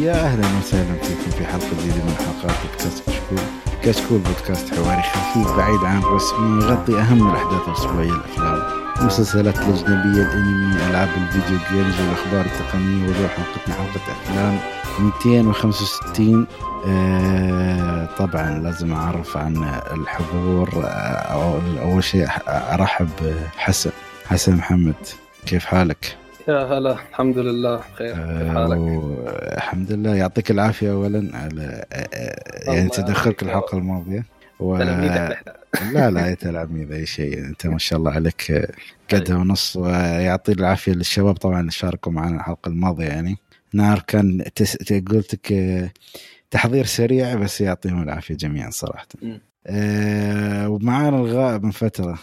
يا أهلا وسهلا فيكم في حلقة جديدة من حلقات بودكاست كشكول. كشكول بودكاست حواري خفيف بعيد عن الرسمي يغطي أهم الأحداث الأسبوعية الأفلام. المسلسلات الأجنبية الأنمي ألعاب الفيديو جيمز والاخبار التقنية واليوم حلقتنا حلقة أفلام. 265 آه طبعا لازم أعرف عن الحضور آه أول شيء أرحب بحسن. حسن محمد كيف حالك؟ يا هلا الحمد لله بخير. كيف حالك؟ آه، الحمد لله. يعطيك العافية اولا على آه، آه، يعني تدخلك. الحلقة الماضية. و... لا لا يا تلاميذ أي شيء. أنت ما شاء الله عليك آه، قدها ونص. ويعطي العافية للشباب طبعا اللي شاركوا معنا الحلقة الماضية يعني. نار كان تس... قلت لك آه، تحضير سريع بس يعطيهم العافية جميعا صراحة. آه ومعانا الغائب من فترة.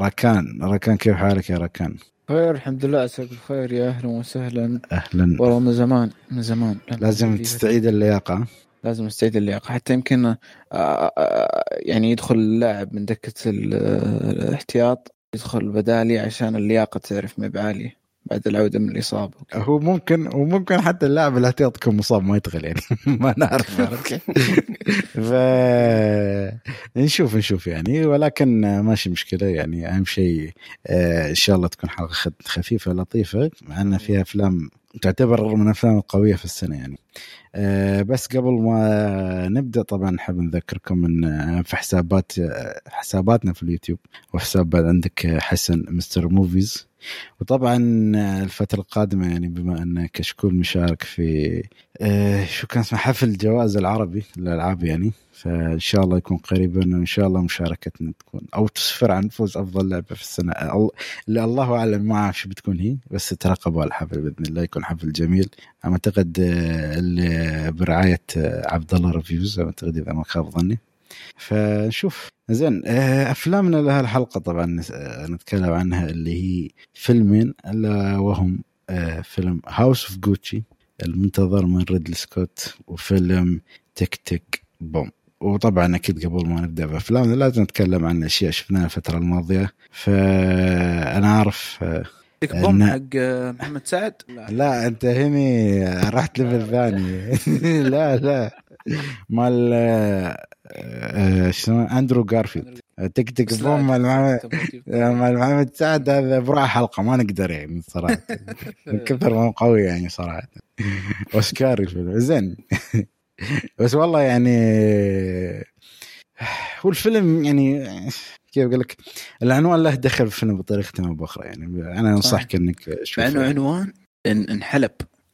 راكان راكان كيف حالك يا راكان؟ خير الحمد لله عساك بخير يا أهلا وسهلا. أهلا. والله من زمان من زمان. لازم تستعيد اللياقة. لازم أستعيد اللياقة. حتى يمكن آه، آه، يعني يدخل اللاعب من دكة آه، الاحتياط يدخل بدالي عشان اللياقة تعرف ما بعاليه بعد العودة من الإصابة. هو ممكن وممكن حتى اللاعب اللي يكون مصاب ما يدخل يعني. ما نعرف؟ ف نشوف نشوف يعني. ولكن ماشي مشكلة يعني. أهم شيء آه، إن شاء الله تكون حلقة خفيفة لطيفة. مع أن فيها أفلام تعتبر من الافلام القويه في السنة يعني. آه، بس قبل ما نبدأ طبعا نحب نذكركم إن في حسابات حساباتنا في اليوتيوب وحساب بعد عندك حسن Mr Movies. وطبعا آه، الفترة القادمة يعني بما ان كشكول مشارك في آه، شو كان اسمه حفل جوائز العربي للألعاب يعني. فإن شاء الله يكون قريبا وإن شاء الله مشاركتنا تكون أو تسفر عن فوز أفضل لعبة في السنة. أل- اللي الله أعلم ما أعرف شو بتكون هي بس ترقبوا الحفل بإذن الله يكون حفل جميل. أعتقد آه، برعاية آه، عبد الله reviews أعتقد إذا ما خاب ظني. فنشوف. زين آه، أفلامنا لهالحلقه طبعا آه، نتكلم عنها اللي هي فيلمين ألا وهم آه، فيلم House of Gucci المنتظر من ريدلي سكوت وفيلم Tick Tick Boom وطبعا أكيد قبل ما نبدأ بأفلامنا لازم نتكلم عن أشياء شفناها الفترة الماضية. فأنا عارف آه، Tick Boom حق محمد سعد؟ لا. لا أنت هني رحت level ثاني. لا لا. مال آه، آه، شنو اندرو جارفيلد. Tick Tick لا، Boom مال مال محمد سعد هذا بروح حلقة ما نقدر يعني صراحة. من كثر ما هو قوي يعني صراحة. أوسكاري زين. بس والله يعني هو الفيلم يعني كيف أقول لك؟ العنوان له دخل في الفيلم بطريقة أو بأخرى يعني. أنا أنصحك إنك تشوف مع انه عنوان إن- انحلب.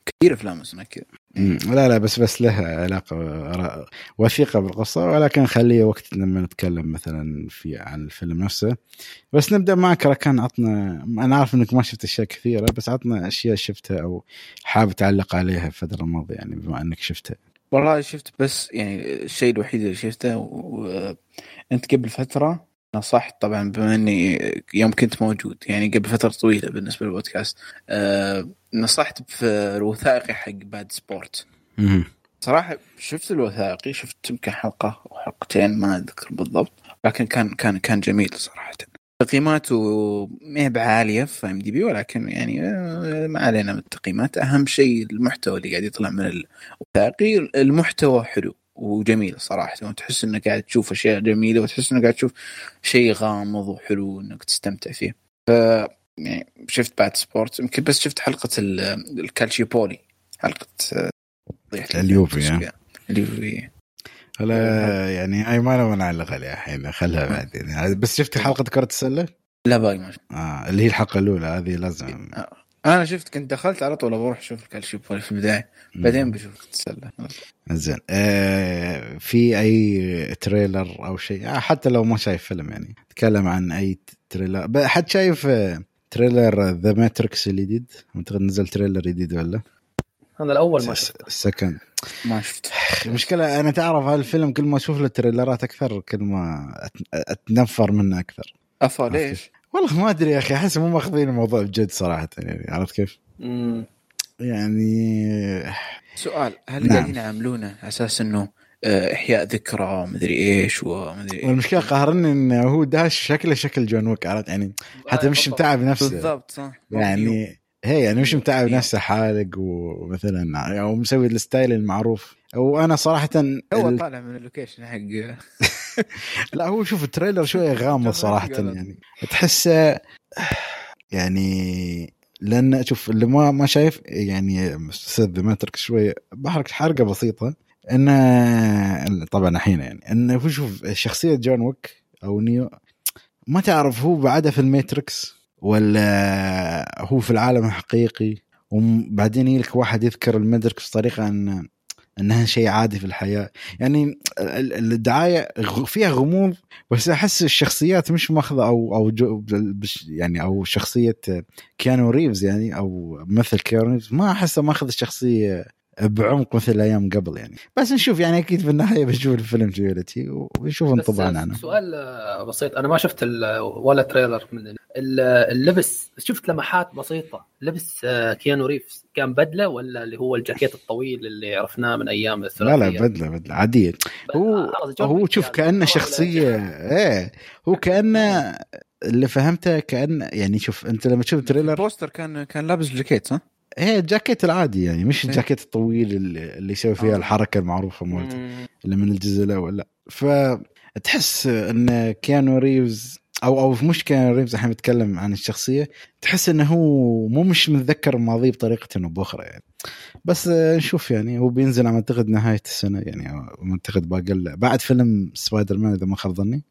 كثير أفلام اسمها كذا. لا لا بس بس له علاقة وثيقة بالقصة ولكن خليه وقت لما نتكلم مثلا في عن الفيلم نفسه. بس نبدأ معك ركان عطنا أنا عارف إنك ما شفت أشياء كثيرة بس عطنا أشياء شفتها أو حابب تعلق عليها الفترة الماضية يعني بما إنك شفتها. والله شفت بس يعني الشيء الوحيد اللي شفته وانت قبل فترة نصحت طبعا بما إني يوم كنت موجود يعني قبل فترة طويلة بالنسبة للبودكاست أه نصحت في الوثائقي حق باد سبورت. صراحة شفت الوثائقي شفت يمكن حلقة أو حلقتين ما أذكر بالضبط لكن كان كان كان جميل صراحة. تقييماته ما هي بعالية في IMDb ولكن يعني آه، ما علينا من التقييمات. أهم شيء المحتوى اللي قاعد يطلع من الوثائقي المحتوى حلو. وجميل صراحة. وتحس إنك قاعد تشوف أشياء جميلة وتحس إنك قاعد تشوف شيء غامض وحلو إنك تستمتع فيه. ف يعني شفت Bad Sport يمكن بس شفت حلقة ال- الكالشيوبولي حلقة آه، اليوفي،؟ اسمها؟ اليوفي. لا يعني هاي ما نبغى نعلق عليها الحين خلها بعدين. يعني بس شفت حلقة كرة السلة؟ لا باقي ما شفت. آه اللي هي الحلقة الأولى هذه لازم أنا شفت كنت دخلت على طول بروح أشوف الكالشيوبولي في البداية. بعدين بشوف السله زين. آه في أي trailer أو شيء؟ آه حتى لو ما شايف فيلم يعني. تكلم عن أي trailer. حد شايف آه، trailer The Matrix الجديد؟ أعتقد نزل trailer جديد ولا؟ أنا الأول ما شفت ال second ما شفت المشكلة أنا تعرف هالفيلم كل ما أشوف له تريلرات أكثر كل ما أتنفر منه أكثر. افا ليش؟ والله ما أدري يا أخي أحس مو ماخذين الموضوع بجد صراحة يعني عرفت كيف؟ مم. يعني سؤال هل نعم. قاعدين يعاملونه على أساس إنه آه، إحياء ذكرى مدري إيش ومدري إيش والمشكلة قهرني انه هو داش شكله شكل جون ويك عرفت يعني حتى مش متعب نفسه بالضبط صح يعني هي يعني مش متعب إيه. نفسه حالق ومثلا أو مسوي ال style المعروف وأنا صراحة هو ال- طالع من ال location حق لا هو شوف ال trailer شوية غامض صراحة يعني. تحسه يعني لأن شوف اللي ما ما شايف يعني أستاذ The Matrix شوية بحرق حرقة بسيطة انه طبعا الحين يعني انه هو شوف شخصية جون ويك أو نيو ما تعرف هو بعدها في ال Matrix ولا هو في العالم الحقيقي وبعدين يجيك واحد يذكر ال Matrix بطريقة إن إنها شيء عادي في الحياة. يعني ال- ال- الدعاية فيها غموض بس أحس الشخصيات مش ماخذة أو أو يعني أو شخصية كيانو ريفز يعني أو مثل كيانو ريفز ما احسه ماخذ الشخصيه بعمق مثل الأيام قبل يعني. بس نشوف يعني أكيد في النهاية بشوف الفيلم guilty ونشوف بس انطباعنا عنه سؤال آه، بسيط أنا ما شفت ال- ولا trailer من ال- ال- اللبس. شفت لمحات بسيطة. لبس آه، كيانو ريفز كان بدلة ولا اللي هو الجاكيت الطويل اللي عرفناه من أيام لا الثلاثية؟ لا بدلة بدلة عادية. هو جون هو شوف يعني. كأنه ولا- شخصيه إيه. هو كأنه اللي فهمته كانه يعني شوف أنت لما تشوف ال trailer ال poster كان كان لابس جاكيت صح؟ هي الجاكيت العادي يعني مش إيه. الجاكيت الطويل اللي, اللي يسوي فيها آه. الحركة المعروفة مالته. اللي من الجزء الأول لا فتحس إن كيانو ريفز أو أو مش كيانو ريفز الحين بتكلم عن الشخصية تحس إنه هو مو مش متذكر ماضيه بطريقة إنه باخرى يعني بس آه، نشوف يعني هو بينزل على أعتقد نهاية السنة يعني أعتقد باقي له- بعد فيلم سبايدر مان إذا ما خاب ظني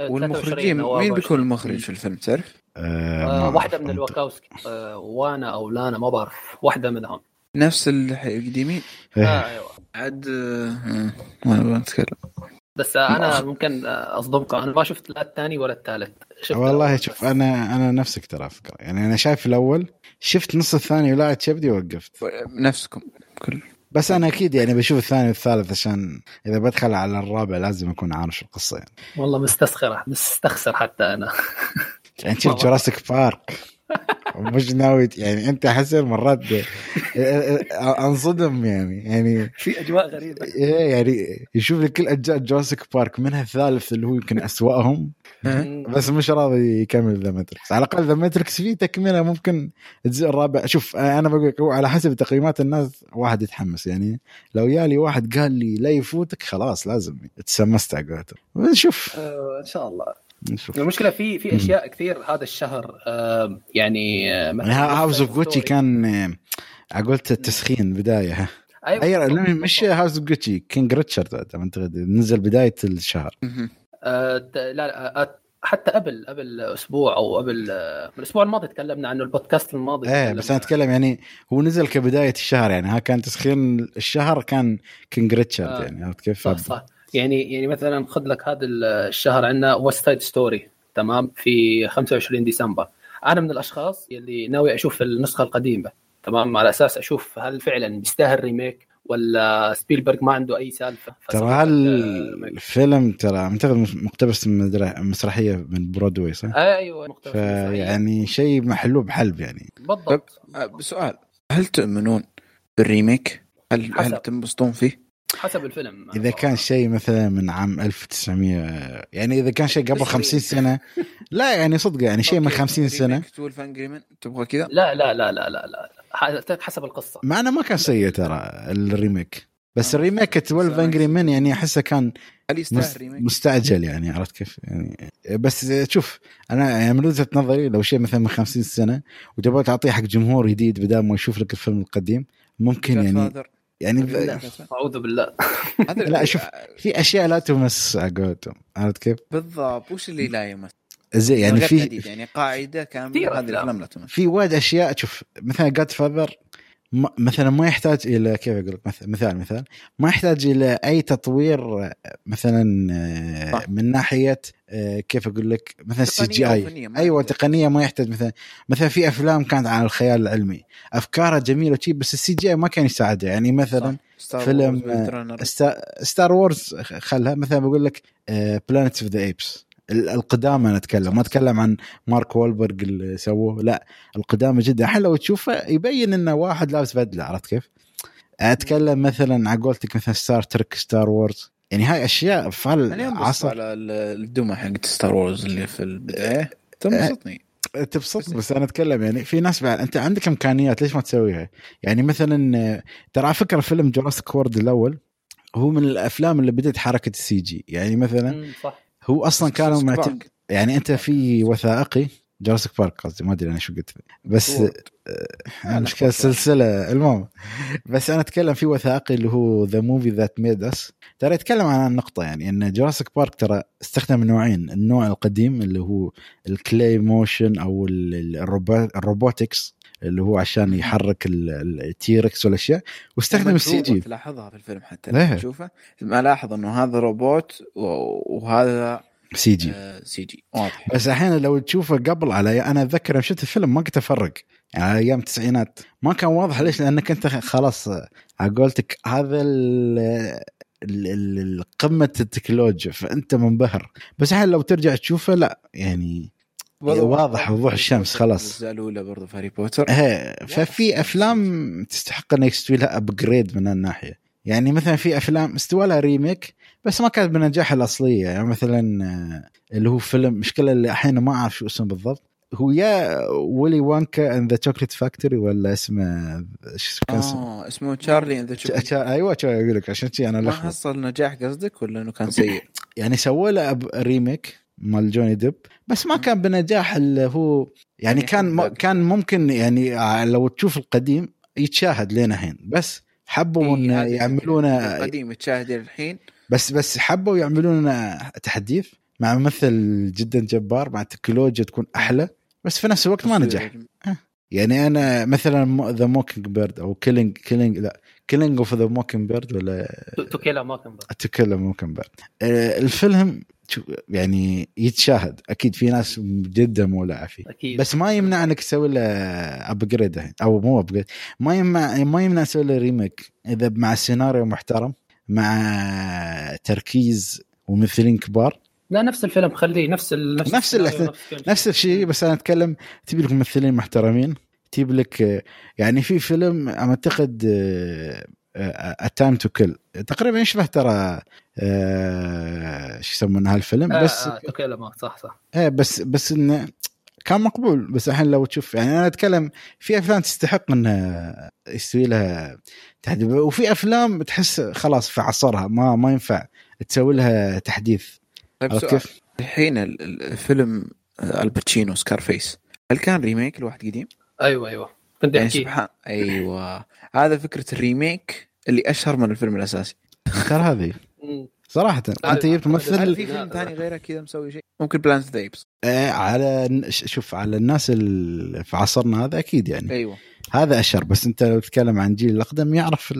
والمخرجين 23 أو مين 24. بيكون المخرج في الفيلم تعرف؟ آه واحدة. من الوكاوسكي. آه وأنا أو لانا ما بعرف. واحدة منهم. نفس القديمين؟ إيه. آه أيوه. عاد آه، ما بتكلم بس أنا ممكن أصدمكم. أنا ما شفت لا الثاني ولا الثالث. شفت والله شوف. أنا أنا نفسك ترى فكره يعني أنا شايف الأول شفت نص الثاني ولاعت شبدي وقفت. نفسكم كل بس أنا أكيد يعني بشوف الثاني والثالث عشان إذا بدخل على الرابع لازم أكون عارف شو القصة يعني. والله مستسخر مستخسر حتى أنا. يعني شفت Jurassic Park. مش ناوي يعني أنت حسن مرات أنصدم يعني. يعني في أجواء غريبة. إيه يعني يشوف لي كل أجزاء Jurassic Park منها الثالث اللي هو يمكن أسوأهم. بس مش راضي يكمل The Matrix على الأقل The Matrix فيه تكملة ممكن الجزء الرابع. شوف أنا بقول لك على حسب تقييمات الناس واحد يتحمس يعني. لو يالي واحد قال لي لا يفوتك خلاص لازم تسمست على قولتهم نشوف آه، إن شاء الله. نشوف المشكلة في في أشياء كثير هذا الشهر آه، يعني آه، يعني House of Gucci. كان آه، على قولت التسخين بداية أيوه اي لا، مش House of Gucci King Richard أعتقد نزل بداية الشهر. آه، لا لا آه، حتى قبل قبل أسبوع أو قبل آه، من الأسبوع الماضي تكلمنا عنه البودكاست الماضي إيه بس أنا أتكلم يعني هو نزل كبداية الشهر يعني ها كان تسخين الشهر كان King Richard آه. يعني عرفت كيف؟ صح صح يعني يعني مثلا خذ لك هذا الشهر عندنا West Side Story تمام في 25 ديسمبر أنا من الأشخاص اللي ناوي أشوف النسخة القديمة تمام على أساس أشوف هل فعلا بيستاهل remake ولا سبيلبرغ ما عنده أي سالفة ترى فسوى هل لك، آه، الفيلم ترى أعتقد مقتبس من مسرحية من برودواي صح؟ أيوه مقتبس. فيعني شيء محلوب حلب يعني بالضبط آه، بسؤال هل تؤمنون بال remake؟ هل هل حسب. تنبسطون فيه؟ حسب الفيلم. إذا كان شيء مثلا من عام 1900 يعني إذا كان شيء قبل مش 50 سنة لا يعني صدق يعني شيء من 50 سنة. 12 Angry Men تبغى كذا؟ لا لا لا لا لا لا. ح- حسب القصة. مع انه ما كان سيء ترى ال remake. بس ال remake 12 Angry Men يعني أحسه كان؟ مستعجل يعني عرفت كيف؟ يعني بس شوف أنا يعني من وجهة نظري لو شيء مثلا من 50 سنة وتبغى تعطيه حق جمهور جديد بدل ما يشوف لك الفيلم القديم ممكن يعني. يعني لا. أعوذ بالله لا شوف في أشياء لا تمس على قولتهم عرفت كيف؟ بالضبط وش اللي لا يمس؟ زي يعني غير في يعني قاعدة كاملة هذه. الافلام لا تمس في وايد أشياء شوف مثلا جاد فاذر مثلا ما يحتاج إلى كيف أقول لك؟ مث- مثال مثال. ما يحتاج إلى أي تطوير آه، مثلا آه،. من ناحية آه، كيف أقول لك؟ مثلا CGI أيوه. تقنية ما يحتاج. مثلا مثلا في أفلام كانت عن الخيال العلمي. افكارها جميلة وشي بس ال CGI ما كان يساعدها يعني مثلا Star فيلم، Star Wars خلها. مثلا بقول لك Planet of the Apes القدامى أنا أتكلم ما أتكلم عن مارك وولبرغ اللي سووه لا القدامى جدا. الحين لو تشوفه يبين إنه واحد لابس بدلة عرفت كيف؟ أتكلم مثلا على قولتك مثلا Star Trek Star Wars يعني هاي أشياء في أنا انبسط أصلا على ال- الدمى حقت Star Wars اللي في البداية تنبسطني. تبسط بس أنا أتكلم يعني في ناس بعد أنت عندك إمكانيات ليش ما تسويها؟ يعني مثلا ترى على فكرة فيلم Jurassic World الأول هو من الأفلام اللي بدت حركة ال CG يعني مثلا صح. هو أصلا كانوا Park. يعني أنت في وثائقي Jurassic Park قصدي ما أدري أنا شو قلت. بس. آه، مشكلة السلسله المهم. بس أنا أتكلم في وثائقي اللي هو The Movies That Made Us ترى يتكلم عن النقطة يعني إن Jurassic Park ترى استخدم نوعين. النوع القديم اللي هو ال clay motion أو ال- ال- ال robo- ال robotics. اللي هو عشان يحرك ال T-Rex والأشياء واستخدم ال CG. تلاحظها في الفيلم حتى؟ لما تشوفه ما لاحظ إنه هذا روبوت وهذا سي جي. آه، سي جي. واضح. بس أحيانا لو تشوفه قبل على أنا أتذكر يوم شفت الفيلم ما كنت أفرق. يعني على أيام التسعينات. ما كان واضح ليش لأنك أنت خلاص على قولتك هذا ال- ال- ال- قمة التكنولوجيا فأنت منبهر. بس الحين لو ترجع تشوفه لا يعني واضح وضوح الشمس خلاص. الأجزاء الأولى برضه في هاري بوتر. إيه ففي أفلام تستحق إنك تسوي لها upgrade من الناحيه يعني مثلا في أفلام استوى لها remake بس ما كانت بنجاح الأصلية. يعني مثلا آه، اللي هو فيلم مشكلة اللي الحين ما أعرف شو اسمه بالضبط. هو يا Willy Wonka and the Chocolate Factory ولا اسمه شو كان اسمه؟ آه اسمه Charlie and ch- ch- أيوه شو أقول لك عشان شي أنا ما لخبط. حصل نجاح قصدك ولا إنه كان سيء؟ يعني سووا له remake مال جوني ديب. بس ما كان بنجاح اللي هو يعني يعني كان. كان ممكن يعني ع- لو تشوف القديم يتشاهد لين الحين. بس حبوا ان إيه، هذه يعملونه القديم تشاهد إلى الحين. بس بس حبوا يعملون تحديث مع ممثل جدا جبار مع تكنولوجيا تكون أحلى بس في نفس الوقت ما نجح. يعني أنا مثلا The Mockingbird أو Killing Killing لا Killing of the Mockingbird ولا To Kill a كان بس. اتكلم ممكن بعد آه، الفيلم يعني يتشاهد. أكيد في ناس جدا مولعه فيه أكيد. بس ما يمنع إنك تسوي له upgrade أو مو upgrade ما يمنع ما يمنع تسوي له remake إذا مع سيناريو محترم مع تركيز وممثلين كبار. لا نفس الفيلم. خليه نفس ال... نفس نفس ال- كل. نفس الشيء. بس أنا أتكلم تبي لك ممثلين محترمين. تجيب لك يعني في فيلم أعتقد A Time to Kill تقريبا يشبه ترى آه، شو يسمونه هالفيلم؟ آه بس آه ما صح صح. إيه بس بس إنه كان مقبول. بس الحين لو تشوف يعني أنا أتكلم في أفلام تستحق انه يستوي لها تحديث. وفي أفلام تحس خلاص في عصرها ما ما ينفع تسوي لها تحديث. طيب سؤال. كيف؟ الحين ال- ال- الفيلم آه، آل باتشينو Scarface هل كان remake لواحد قديم؟ أيوه أيوه. كنت يعني أحكي. سبحان أيوه. هذا فكرة ال remake اللي أشهر من الفيلم الأساسي. ترى هذه. مم. صراحة أنت جبت هل ممثل في فيلم ثاني غيره كذا مسوي شيء؟ ممكن Planet the Apes آه، على شوف على الناس اللي في عصرنا هذا أكيد يعني. أيوه. هذا اشهر بس أنت لو تتكلم عن الجيل الأقدم يعرف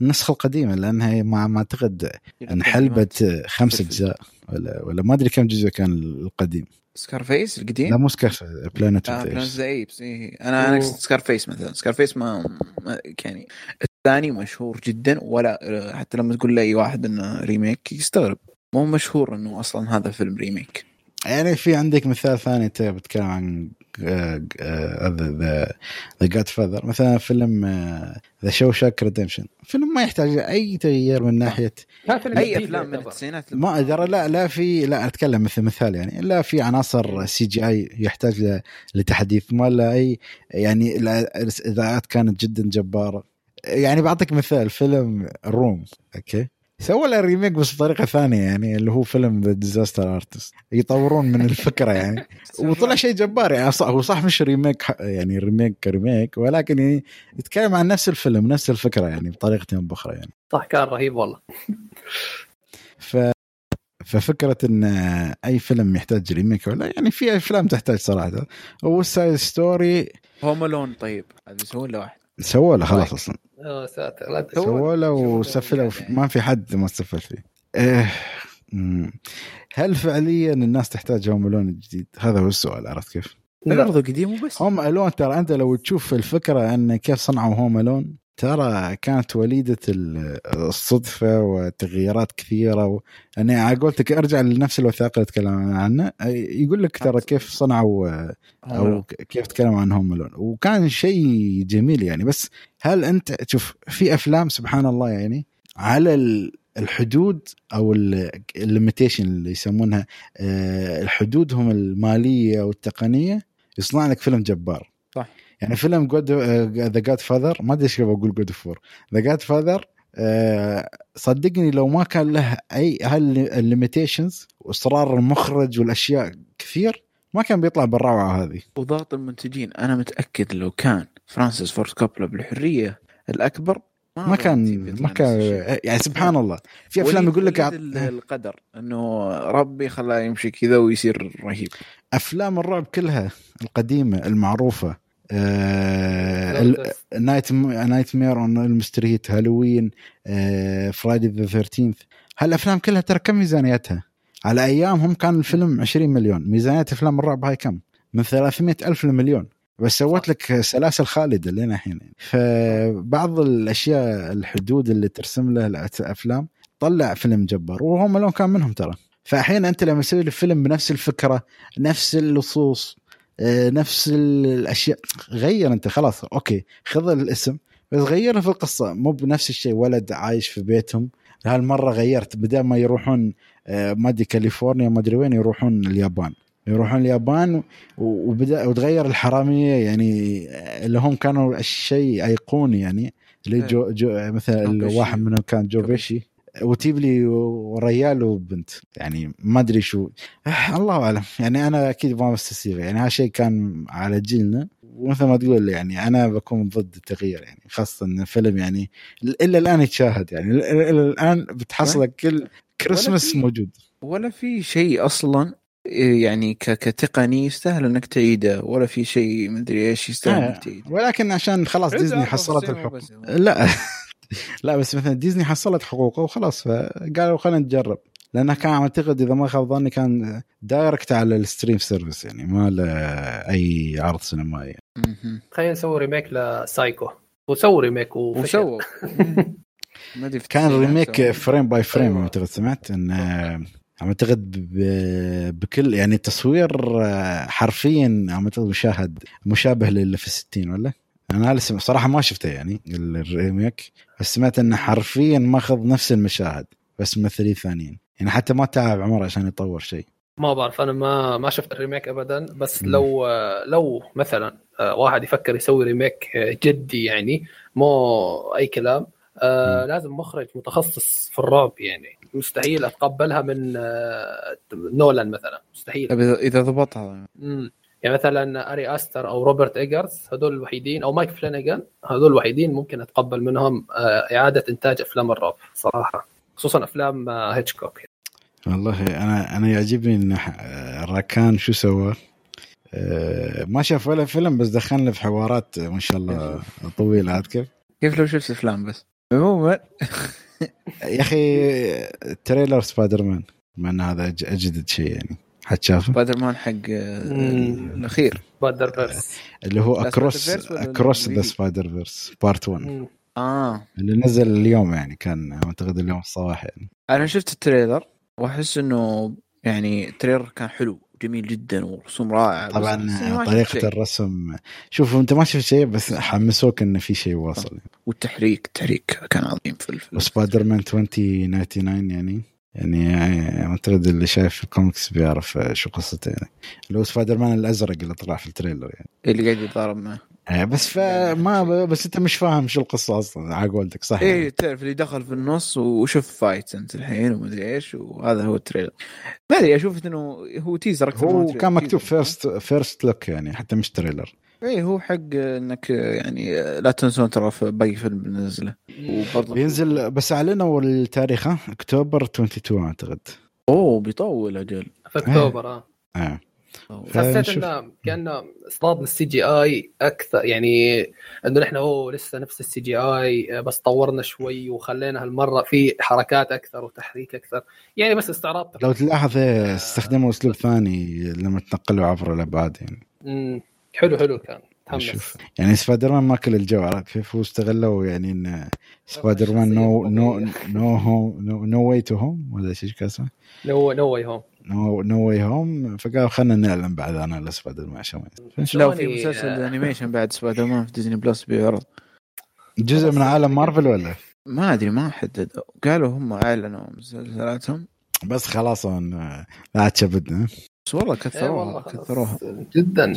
النسخة القديمة لانها ما ما أعتقد انحلبت خمس. أجزاء ولا ولا ما أدري كم جزء كان القديم. Scarface لا القديم مو Scarf Planet آه of Planet the Apes إيه. أنا أنا Scarface مثلا. Scarface ما يعني الثاني مشهور جدا ولا حتى لما تقول لأي واحد إنه remake يستغرب. مو مشهور إنه أصلا هذا فيلم remake يعني في عندك مثال ثاني انت بتتكلم عن The The Godfather مثلا فيلم The Shawshank Redemption فيلم ما يحتاج أي تغيير من ناحية أي أفلام من. التسعينات؟ ما أدري لا لا في لا أتكلم مثل مثال يعني. لا في عناصر CGI يحتاج ل- لتحديث ما لا أي يعني لا- الابداعات كانت جدا جبارة. يعني بعطيك مثال فيلم Room Okay؟ سووا له remake بس بطريقة ثانية يعني اللي هو فيلم The Disaster Artist يطورون من الفكرة يعني. وطلع شيء جبار يعني صح هو صح مش remake ح- يعني remake ك remake ولكن يعني يتكلم عن نفس الفيلم نفس الفكرة يعني بطريقة بأخرى يعني. صح كان رهيب والله. ف ففكرة إن أي فيلم يحتاج remake ولا يعني في أفلام تحتاج صراحة. West Side Story؟ Home Alone طيب. هذا يسوون له واحد. سووا له خلاص أصلا يا ساتر لا هو- سووا له يعني. ما في حد ما استفل فيه إيه. هل فعليا الناس تحتاج هوم ألون الجديد؟ هذا هو السؤال عرفت كيف؟ لا. برضه قديم وبس هوم ألون ترى أنت لو تشوف الفكرة أن كيف صنعوا هوم ألون ترى كانت وليدة ال- الصدفة وتغييرات كثيرة و... يعني على قولتك ارجع لنفس الوثائق اللي تكلم عنه يقول لك ترى كيف صنعوا أو. كيف تكلموا عن Home Alone وكان شيء جميل يعني. بس هل انت شوف في أفلام سبحان الله يعني على ال- الحدود أو ال limitation اللي يسمونها آه، الحدودهم المالية والتقنية يصنع لك فيلم جبار. صح. يعني فيلم جود The Godfather ما أدري إيش بقول جود فور ذا جاد فاذر صدقني لو ما كان له أي هال limitations وإصرار المخرج والأشياء كثير ما كان بيطلع بالروعة هذه. وضغط المنتجين. أنا متأكد لو كان فرانسيس فورد كوبولا بالحرية الأكبر ما كان ما كان يعني سبحان الله. في أفلام يقول لك القدر إنه ربي خلاه يمشي كذا ويصير رهيب. أفلام الرعب كلها القديمة المعروفة. Night Nightmare on Elm Street Halloween Friday the 13 هالأفلام كلها ترى كم ميزانيتها؟ على أيامهم كان الفيلم 20 مليون. ميزانية أفلام الرعب هاي كم؟ من 300 ألف لمليون. بس سوت لك سلاسل خالدة لين الحين. فبعض الأشياء الحدود اللي ترسم له الأفلام طلع فيلم جبار. وهوم الون كان منهم ترى. فاحيانا أنت لما تسوي لي فيلم بنفس الفكرة نفس اللصوص نفس الأشياء. غير أنت خلاص أوكي خذ الاسم بس غيره في القصة. مو بنفس الشيء ولد عايش في بيتهم. هالمرة غيرت. بدل ما يروحون آه، ما أدري كاليفورنيا ما أدري وين يروحون اليابان. يروحون اليابان وبدا وتغير الحرامية يعني آه، اللي هم كانوا الشيء أيقوني يعني اللي جو, جو مثلا جو بيشي. واحد منهم كان جو جو بيشي وتجيب لي ريال وبنت. يعني ما أدري شو. آه، الله أعلم. يعني أنا أكيد ما بستسيغ يعني هذا شيء كان على جيلنا. ومثل ما تقول يعني أنا بكون ضد التغيير. يعني خاصة إن الفيلم يعني الا الآن يتشاهد. يعني إلى الآن بتحصل كل كريسماس في- موجود. ولا في شيء أصلا يعني ك- كتقني يستاهل إنك تعيده. ولا في شيء مدري إيش يستاهل آه، إنك تعيده. ولكن عشان خلاص ديزني حصلت بس. لا. لا بس مثلا ديزني حصلت حقوقه وخلاص فقالوا خلينا نجرب لأنها كان أعتقد إذا ما خاب ظني كان direct على ال stream service يعني ما له أي عرض سينمائي مهم. خلينا نسوي remake ل Psycho وسووا remake وسووا ما أدري في كان remake. frame by frame أيوة. أعتقد سمعت إن آه، اعتقد بكل يعني التصوير حرفيا أعتقد مشاهد مشابه للي في الستين ولا؟ أنا لسه صراحة ما شفته يعني ال remake بس سمعت إنه حرفيا ماخذ نفس المشاهد بس ممثلين ثانيين يعني حتى ما تعب عمر عشان يطور شيء ما بعرف أنا ما ما شفت ال remake ابدا بس. لو لو مثلا آه، واحد يفكر يسوي remake آه، جدي يعني مو أي كلام آه. لازم مخرج متخصص في الرعب يعني مستحيل أتقبلها من آه نولان مثلا مستحيل إذا ضبطها مم. يعني مثلا آري أستر أو روبرت إيجرز هذول الوحيدين أو مايك فلانيجان هذول الوحيدين ممكن أتقبل منهم آه إعادة إنتاج أفلام الرعب صراحة خصوصا أفلام آه هيتشكوك. والله أنا أنا يعجبني إن آه، راكان شو سوى؟ ما شاف ولا فيلم بس دخلنا في حوارات ما شاء الله طويلة. عاد كيف؟ كيف لو شفت أفلام بس؟ عموما. يا أخي trailer سبايدر مان مع إن هذا أجدد شيء يعني. حد شافه سبايدر مان حق آه،. الأخير. Spider-Verse اللي هو Across Across the؟ Spider-Verse Part 1 آه. اللي نزل اليوم يعني كان أعتقد اليوم الصباح يعني. أنا شفت ال trailer وأحس إنه يعني ال trailer كان حلو جميل جدا ورسوم رائعة طبعا طريقة شيء. الرسم شوف أنت ما شفت شيء بس حمسوك انه في شيء واصل والتحريك التحريك كان عظيم في الفيلم وسبايدر مان 2099 يعني. يعني اعتقد اللي شايف الكوميكس بيعرف شو قصته يعني اللي هو سبايدر مان الأزرق اللي طلع في ال trailer يعني اللي قاعد يتضارب معه آه، بس فما بس انت مش فاهم شو القصة أصلا على قولتك صح إيه يعني. تعرف اللي دخل في النص وشوف فايت أنت الحين ومدري إيش وهذا هو ال trailer ما أدري أشوف إنه هو teaser أكثر هو. كان مكتوب. first first look يعني حتى مش trailer إيه هو حق إنك يعني لا تنسون ترى في باقي فيلم بنزله وبرضه بينزل بس اعلنوا التاريخ ها؟ أكتوبر 22 أعتقد. أوه بيطول أجل. في أكتوبر آه. آه. حسيت. إنه كأنه اصطادنا ال CGI أكثر يعني إنه نحن هو لسه نفس ال CGI بس طورنا شوي وخلينا هالمرة في حركات أكثر وتحريك أكثر. يعني بس استعراض لو تلاحظ إيه، استخدموا أسلوب ثاني لما تنقلوا عبر الأبعاد يعني. مم. حلو حلو كان شوف يعني سبايدر مان ماكل الجو عرفت كيف؟ هو استغلوا يعني إن سبايدر مان No No No Home No, No Way to Home ولا إيش كان اسمه؟ No No Way Home No Way Home فقالوا خلينا نعلن بعد أنا لسبايدر مان عشان ما- لا وفي مسلسل animation بعد سبايدر مان في ديزني بلس بيعرض. جزء من عالم مارفل ولا؟ ما أدري ما حددوا قالوا هم أعلنوا مسلسلاتهم. بس خلاص لاعت شبدنا بس والله إيه كثروها والله خلاص. كثروها. جدا.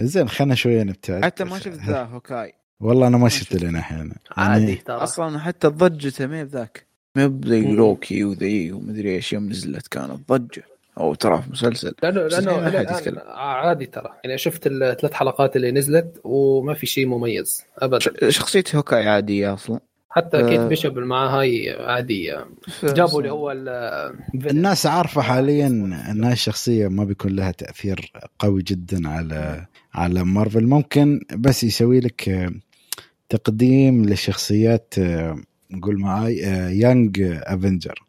زين خلينا شوية نبتعد. حتى ما شفت ذا هوكاي والله أنا ما شفت. لين الحين. عادي يعني ترى. أصلا حتى ضجته ما هي بذاك ما مم. لوكي وذي ومدري إيش يوم نزلت كانت ضجه أو ترى في مسلسل. لأنه لأنه يتكلم. عادي ترى. يعني شفت الثلاث حلقات اللي نزلت وما في شيء مميز. ابدا. شخصيه هوكاي عادية أصلا. حتى آه. كيت بيشوب اللي معاه هاي عادية. جابوا اللي هو ال- الناس عارفة حاليا انها الشخصية ما بيكون لها تأثير قوي جدا على على مارفل. ممكن بس يسوي لك آه، تقديم لشخصيات آه، نقول معاي Young Avengers.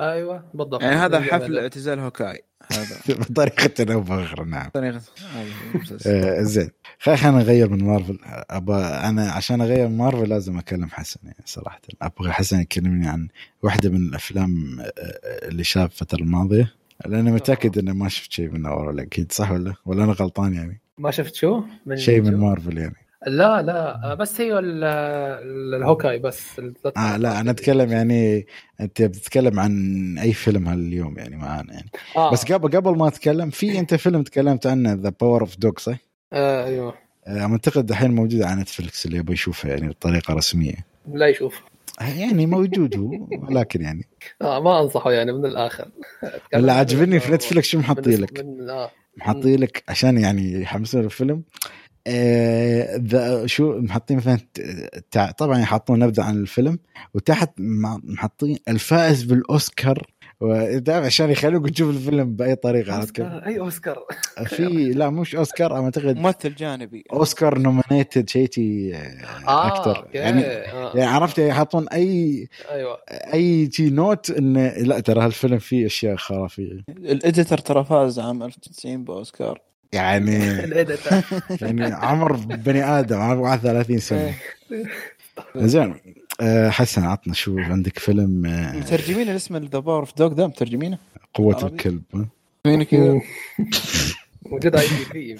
أيوه بالضبط. يعني هذا حفل اعتزال هوكاي. هذا. بطريقة أو باخرى نعم. طريقه هذا المسلسل. آه، زين. خلينا خلينا نغير من مارفل. ابى أنا عشان أغير من مارفل لازم أكلم حسن يعني صراحة. أبغى حسن يكلمني عن واحدة من الأفلام آه، آه، اللي شاف الفترة الماضية. لأن متأكد إنه ما شفت شيء منها ورا أكيد صح ولا؟ ولا أنا غلطان يعني؟ ما شفت شو؟ من شيء من؟ مارفل يعني. لا لا. آه، بس هي ال- ال- الهوكاي بس. آه لا أنا أتكلم يعني أنت بتتكلم عن أي فيلم هاليوم يعني معانا يعني. آه. بس قبل قبل ما أتكلم في أنت فيلم تكلمت عنه The Power of Dog صح؟ آه أيوه. آه، أعتقد الحين موجود على نتفلكس اللي يبغى يشوفها يعني بطريقة رسمية. لا يشوف. يعني موجود هو ولكن يعني. آه ما أنصحه يعني من الآخر. اللي عاجبني في نتفلكس شو محطي لك؟ آه. محطي لك عشان يعني يحمسون الفيلم. آه ذا شو محطين مثلا؟ طبعا يحطون نبذة عن الفيلم وتحت محطين الفائز بالأوسكار ودائما عشان يخلوك تشوف الفيلم بأي طريقة عرفت كيف؟ أوسكار. أي أوسكار. في لا مش أوسكار أنا أعتقد ممثل جانبي. أوسكار nominated شيء شي آه أكتر. يعني آه. يعني عرفت يحطون أي أيوه. أي شي note إنه لا ترى هالفيلم فيه أشياء خرافية. ال editor ترى فاز عام 1990 بأوسكار. يعني ال editor. يعني عمر بني آدم عمر 31 سنة. زين. آه، حسن عطنا شو عندك فيلم آه، مترجمين الاسم The Power of Dog ده مترجمينه قوة؟ الكلب ها؟ مين كذا موجود اي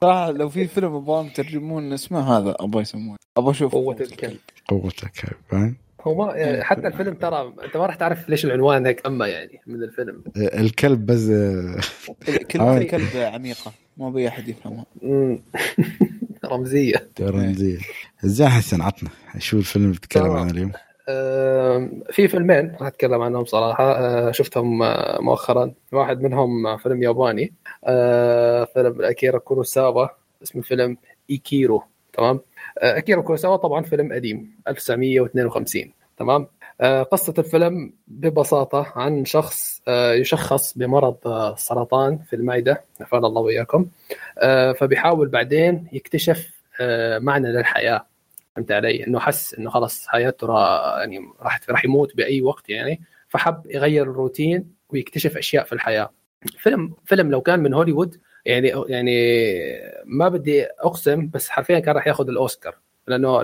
صراحة لو في فيلم ابغاهم يترجمون اسمه هذا أبغى يسمونه أبغى أشوف قوة الكلب قوة الكلب ها؟ هو ما يعني حتى الفيلم ترى أنت ما راح تعرف ليش العنوان هيك أما يعني من الفيلم آه، الكلب بس آه، كلمة آه. الكلب عميقة ما بي أحد يفهمها رمزية. رمزية. زين حسن عطنا؟ شو الفيلم اللي بتتكلم تمام. عنه اليوم؟ آم، في فيلمين راح أتكلم عنهم صراحة. آه، شفتهم آه، مؤخرا. واحد منهم آه، فيلم ياباني آه، فيلم أكيرا كوروساوا. اسم الفيلم إيكيرو تمام؟ آه، أكيرا كوروساوا طبعا فيلم قديم 1952 تمام؟ آه، قصة الفيلم ببساطة عن شخص آه، يشخص بمرض آه، سرطان في المعدة نفعنا الله وإياكم آه، فبيحاول بعدين يكتشف آه، معنى للحياة فهمت علي؟ إنه حس إنه خلص حياته را يعني راح راح يموت بأي وقت يعني فحب يغير الروتين ويكتشف أشياء في الحياة. فيلم فيلم لو كان من هوليوود يعني يعني ما بدي أقسم بس حرفيا كان راح ياخذ الأوسكار لأنه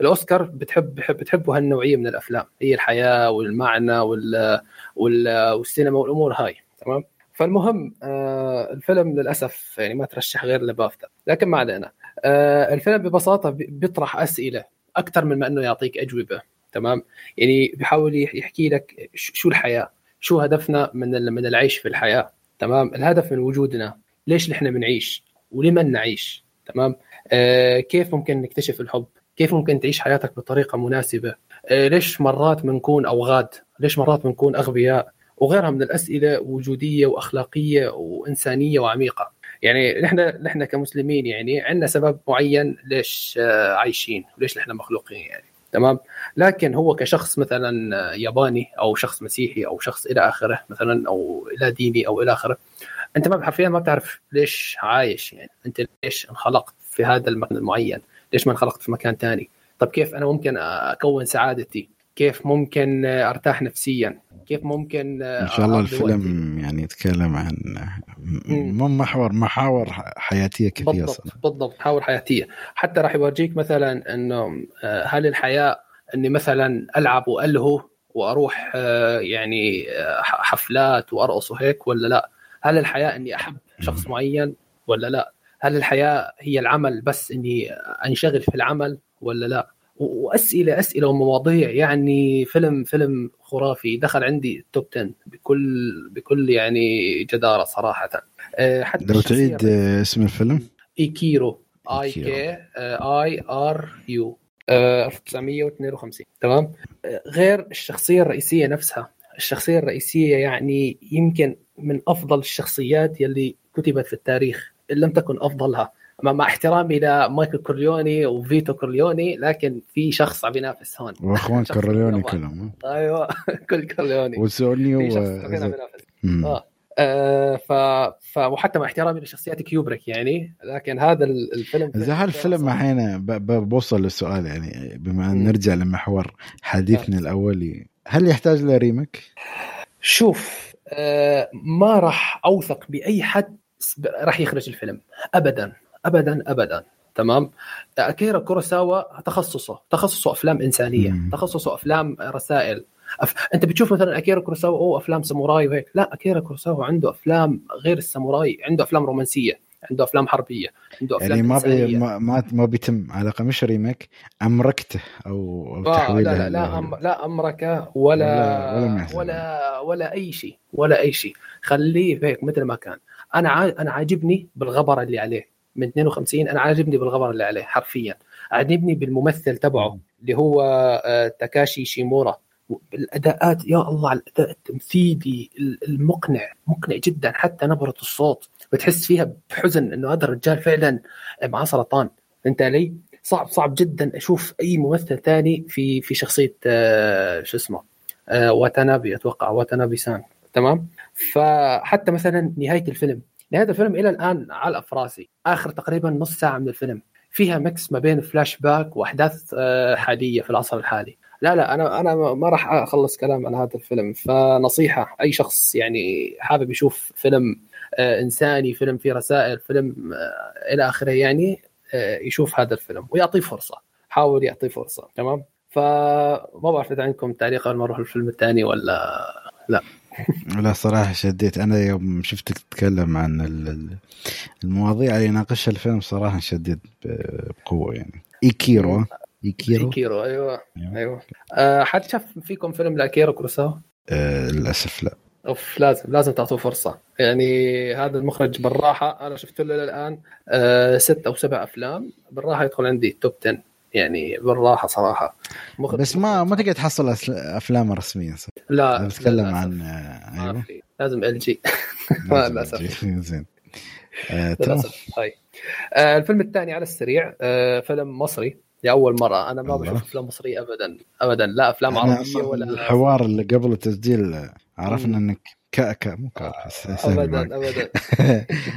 الأوسكار بتحب بتحب بتحبوا هالنوعية من الأفلام هي الحياة والمعنى وال وال- والسينما والأمور هاي تمام؟ فالمهم آه الفيلم للأسف يعني ما ترشح غير لبافتا لكن ما علينا. آه الفيلم ببساطة بي- بيطرح أسئلة أكثر من ما إنه يعطيك أجوبة تمام؟ يعني بيحاول يح- يحكي لك شو الحياة شو هدفنا من من العيش في الحياة تمام؟ الهدف من وجودنا ليش نحن بنعيش ولمن نعيش تمام؟ آه كيف ممكن نكتشف الحب كيف ممكن تعيش حياتك بطريقة مناسبة؟ آه ليش مرات بنكون أوغاد؟ ليش مرات بنكون أغبياء؟ وغيرها من الأسئلة وجودية وأخلاقية وإنسانية وعميقة. يعني نحن نحن كمسلمين يعني عندنا سبب معين ليش آه، عايشين وليش نحن مخلوقين يعني. تمام؟ لكن هو كشخص مثلا آه، ياباني أو شخص مسيحي أو شخص إلى آخره مثلا أو إلى ديني أو إلى آخره أنت ما حرفيا ما بتعرف ليش عايش يعني. أنت ليش انخلقت في هذا المكان المعين. ليش ما انخلقت في مكان ثاني طب كيف أنا ممكن أكون سعادتي؟ كيف ممكن أرتاح نفسيا؟ كيف ممكن إن شاء الله أقضي وقتي؟ الفيلم يعني يتكلم عن. مو محور محاور حياتية كثيرة بالضبط بالضبط محاور حياتية. حتى راح يورجيك مثلا إنه آه، هل الحياة إني مثلا ألعب وألهو وأروح آه، يعني آه، حفلات وأرقص وهيك ولا لا؟ هل الحياة إني أحب شخص معين ولا لا؟ هل الحياة هي العمل بس إني أنشغل في العمل ولا لا؟ وأسئلة أسئلة ومواضيع. يعني فيلم فيلم خرافي دخل عندي التوب 10 بكل بكل يعني جدارة صراحة. آه، حتى لو تعيد آه، اسم الفيلم؟ إيكيرو. I. K I R U. 1952 تمام؟ آه، غير الشخصية الرئيسية نفسها. الشخصية الرئيسية يعني يمكن من أفضل الشخصيات يلي كتبت في التاريخ. إن لم تكن أفضلها مع احترامي لمايكل كورليوني وفيتو كورليوني لكن في شخص عم ينافس هون وأخوان كورليوني. كلهم أيوه كل كورليوني وسوني و. آه آه، ف... ف وحتى مع احترامي لشخصيات كيوبريك يعني لكن هذا ال- الفيلم إذا هالفيلم الحين ب- ب- بوصل للسؤال يعني بما أن. نرجع لمحور حديثنا الأولي هل يحتاج له ريمك؟ شوف آه ما راح أوثق بأي حد راح يخرج الفيلم. ابدا ابدا ابدا. تمام؟ أكيرا كوروساوا تخصصه تخصصه أفلام إنسانية مم. تخصصه أفلام رسائل. أف... أنت بتشوف مثلا أكيرا كوروساوا أو أفلام ساموراي وهيك. لا أكيرا كوروساوا عنده أفلام غير الساموراي عنده أفلام رومانسية عنده أفلام حربية عنده أفلام يعني ما بي. ما ما, بيتم. على الأقل مش remake أمركته أو, أو آه تحويله لا لا لا, أم لا امركه ولا- ولا. ولا, ولا أي شيء ولا أي شيء. خليه هيك مثل ما كان. أنا أنا عاجبني بالغبرة اللي عليه من 52 أنا عاجبني بالغبرة اللي عليه حرفيا. عاجبني بالممثل تبعه اللي هو آه، تاكاشي شيمورا. الأداءات يا الله على الأداء التمثيلي المقنع مقنع جدا حتى نبرة الصوت. بتحس فيها بحزن إنه هذا الرجال فعلا معاه سرطان. فهمت علي؟ صعب صعب جدا أشوف أي ممثل ثاني في في شخصية آه، شو اسمه آه، واتانابي أتوقع واتانابي سان تمام؟ فحتى مثلا نهاية الفيلم نهاية الفيلم إلى الآن على راسي آخر تقريبا نص ساعة من الفيلم فيها mix ما بين فلاش باك وأحداث آه، حاليه في العصر الحالي. لا لا أنا أنا ما راح أخلص كلام عن هذا الفيلم. فنصيحة أي شخص يعني حابب يشوف فيلم آه، إنساني فيلم فيه رسائل فيلم آه، إلى آخره يعني يشوف هذا الفيلم ويعطيه فرصة. حاول يعطيه فرصة تمام؟ فما بعرف إذا عندكم تعليق قبل ما نروح الفيلم الثاني ولا لا. صراحة شديت. أنا يوم شفتك تتكلم عن ال- ال- المواضيع اللي يناقشها الفيلم صراحة شديت بقوة يعني. إيكيرو إيكيرو؟ كيرو أيوه أيوة. أيوه. أه حد شاف فيكم فيلم لاكيرا كوروساوا؟ آه للأسف لا. أوف لازم لازم تعطوه فرصة. يعني هذا المخرج بالراحة أنا شفت له الان أه ست أو سبع أفلام بالراحة يدخل عندي top 10 يعني بالراحة صراحة. مخرج بس ما ما تقدر تحصل أفلام رسمية. صح؟ لا للأسف. عن ما أيوه. في. لازم ال جي. أجي. زين. آه، للأسف. هاي آه الفيلم الثاني على السريع آه فيلم مصري لأول مرة. أنا ما. بشوف أفلام مصرية ابدا. ابدا. لا أفلام عربية ولا الحوار اللي قبل التسجيل عرفنا. إنك كأكا مو كأكا معك. ابدا ابدا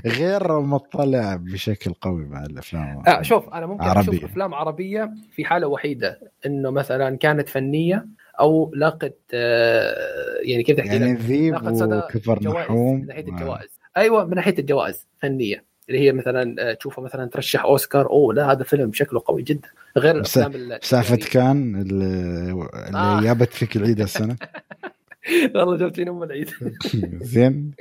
غير مطلع بشكل قوي مع الأفلام آه شوف أنا ممكن عربية. أشوف أفلام عربية في حالة وحيدة إنه مثلا كانت فنية أو لاقت آه يعني كيف تحكي يعني ذيب وكفر نحوم من ناحية آه. الجوائز أيوه من ناحية الجوائز فنية اللي هي مثلا آه، تشوفه مثلا ترشح أوسكار أوه لا هذا فيلم شكله قوي جدا غير الأفلام ال- سالفة التجارية. كان اللي, آه. جابت فيك العيد السنة والله جبتني ام العيد. زين.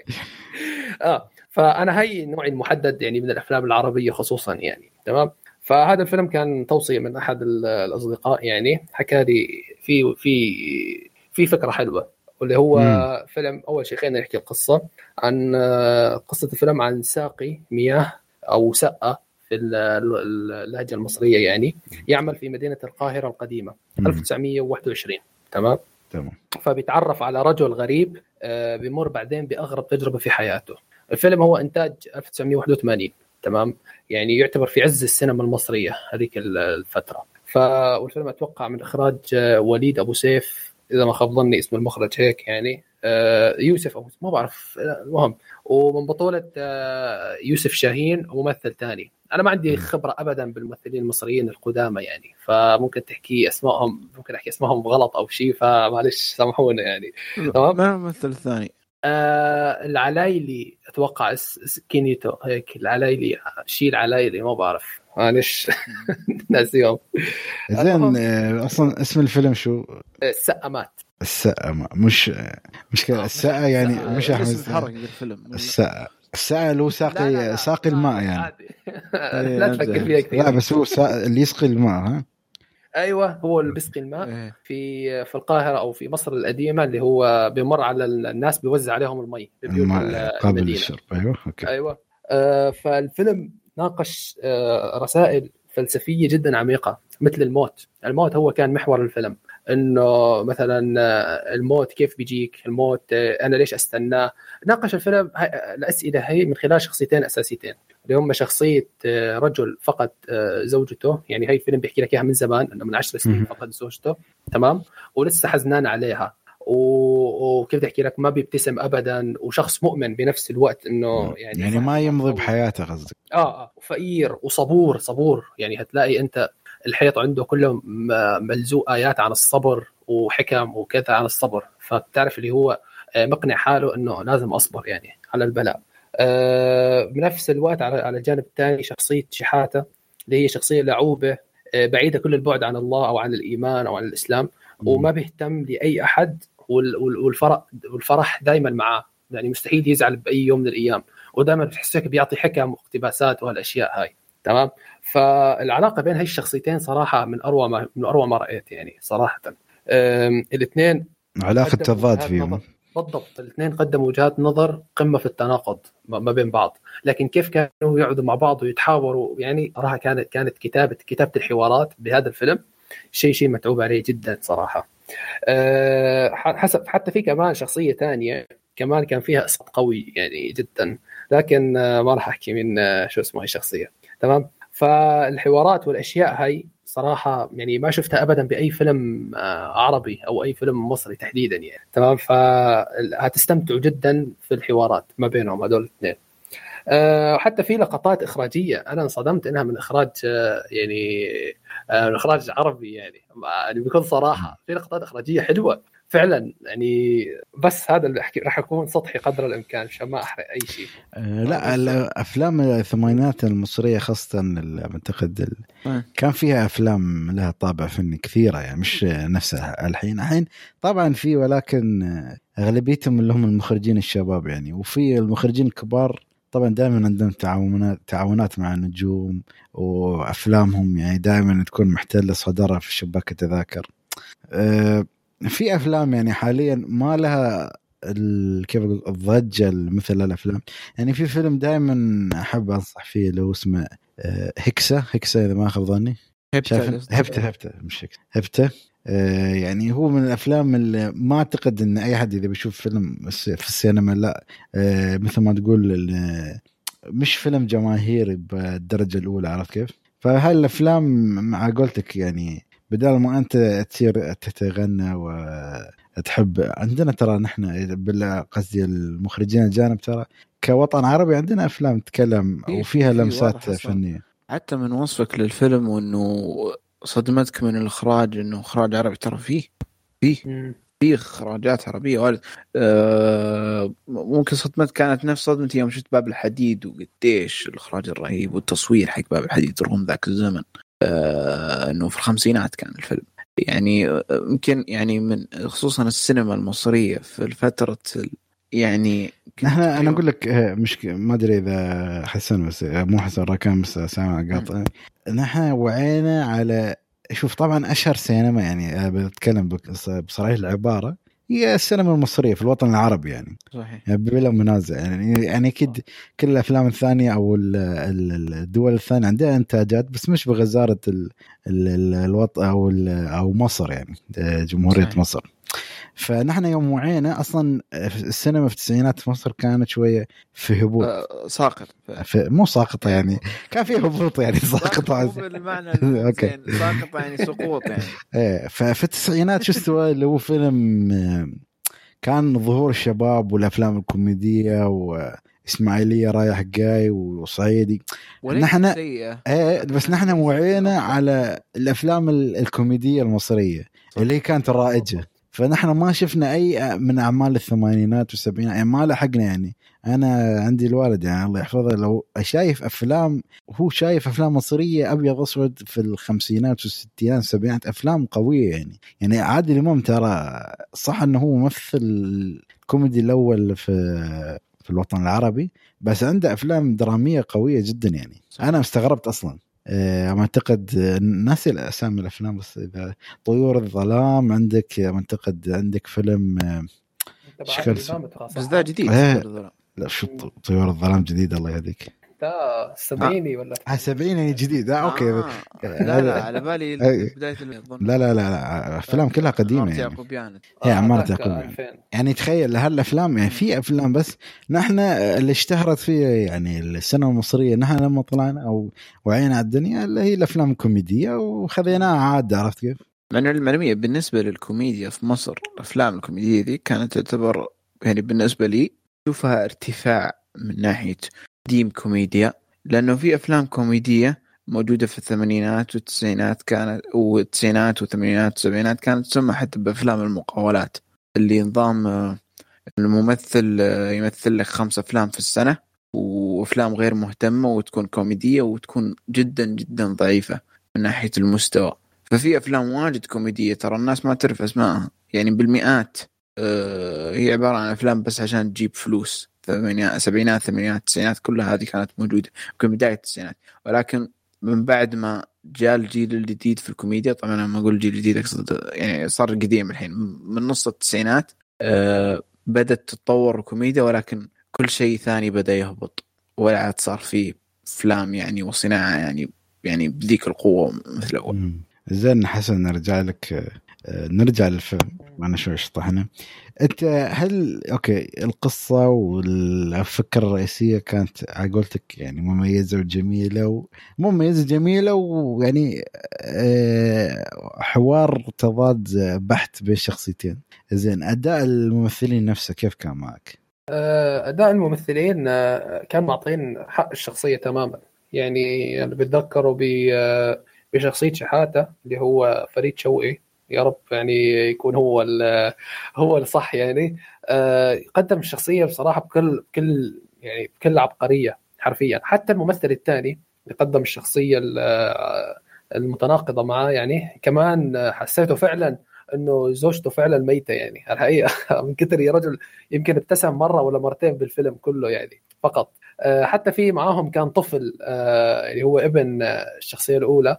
آه فأنا هي نوعي المحدد يعني من الأفلام العربية خصوصا يعني تمام؟ فهذا الفيلم كان توصية من أحد ال- الأصدقاء يعني حكى لي في في في فكرة حلوة واللي هو مم. فيلم أول شيء خلينا نحكي القصة عن آه، قصة الفيلم عن ساقي مياه أو سقة في ال- ال- اللهجة المصرية يعني يعمل في مدينة القاهرة القديمة مم. 1921 تمام؟ تمام فبيتعرف على رجل غريب آه، بيمر بعدين بأغرب تجربة في حياته. الفيلم هو إنتاج 1981 تمام؟ يعني يعتبر في عز السينما المصرية هذيك ال- الفترة. ف والفيلم أتوقع من إخراج آه، وليد أبو سيف إذا ما خاب ظني اسم المخرج هيك يعني يوسف ابو ما بعرف آه، المهم. ومن بطولة آه، يوسف شاهين وممثل ثاني. أنا ما عندي خبرة ابدا بالممثلين المصريين القدامى يعني فممكن تحكي أسمائهم ممكن أحكي أسمائهم غلط أو شيء فمعلش سامحونا يعني. تمام. ما الممثل الثاني آه العلايلي أتوقع اس- اس- كينيتو هيك. العلايلي شيء العلايلي ما بعرف. معلش. ناسيهم. زين آه، أصلا اسم الفيلم شو؟ السقا ما- مش مش كذا آه، السقا يعني السقا. مش احمد السقا الفيلم. السقا اللي هو لا، لا، ساقي لا، ساقي لا، الماء يعني. عادي. لا تفكر فيها لا كثير بس هو سا... اللي يسقي الماء ها؟ أيوه هو اللي بيسقي الماء. إيه. في في القاهرة أو في مصر القديمة اللي هو بيمر على الناس بيوزع عليهم المي ببيوت قابل المدينة. للشرب. أيوه أوكي. أيوه. آه فالفيلم ناقش آه رسائل فلسفية جدا عميقة مثل الموت. الموت هو كان محور الفيلم. إنه مثلا آه، الموت كيف بيجيك؟ الموت آه، أنا ليش أستناه؟ ناقش الفيلم الأسئلة هي من خلال شخصيتين أساسيتين اللي هم شخصية آه، رجل فقد زوجته يعني هي الفيلم بيحكي لك إياها من زمان إنه من عشر سنين مهم. فقد زوجته تمام؟ ولسه حزنان عليها. وكيف بدي أحكي لك؟ ما بيبتسم ابدا وشخص مؤمن بنفس الوقت إنه يعني يعني ما يمضي بحياته قصدك. آه آه فقير وصبور صبور. يعني هتلاقي أنت الحيط عنده كله ملزوق آيات عن الصبر وحكم وكذا عن الصبر. فبتعرف اللي هو آه، مقنع حاله إنه لازم أصبر يعني على البلاء. آه، بنفس الوقت على الجانب الثاني شخصية شحاتة اللي هي شخصية لعوبة آه، بعيدة كل البعد عن الله أو عن الإيمان أو عن الإسلام وما بيهتم لأي أحد وال- وال- والفرح والفرح دائما معاه. يعني مستحيل يزعل بأي يوم من الأيام. ودائما بتحسك بيعطي حكم واقتباسات وهالأشياء هاي. تمام؟ فالعلاقة بين هاي الشخصيتين صراحة من أروع ما من أروع ما رأيت يعني صراحة. الاثنين علاقة تضاد فيهم. بالضبط الاثنين قدموا وجهات نظر قمة في التناقض ما بين بعض. لكن كيف كانوا يقعدوا مع بعض ويتحاوروا يعني صراحة كانت كانت كتابه كتابة الحوارات بهذا الفيلم شيء شيء متعوب عليه جدا صراحة. أه حسب حتى في كمان شخصية ثانية كمان كان فيها إسقاط قوي يعني جدا. لكن آه، ما راح أحكي من آه، شو اسمه هي الشخصية. تمام؟ فالحوارات والأشياء هاي صراحة يعني ما شفتها ابدا بأي فيلم آه، عربي أو أي فيلم مصري تحديدا يعني تمام؟ فهتستمتعوا جدا في الحوارات ما بينهم هذول الاثنين. آه، حتى في لقطات إخراجية أنا انصدمت إنها من إخراج آه، يعني من إخراج عربي يعني يعني بكل صراحة. في لقطات إخراجية حلوة. فعلا يعني بس هذا اللي أحكي راح اكون سطحي قدر الإمكان عشان ما احرق أي شيء آه، لا الأفلام الثمانينات المصرية خاصة ال- أعتقد ال- آه. كان فيها أفلام لها طابع فني كثيرة يعني مش نفسها الحين الحين طبعا في ولكن آه، أغلبيتهم اللي هم المخرجين الشباب يعني وفي المخرجين الكبار طبعا دائما عندهم تعاونات تعاونات مع النجوم وأفلامهم يعني دائما تكون محتلة صدرها في شباك التذاكر. آه، في أفلام يعني حاليا ما لها ال- كيف أقول الضجة مثل الأفلام. يعني في فيلم دائما أحب أنصح فيه اللي هو اسمه آه، هكسا هكسا إذا ما خاب ظني. شايف هبته هبته مش هكسا هبته آه، يعني هو من الأفلام اللي ما أعتقد إن أي حد إذا بيشوف فيلم في السينما لا. آه، مثل ما تقول مش فيلم جماهيري بالدرجة الأولى عرفت كيف؟ فهاي الأفلام مع قولتك يعني بدل ما أنت تصير تتغنى وتحب عندنا ترى نحن قصدي المخرجين الاجانب ترى كوطن عربي عندنا أفلام تتكلم في- وفيها في لمسات. فنية. حتى من وصفك للفيلم وإنه صدمتك من الإخراج إنه إخراج عربي ترى فيه فيه في إخراجات عربية وايد. آه ممكن صدمتك كانت نفس صدمتي يوم شفت باب الحديد وقديش الإخراج الرهيب والتصوير حق باب الحديد رغم ذاك الزمن. إنه في الخمسينات كان الفيلم. يعني آه، يمكن يعني من خصوصا السينما المصرية في فتره يعني نحن أنا أقول لك آه، مش ما أدري إذا حسن بس آه، مو حسن راكان بس سامع قاطع. نحن وعينا على شوف طبعا أشهر سينما يعني بتكلم بصريح العبارة هي السينما المصرية في الوطن العربي يعني. صحيح. يعني بلا منازع يعني. يعني أكيد كل الأفلام الثانية أو ال- ال- الدول الثانية عندها إنتاجات بس مش بغزارة ال- ال- ال- الوطن أو أو مصر يعني جمهورية صحيح. مصر. فنحن يوم وعينا أصلا السينما في التسعينات في مصر كانت شوية في هبوط. آه ساقط في مو ساقطة يعني كان في هبوط يعني ساقط ساقطة. بالمعنى أوكي. الزين ساقط يعني سقوط يعني. إيه ففي التسعينات شو استوى؟ اللي هو فيلم آه، كان ظهور الشباب والأفلام الكوميدية وإسماعيلية رايح جاي وصعيدي. نحن- إيه بس نحن وعينا على الأفلام ال- الكوميدية المصرية اللي هي كانت رائجة. فنحن ما شفنا أي من أعمال الثمانينات والسبعينات. يعني ما لحقنا يعني. أنا عندي الوالد يعني الله يحفظه لو شايف أفلام هو شايف أفلام مصرية أبيض اسود في الخمسينات والستينات والسبعينات أفلام قوية يعني. يعني عادل إمام ترى صح إنه هو ممثل الكوميدي الأول في في الوطن العربي بس عنده أفلام درامية قوية جدا يعني. أنا استغربت أصلا. آه، أعتقد آه، ناسي اسامي الأفلام بس إذا طيور الظلام عندك أعتقد عندك فيلم آه، شكل؟ بس ذا جديد إيه. لا لا شو طيور الظلام جديد الله يهديك ده السبعيني ولا آه 70 جديد آه okay آه. لا لا على بالي إيه. بداية. لا لا لا لا افلام كلها قديمة عمارة يعني يعقوبيان هي عمارة هذاك يعقوب يعني. 2000 يعني تخيل هالافلام يعني في أفلام بس نحن اللي اشتهرت فيه يعني السينما المصرية نحن لما طلعنا أو وعينا على الدنيا اللي هي الأفلام الكوميدية وخذيناها عاد عرفت كيف؟ انه المعلومية بالنسبة للكوميديا في مصر الأفلام الكوميدية دي كانت تعتبر يعني بالنسبة لي أشوفها ارتفاع من ناحية قديم كوميديا لأنه في أفلام كوميدية موجودة في الثمانينات والتسعينات كانت والتسعينات والثمانينات والسبعينات كانت تسمى حتى بأفلام المقاولات. اللي نظام الممثل يمثل لك خمس أفلام في السنة وأفلام غير مهتمة وتكون كوميدية وتكون جدا جدا ضعيفة من ناحية المستوى. ففي أفلام واجد كوميدية ترى الناس ما تعرف أسمائها. يعني بالمئات آه، هي عبارة عن أفلام بس عشان تجيب فلوس. ثمانينات سبعينات ثمانينات تسعينات كلها هذه كانت موجودة يمكن بداية التسعينات. ولكن من بعد ما جاء الجيل الجديد في الكوميديا طبعا لما أقول الجيل الجديد أقصد يعني صار قديم الحين. من نص التسعينات آه، بدأت تتطور الكوميديا ولكن كل شيء ثاني بدأ يهبط. ولا عاد صار في أفلام يعني وصناعة يعني يعني بذيك القوة مثل اول مم. زين حسن نرجع لك آه، نرجع للفيلم. معنا شوي شطحنا أنت هل أوكي القصة والفكرة الرئيسية كانت على قولتك يعني مميزة وجميلة و... مميزة جميلة ويعني آه، حوار تضاد بحت بين الشخصيتين زين أداء الممثلين نفسه كيف كان معك؟ آه، أداء الممثلين آه، كان معطين حق الشخصية تماما. يعني أنا بتذكره بشخصية شحاتة اللي هو فريد شوقي. يا رب يعني يكون هو هو الصح يعني. آه، قدم الشخصية بصراحة بكل بكل يعني بكل عبقرية حرفيا. حتى الممثل الثاني اللي قدم الشخصية ال- المتناقضة معاه يعني. كمان حسيته فعلا إنه زوجته فعلا ميتة يعني. الحقيقة من كثر يا رجل يمكن ابتسم مرة ولا مرتين بالفيلم كله يعني فقط. آه، حتى في معاهم كان طفل آه، اللي هو ابن الشخصية الأولى. اللي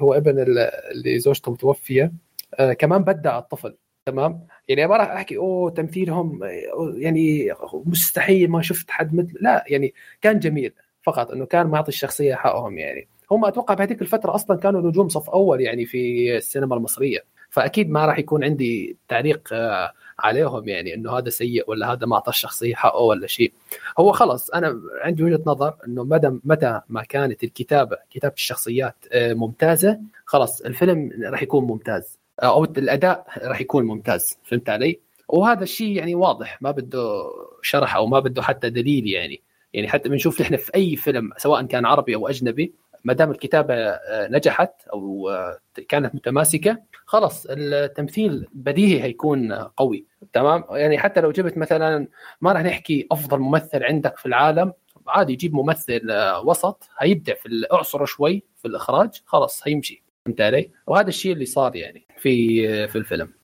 هو ابن ال- اللي زوجته متوفية. آه، كمان بدع الطفل تمام؟ يعني ما راح أحكي أوه تمثيلهم آه، يعني مستحيل ما شفت حد مثل لا يعني كان جميل فقط إنه كان معطي الشخصية حقهم يعني. هم أتوقع بهذيك الفترة أصلا كانوا نجوم صف أول يعني في السينما المصرية. فأكيد ما راح يكون عندي تعليق آه، عليهم يعني إنه هذا سيء ولا هذا ما اعطى الشخصية حقه ولا شيء. هو خلص أنا عندي وجهة نظر إنه مدى متى ما كانت الكتابه كتابة الشخصيات آه، ممتازة خلاص الفيلم راح يكون ممتاز. آه، أو الأداء راح يكون ممتاز. فهمت علي؟ وهذا الشيء يعني واضح ما بده شرح أو ما بده حتى دليل يعني. يعني حتى بنشوف نحن في أي فيلم سواء كان عربي أو أجنبي ما دام الكتابة آه، نجحت أو آه، كانت متماسكة خلاص التمثيل بديهي هيكون قوي. تمام؟ يعني حتى لو جبت مثلا ما راح نحكي أفضل ممثل عندك في العالم عادي جيب ممثل آه، وسط هيبدع في الاعصر شوي في الإخراج خلاص هيمشي. فهمت علي؟ وهذا الشيء اللي صار يعني في في الفيلم.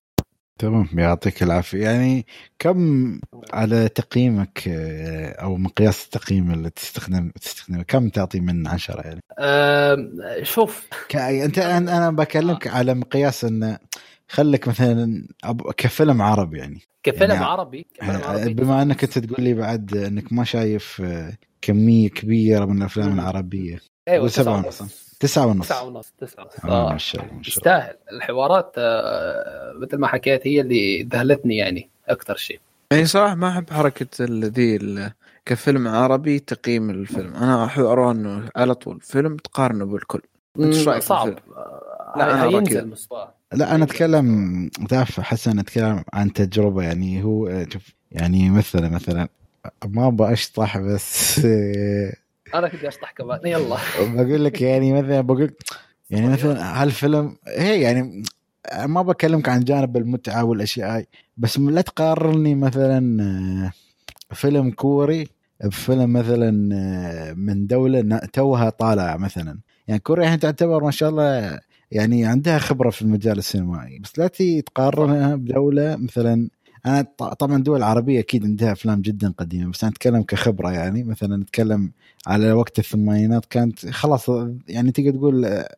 تمام يعطيك العافية. يعني كم على تقييمك آه، أو مقياس التقييم اللي تستخدم تستخدمه؟ كم تعطي من عشرة يعني؟ آم، شوف. أنت أنا أنا بكلمك على مقياس انه خليك مثلا كفيلم عربي يعني. كفيلم يعني عربي كفيلم عربي. بما أنك أنت تقول لي بعد إنك ما شايف آه، كمية كبيرة من الأفلام. العربية. أيوه تسعة ونص. تسعة ونص تسعة ونص. آه. ما شاء الله يستاهل. الحوارات آه، مثل ما حكيت هي اللي ذهلتني يعني أكثر شيء. يعني صراحة ما أحب حركة ذي كفيلم عربي تقييم الفيلم. أنا أحب ارى إنه على طول فيلم تقارنه بالكل. صعب؟ آه، لا، أنا أرى هينزل. مستواه لا أنا أتكلم تعرف حسن أتكلم عن تجربة. يعني هو آه، شوف يعني مثلا مثلا ما أبغى أشطح بس أنا بدي اشطح كمان يلا. بقول لك يعني مثلا بقول يعني مثلا هالفيلم هي يعني ما بكلمك عن جانب المتعة والأشياء هاي بس لا تقارني مثلا آه، فيلم كوري بفيلم مثلا آه، من دولة توها طالعه مثلا. يعني كوريا يعني تعتبر ما شاء الله يعني عندها خبرة في المجال السينمائي بس لا تقارنها بدوله مثلا أنا طبعا الدول العربية أكيد عندها أفلام جدا قديمة بس أنا أتكلم كخبرة يعني. مثلا نتكلم على وقت الثمانينات كانت خلاص يعني تقدر تقول آه،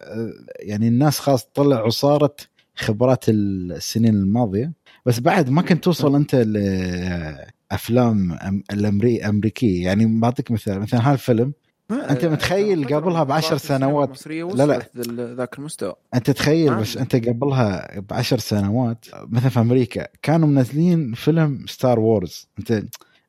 يعني الناس خلاص طلعوا صارت خبرات السنين الماضية. بس بعد ما كنت توصل أنت لافلام أم- الامري أمريكية. يعني بعطيك مثال مثلا هالفيلم أنت متخيل قبلها بعشر سنوات- لا، لا. ذاك المستوى أنت تخيل. بس أنت قبلها بعشر سنوات مثلا في أمريكا كانوا منزلين فيلم Star Wars أنت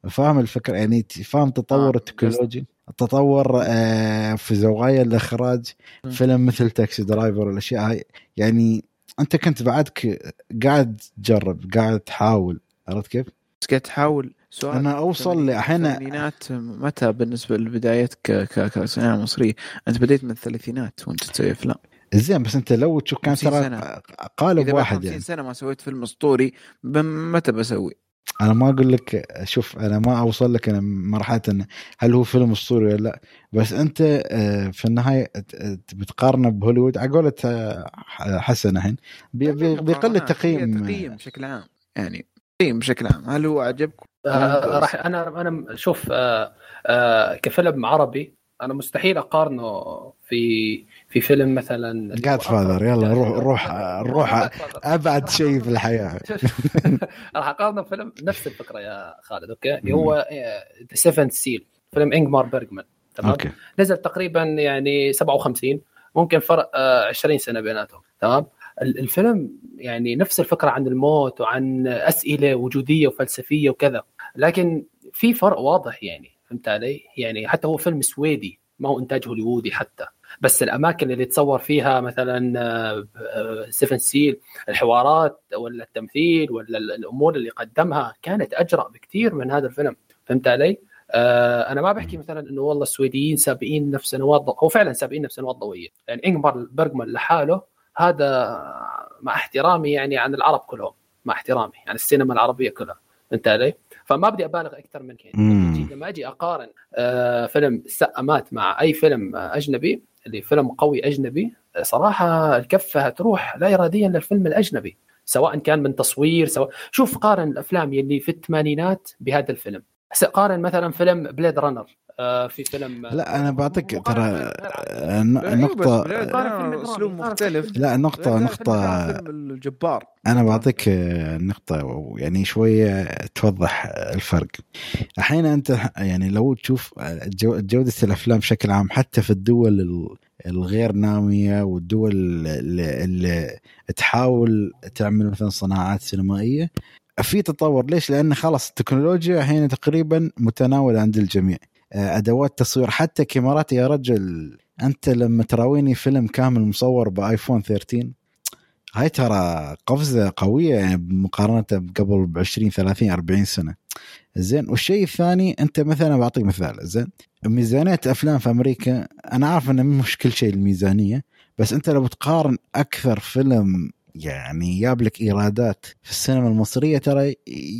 فاهم الفكرة يعني فاهم تطور آه، technology التطور آه، في زوايا الإخراج م. فيلم مثل Taxi Driver والاشياء هاي يعني أنت كنت بعدك قاعد تجرب قاعد تحاول عرفت كيف؟ بس قاعد تحاول سؤال أنا أوصل الثمانينات- لأحيانا- الثمانينات متى بالنسبة لبدايتك ك- ك- كسينما مصرية؟ أنت بديت من الثلاثينات وأنت تسوي افلام زين بس أنت لو تشوف كان 50 ترى. قالب واحد 50 يعني. سنة ما سويت فيلم أسطوري متى بسوي؟ أنا ما أقول لك شوف أنا ما أوصل لك أنا مرحلة إن هل هو فيلم أسطوري ولا لا. بس أنت آه، في النهاية بتقارنه بهوليوود. على قولة آه، حسن الحين. بي- بي- بيقل التقييم هي تقييم بشكل عام. يعني تقييم بشكل عام هل هو عجبك؟ آه راح أنا أنا شوف آه آه كفيلم عربي أنا مستحيل أقارنه في في فيلم مثلا جاد father يلا روح روح روح أبعد شيء في الحياة. راح أقارنه بفيلم نفس الفكرة يا خالد أوكي؟ اللي هو The Seventh Seal فيلم إنجمار بيرجمان تمام؟ أوكي. نزل تقريبا يعني 57 ممكن فرق آه، 20 سنة بيناتهم تمام؟ الفيلم يعني نفس الفكرة عن الموت وعن أسئلة وجودية وفلسفية وكذا لكن في فرق واضح يعني فهمت علي؟ يعني حتى هو فيلم سويدي ما هو إنتاج هوليوودي حتى بس الأماكن اللي تصور فيها مثلا سيفن سيل الحوارات ولا التمثيل ولا ال- الأمور اللي قدمها كانت أجرأ بكثير من هذا الفيلم فهمت علي؟ آه أنا ما بحكي مثلا إنه والله السويديين سابقين نفس سنوات ضوء هو فعلا سابقين نفس سنوات ضوئية يعني انجمار برجمان لحاله هذا مع احترامي يعني عن العرب كلهم مع احترامي يعني السينما العربية كلها فهمت علي؟ فما بدي أبالغ أكثر من كذا. أجي- لما أجي أقارن آه فيلم السقامات مع أي فيلم أجنبي اللي فيلم قوي أجنبي آه، صراحة الكفة تروح لا اراديا للفيلم الأجنبي سواء كان من تصوير سواء شوف قارن الأفلام يلي في الثمانينات بهذا الفيلم هسه قارن مثلا فيلم Blade Runner آه في فيلم لا أنا بعطيك ترى. آه، النقطه قارن فيلم أسلوب مختلف لا نقطه فيلم الجبار أنا بعطيك آه، نقطة يعني شوية توضح آه، الفرق. الحين أنت يعني لو تشوف آه، جو- جودة الأفلام بشكل عام حتى في الدول ال- الغير نامية والدول اللي, اللي تحاول تعمل مثلا صناعات سينمائية في تطور ليش؟ لأن خلاص التكنولوجيا الحين تقريبا متناولة عند الجميع. آه، أدوات تصوير حتى كاميرات يا رجل أنت لما تراويني فيلم كامل مصور بآيفون 13 هاي ترى قفزة قوية يعني مقارنه قبل ب 20 30 40 سنة زين والشيء الثاني أنت مثلا بعطيك مثال زين ميزانية أفلام في أمريكا أنا عارف انه مش كل شيء الميزانية بس أنت لو بتقارن أكثر فيلم يعني جاب لك إيرادات في السينما المصرية ترى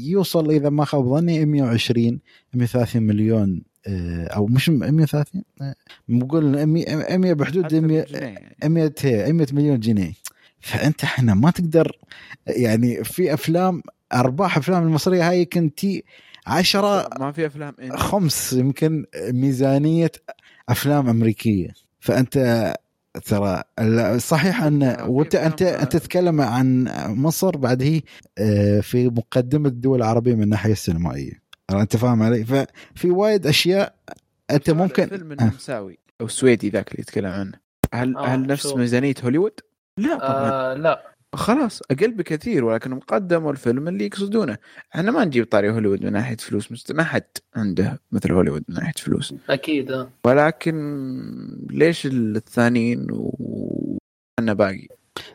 يوصل إذا ما خاب ظني 120 130 مليون آه، أو مش 130 آه، نقول 100 100 بحدود حتى 100 بالجنيه يعني. 100 هي 100 مليون جنيه فأنت إحنا ما تقدر يعني في أفلام أرباح أفلام المصرية هاي يمكن تي 10 ما في أفلام إيه. خمس يمكن ميزانية أفلام أمريكية فأنت ترى ال- صحيح أن في وانت انت أنت تتكلم عن مصر بعد هي آه، في مقدمة الدول العربية من الناحية السينمائية أنت فاهم علي ففي وايد أشياء أنت ممكن فيلم آه. النمساوي أو السويدي ذاك اللي يتكلم عنه هل آه، هل نفس. ميزانية هوليوود؟ لا طبعا آه لا خلاص أقل بكثير ولكن مقدموا الفيلم اللي يقصدونه. إحنا ما نجيب طاري هوليوود من ناحية فلوس مست... ما حد عنده مثل هوليوود من ناحية فلوس. أكيد آه. ولكن ليش الثانيين وأنا باقي؟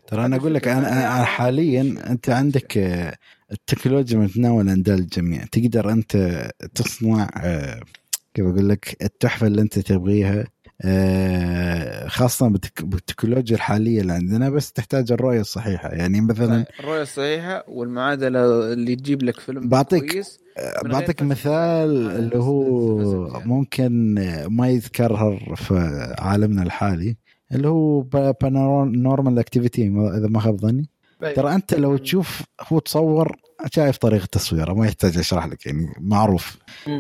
ترى أنا أقول لك أنا أنا حاليا أنت عندك آه، التكنولوجيا متناولة عند الجميع. تقدر أنت تصنع آه، كيف أقول لك التحفة اللي أنت تبغيها. خاصة بالتك- بالتكنولوجيا الحالية اللي عندنا بس تحتاج الرؤية الصحيحة يعني مثلا الرؤية الصحيحة والمعادلة اللي تجيب لك فيلم بعطيك- كويس آه، بعطيك. مثال هذا اللي هو يعني. ممكن ما يذكرها في عالمنا الحالي اللي هو Paranormal Activity إذا ما خاب ظني أيوة. ترى أنت لو تشوف هو تصور شايف طريقة تصويره ما يحتاج أشرح لك يعني معروف.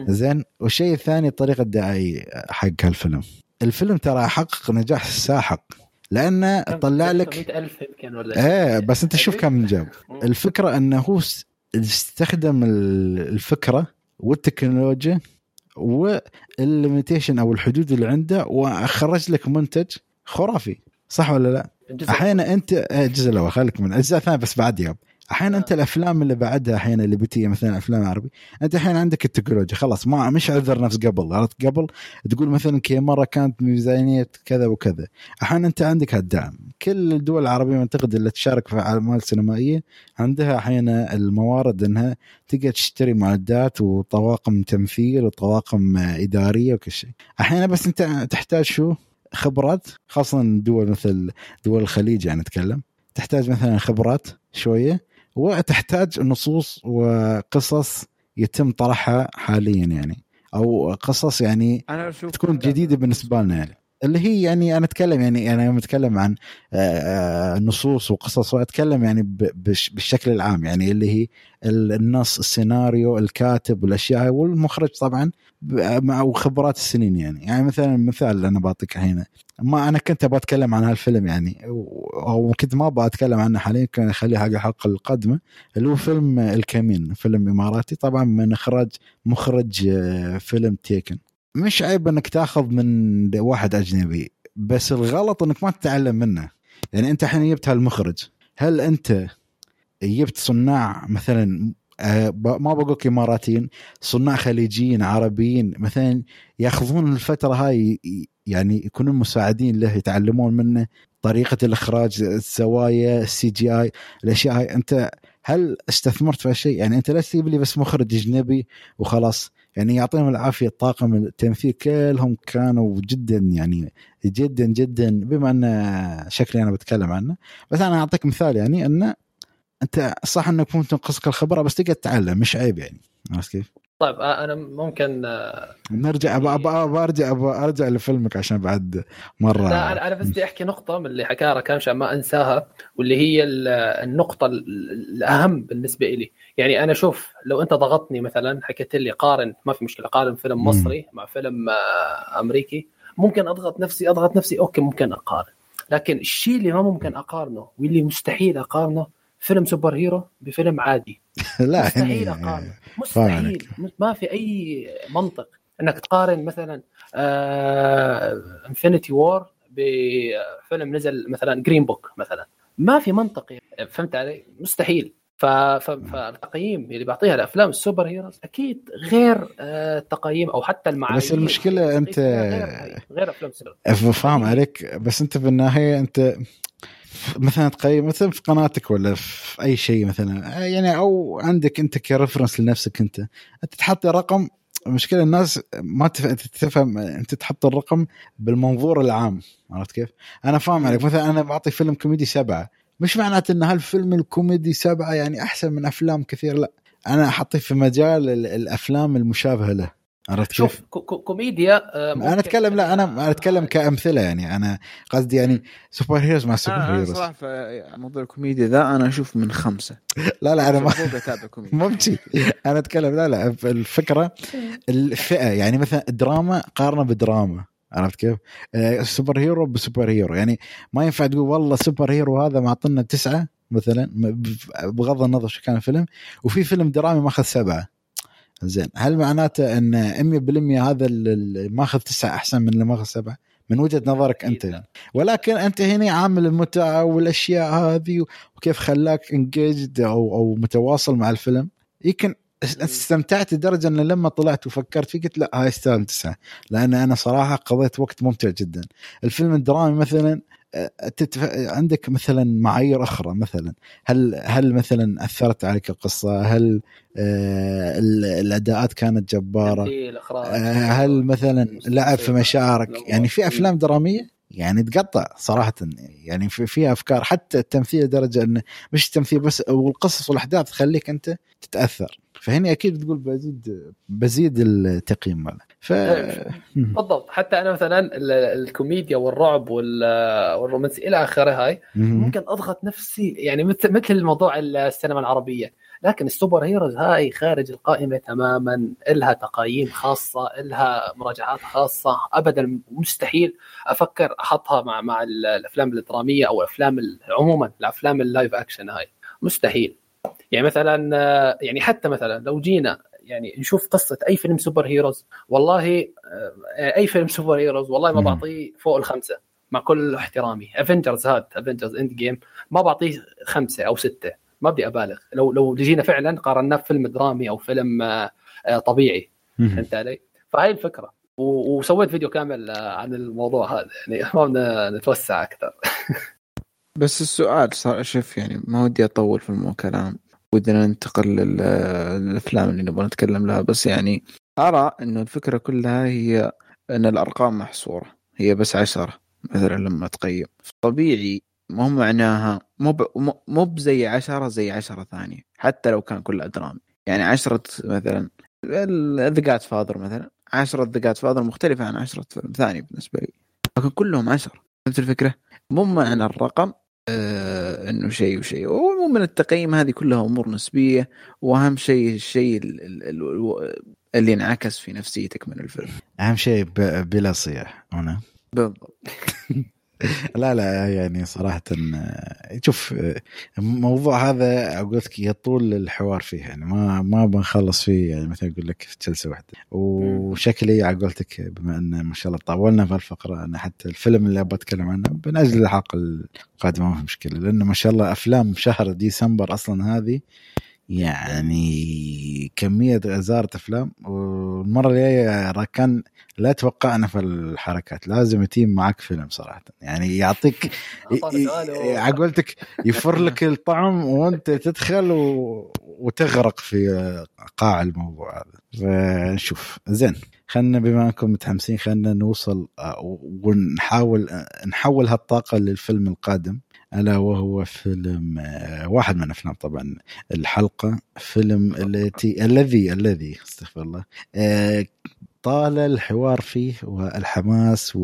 زين والشيء الثاني الطريقة الدعائية حق هالفيلم الفيلم ترى حقق نجاح ساحق لأنه طلع لك 100000 يمكن ولا إيه بس أنت شوف كم جاب. الفكرة إنه هو استخدم ال- الفكرة والتكنولوجيا والليميتيشن أو الحدود اللي عنده وخرج لك منتج خرافي صح ولا لا؟ الجزء أحيانا انت آه، الجزء الأول خليك من الاجزاء الثانية بس بعد يوم أحيانا. أنت الأفلام اللي بعدها أحيانا اللي بتيجي مثلا أفلام عربي أنت أحيانا عندك التكنولوجيا خلاص ما مش عذر نفس قبل عرفت؟ قبل تقول مثلا كي مره كانت ميزانية كذا وكذا أحيانا أنت عندك هالدعم. كل الدول العربية أعتقد اللي تشارك في أعمال سينمائية عندها أحيانا الموارد إنها تقدر تشتري معدات وطواقم تمثيل وطواقم إدارية وكل شيء. أحيانا بس أنت تحتاج شو؟ خبرات خاصة دول مثل دول الخليج يعني نتكلم تحتاج مثلا خبرات شوية وتحتاج نصوص وقصص يتم طرحها حاليا يعني. أو قصص يعني أشوف تكون جديدة بالنسبة لنا يعني. اللي هي يعني أنا أتكلم يعني أنا يوم اتكلم عن آه، آه، نصوص وقصص وأتكلم يعني بالشكل العام يعني اللي هي ال- النص السيناريو الكاتب والأشياء والمخرج طبعا مع وخبرات السنين يعني. يعني مثلا مثال اللي أنا بعطيك هنا ما أنا كنت أبغى أتكلم عن هالفيلم يعني أو كنت ما أبغى أتكلم عنه حاليا كان اخليه حق الحلقة القادمة اللي هو فيلم الكمين فيلم إماراتي طبعا من إخراج مخرج آه، فيلم تيكن. مش عيب انك تاخذ من واحد أجنبي بس الغلط انك ما تتعلم منه. يعني انت الحين جبت هالمخرج هل انت جبت صناع مثلا آه، ما بقول إماراتيين صناع خليجيين عربيين مثلا ياخذون الفترة هاي يعني يكونون مساعدين له يتعلمون منه طريقة الإخراج الزوايا ال CGI الأشياء هاي. انت هل استثمرت في هالشيء؟ يعني انت لا تجيب لي بس مخرج أجنبي وخلاص؟ يعني يعطيهم العافية طاقم التمثيل كلهم كانوا جدا يعني جدا جدا بما أن شكلي أنا بتكلم عنه بس أنا أعطيك مثال يعني انه أنت صح أنك ممكن تنقصك الخبرة بس تقدر تتعلم مش عيب يعني عرفت كيف؟ طيب آه، أنا ممكن آه، نرجع أبا أرجع لفيلمك عشان بعد مرة. لا أنا أنا بس بدي أحكي نقطة من اللي حكاها ركان عشان ما أنساها واللي هي ال- النقطة ال- الأهم بالنسبة لي يعني أنا شوف لو أنت ضغطني مثلا حكيت لي قارن ما في مشكلة قارن فيلم. مصري مع فيلم آه، أمريكي ممكن أضغط نفسي أضغط نفسي أوكي ممكن أقارن. لكن الشيء اللي ما ممكن أقارنه واللي مستحيل أقارنه فيلم superhero بفيلم عادي. لا مستحيل يعني أقارنه. مستحيل. ما في أي منطق إنك تقارن مثلا Infinity War بفيلم نزل مثلا Green Book مثلا. ما في منطق فهمت علي؟ مستحيل. فالتقييم اللي بعطيها الافلام ال superheroes أكيد غير آه، تقييم أو حتى المعايير بس المشكلة أنت- غير, غير أفلام سوبر فاهم عليك. بس أنت بالنهاية أنت مثلا تقيم مثلا في قناتك ولا في أي شيء مثلا يعني أو عندك أنت ك reference لنفسك أنت. أنت تحط رقم المشكلة الناس ما تف- تفهم أنت تحط الرقم بالمنظور العام عرفت كيف؟ أنا فاهم عليك. مثلا أنا بعطي فيلم كوميدي سبعة. مش معناته إن هالفيلم الكوميدي سبعة يعني أحسن من أفلام كثير لا. أنا احطيه في مجال ال- الأفلام المشابهة له. عرفت كيف؟ شوف كو- كو- كوميديا آه، أنا أتكلم لا أنا إنها- أتكلم كأمثلة يعني. أنا قصدي يعني superheroes مع سوبر أنا heroes. صراحة في موضوع الكوميديا ذا أنا أشوف من خمسة. لا لا أنا ما اتابع كوميديا. مو بشي. أنا أتكلم لا لا الفكرة الفئة يعني مثلا دراما قارنه بدراما عرفت كيف؟ آه، superhero ب superhero. يعني ما ينفع تقول والله superhero هذا معطينا تسعة مثلا بغض النظر شو كان الفيلم. وفي فيلم درامي ماخذ سبعة. زين. هل معناته إن 100% هذا اللي ماخذ تسعة أحسن من اللي ماخذ سبعة؟ من وجهة نظرك أنت. يعني. ولكن أنت هنا عامل المتعة والأشياء هذه وكيف خلاك انجيجد أو أو متواصل مع الفيلم. يمكن استمتعت لدرجة إن لما طلعت وفكرت فيه قلت لا هاي يستاهل تسعة. لأن أنا صراحة قضيت وقت ممتع جدا. الفيلم الدرامي مثلا تتف... عندك مثلا معايير أخرى مثلا هل هل مثلا أثرت عليك القصة؟ هل آه ال- الأداءات كانت جبارة. آه، هل مثلا لعب في مشاعرك؟ يعني في أفلام درامية؟ يعني تقطع صراحة. يعني في فيها أفكار حتى التمثيل لدرجة انه مش التمثيل بس والقصص والأحداث تخليك أنت تتأثر. فهني أكيد تقول بزيد بزيد التقييم ماله. ف بالضبط حتى أنا مثلا ال- الكوميديا والرعب وال- والرومانسي إلى آخره هاي ممكن أضغط نفسي. يعني مثل مثل موضوع السينما العربية. لكن ال superheroes هاي خارج القائمة تماما إلها تقييم خاصة إلها مراجعات خاصة ابدا مستحيل أفكر أحطها مع مع ال- الأفلام الدراميه أو الأفلام ال- عموما الأفلام ال live action هاي. مستحيل. يعني مثلا يعني حتى مثلا لو جينا يعني نشوف قصة أي فيلم superheroes والله أي فيلم superheroes والله ما. بعطيه فوق الخمسة. مع كل احترامي. Avengers هاد Avengers Endgame ما بعطيه خمسة أو ستة. ما بدي أبالغ. لو لو جينا فعلا قارناه بفيلم درامي أو فيلم آه، آه، طبيعي. فهمت علي؟ فهاي الفكرة. وسويت فيديو كامل آه، عن الموضوع هذا. يعني ما بدنا نتوسع أكثر. بس السؤال صار شوف يعني ما ودي أطول في الكلام ودنا ننتقل لل- للأفلام اللي نبغى نتكلم لها. بس يعني أرى إنه الفكرة كلها هي إن الأرقام محصورة. هي بس عشرة مثلا لما تقيم. طبيعي مو معناها مو ب- مو- مو بزي عشرة زي عشرة ثانية حتى لو كان كلها درامي يعني عشرة مثلا The Godfather مثلا عشرة The Godfather مختلفة عن عشرة فيلم ثاني بالنسبة لي. لكن كلهم عشرة. فهمت الفكرة؟ مو معنى الرقم آه إنه شيء وشيء. ومن التقييم هذه كلها أمور نسبية. وأهم شيء الشيء ال- ال- ال- اللي انعكس في نفسيتك من الفيلم. أهم شيء ب- بلا صياح هنا. بالضبط. لا لا يعني صراحة آه، شوف الموضوع هذا أقول لك يطول الحوار فيه يعني ما ما بنخلص فيه يعني مثلا أقول لك في جلسة واحدة. وشكلي على قولتك بما أن ما شاء الله طولنا في الفقرة أنا حتى الفيلم اللي أبغى أتكلم عنه بنأجل الحلقة القادمة ما في مشكلة لأنه ما شاء الله أفلام شهر ديسمبر أصلا هذه يعني كمية غزارة أفلام والمرة الجاية كان لا توقعنا في الحركات لازم يتيم معك فيلم صراحة. يعني يعطيك عقولتك يفر لك الطعم وأنت تدخل و... وتغرق في قاع الموضوع هذا. فنشوف. زين خلنا بما أنكم متحمسين خلنا نوصل آه، ونحاول آه، نحول هالطاقة للفيلم القادم. ألا وهو فيلم آه، واحد من أفلام طبعا الحلقة فيلم التي الذي الذي استغفر الله آه، طال الحوار فيه والحماس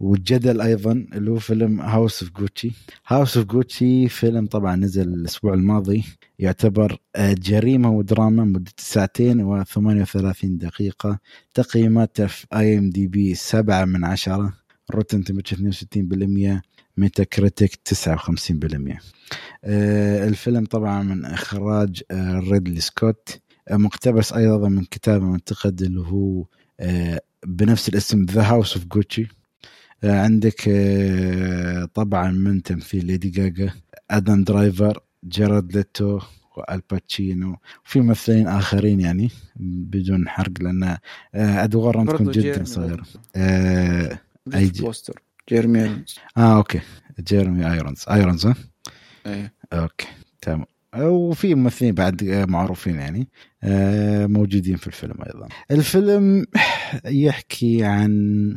والجدل أيضا اللي هو فيلم House of Gucci House of Gucci فيلم طبعا نزل الأسبوع الماضي يعتبر آه، جريمة ودراما مدة ساعتين و38 دقيقة تقييماته في IMDb 7 من 10 Rotten Tomatoes 62% Metacritic 59% آه، الفيلم طبعا من إخراج آه، ريدلي سكوت آه، مقتبس أيضا من كتاب منتقد اللي هو آه، بنفس الاسم The House of Gucci عندك آه، طبعا من تمثيل ليدي جاجا آدم درايفر جيرارد ليتو وآل باتشينو وفي ممثلين آخرين يعني بدون حرق لأن آه، ادوارهم تكون جدا صغيرة. آه, برضو. جيرمي إيرونز. آه okay. جيرمي ايرونز ايرونز ها؟ إيه. okay. تمام. وفي ممثلين بعد معروفين يعني. آه، موجودين في الفيلم أيضا. الفيلم يحكي عن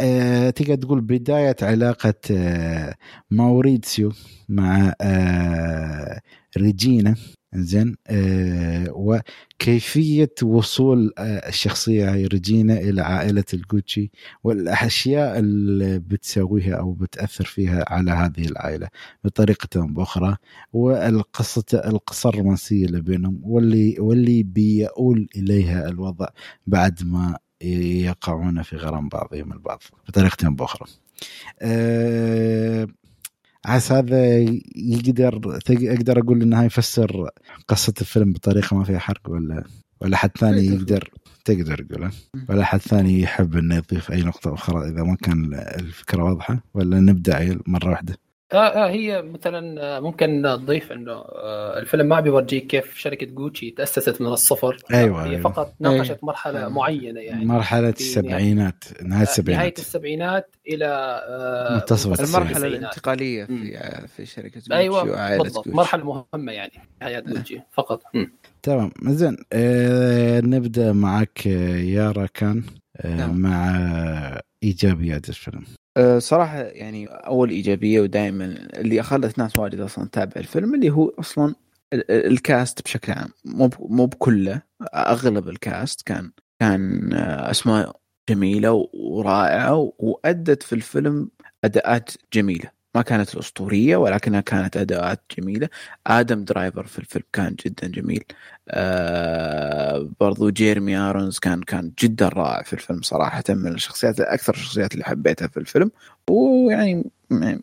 آه، تقدر تقول بداية علاقة آه، ماوريتسيو مع آه، ريجينا. زين آه، وكيفية وصول آه، الشخصية هاي ريجينا إلى عائلة الجوتشي والأشياء اللي بتسويها أو بتأثر فيها على هذه العائلة بطريقة أو بأخرى والقصة القصة الرومانسية اللي بينهم واللي واللي بيؤول إليها الوضع بعد ما يقعون في غرام بعضهم البعض بطريقة أو بأخرى. أه عسى هذا يقدر أقدر أقول انها يفسر قصة الفيلم بطريقة ما فيها حرق ولا ولا حد ثاني يقدر تقدر تقول ولا حد ثاني يحب إنه يضيف أي نقطة أخرى إذا ما كان الفكرة واضحة. ولا نبدأ مرة واحدة. آه آه هي مثلا آه، ممكن نضيف إنه آه الفيلم ما بيورجيك كيف شركة جوتشي تأسست من الصفر أيوة، هي أيوة. فقط ناقشت أيوة. مرحلة أيوة. معينة يعني مرحلة في السبعينات نهاية نهايه السبعينات السبعينات إلى آه منتصف. المرحلة. الانتقالية. في في شركة جوتشي أيوه وعائلة بالضبط جوتشي. مرحلة مهمة يعني في حياة جوتشي فقط مم. تمام زين آه نبدأ معك آه، يارا كان آه نعم. مع ايجابيات الفيلم. أه، صراحة يعني أول إيجابية ودائما اللي خلت ناس واجد أصلا تتابع الفيلم اللي هو ال- الكاست بشكل عام. مو مو بكله أغلب ال cast كان كان أه، أسماء جميلة ورائعة وأدت في الفيلم أداءات جميلة. ما كانت الأسطورية ولكنها كانت أداءات جميلة. آدم درايفر في الفيلم كان جدا جميل. آه برضو جيرمي آرونز كان كان جدا رائع في الفيلم صراحة من الشخصيات أكثر الشخصيات اللي حبيتها في الفيلم. ويعني يعني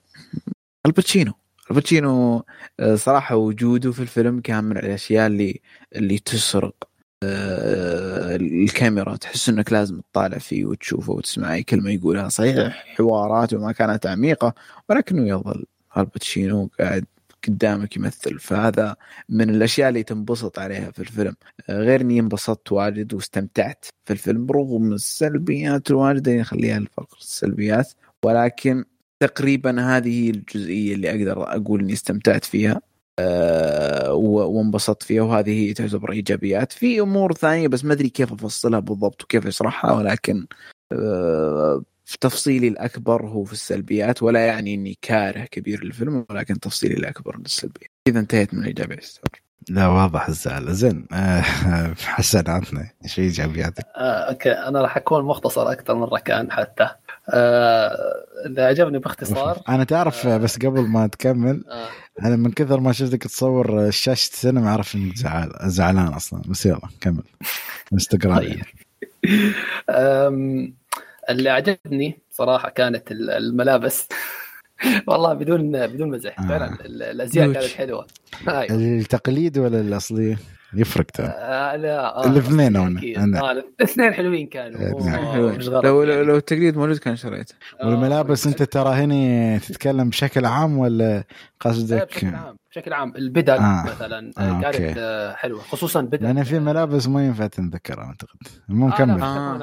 الباتشينو. الباتشينو آه، صراحة وجوده في الفيلم كان من الأشياء اللي اللي تسرق الكاميرا تحس إنك لازم تطالع فيه وتشوفه وتسمع اي كلمه يقولها صحيح حواراته ما كانت عميقة ولكنه يظل. الباتشينو قاعد قدامك يمثل. فهذا من الأشياء اللي تنبسط عليها في الفيلم. آه، غير إني انبسطت واجد واستمتعت في الفيلم رغم السلبيات الواجدة اللي نخليها الفقر السلبيات ولكن تقريبا هذه هي الجزئية اللي أقدر أقول إني استمتعت فيها. آه، و- وانبسطت فيها وهذه هي تعتبر إيجابيات. في أمور ثانية بس ما أدري كيف أفصلها بالضبط وكيف أشرحها ولكن آه، في تفصيلي الأكبر هو في السلبيات ولا يعني إني كاره كبير للفيلم ولكن تفصيلي الأكبر للسلبيات إذا انتهيت من الايجابيات لا واضح الزعل زين آه، حسن عطنا إيش إيجابياتك؟ آه، أوكي. أنا راح أكون مختصر أكثر من ركان حتى. آه، اللي عجبني باختصار أنا تعرف آه. بس قبل ما تكمل آه، أنا من كثر ما شفتك تصور شاشة السينما أعرف إنك زعل زعلان أصلا بس يلا كمل انستغرام طيب. يعني. أم، اللي عجبني صراحة كانت ال- الملابس والله بدون بدون مزح آه. فعلا ال- الأزياء. كانت حلوة أيوة. التقليد ولا الأصلية؟ يفرق ترى. آه، لا آه، الاثنين هنا. آه، الاثنين حلوين كانوا. لو لو. لو التقليد موجود كان شريته. آه، والملابس أنت ترى هنا تتكلم بشكل عام ولا لا، قصدك بشكل عام. بشكل عام. البدل آه. مثلا آه، آه. كانت okay. آه، حلوة. خصوصا بدل. لأن في ملابس ما ينفع تنذكرها أعتقد. آه، نكمل مش آه.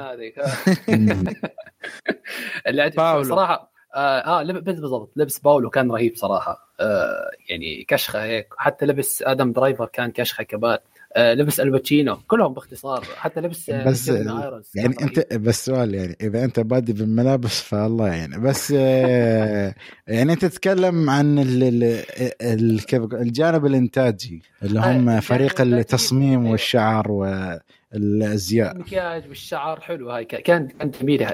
باولو. صراحة آه, آه بالضبط. لبس باولو كان رهيب صراحة. آه يعني كشخة هيك. حتى لبس آدم درايفر كان كشخة آه لبس الباتشينو. كلهم باختصار حتى لبس آه بس يعني. أنت بس سؤال يعني إذا أنت بادي بالملابس فالله يعني. بس آه، يعني أنت تتكلم عن ال ال الجانب الإنتاجي اللي آه، هم فريق التصميم أيوة. والشعر والأزياء. المكياج والشعر حلو هاي. كان كان جميل.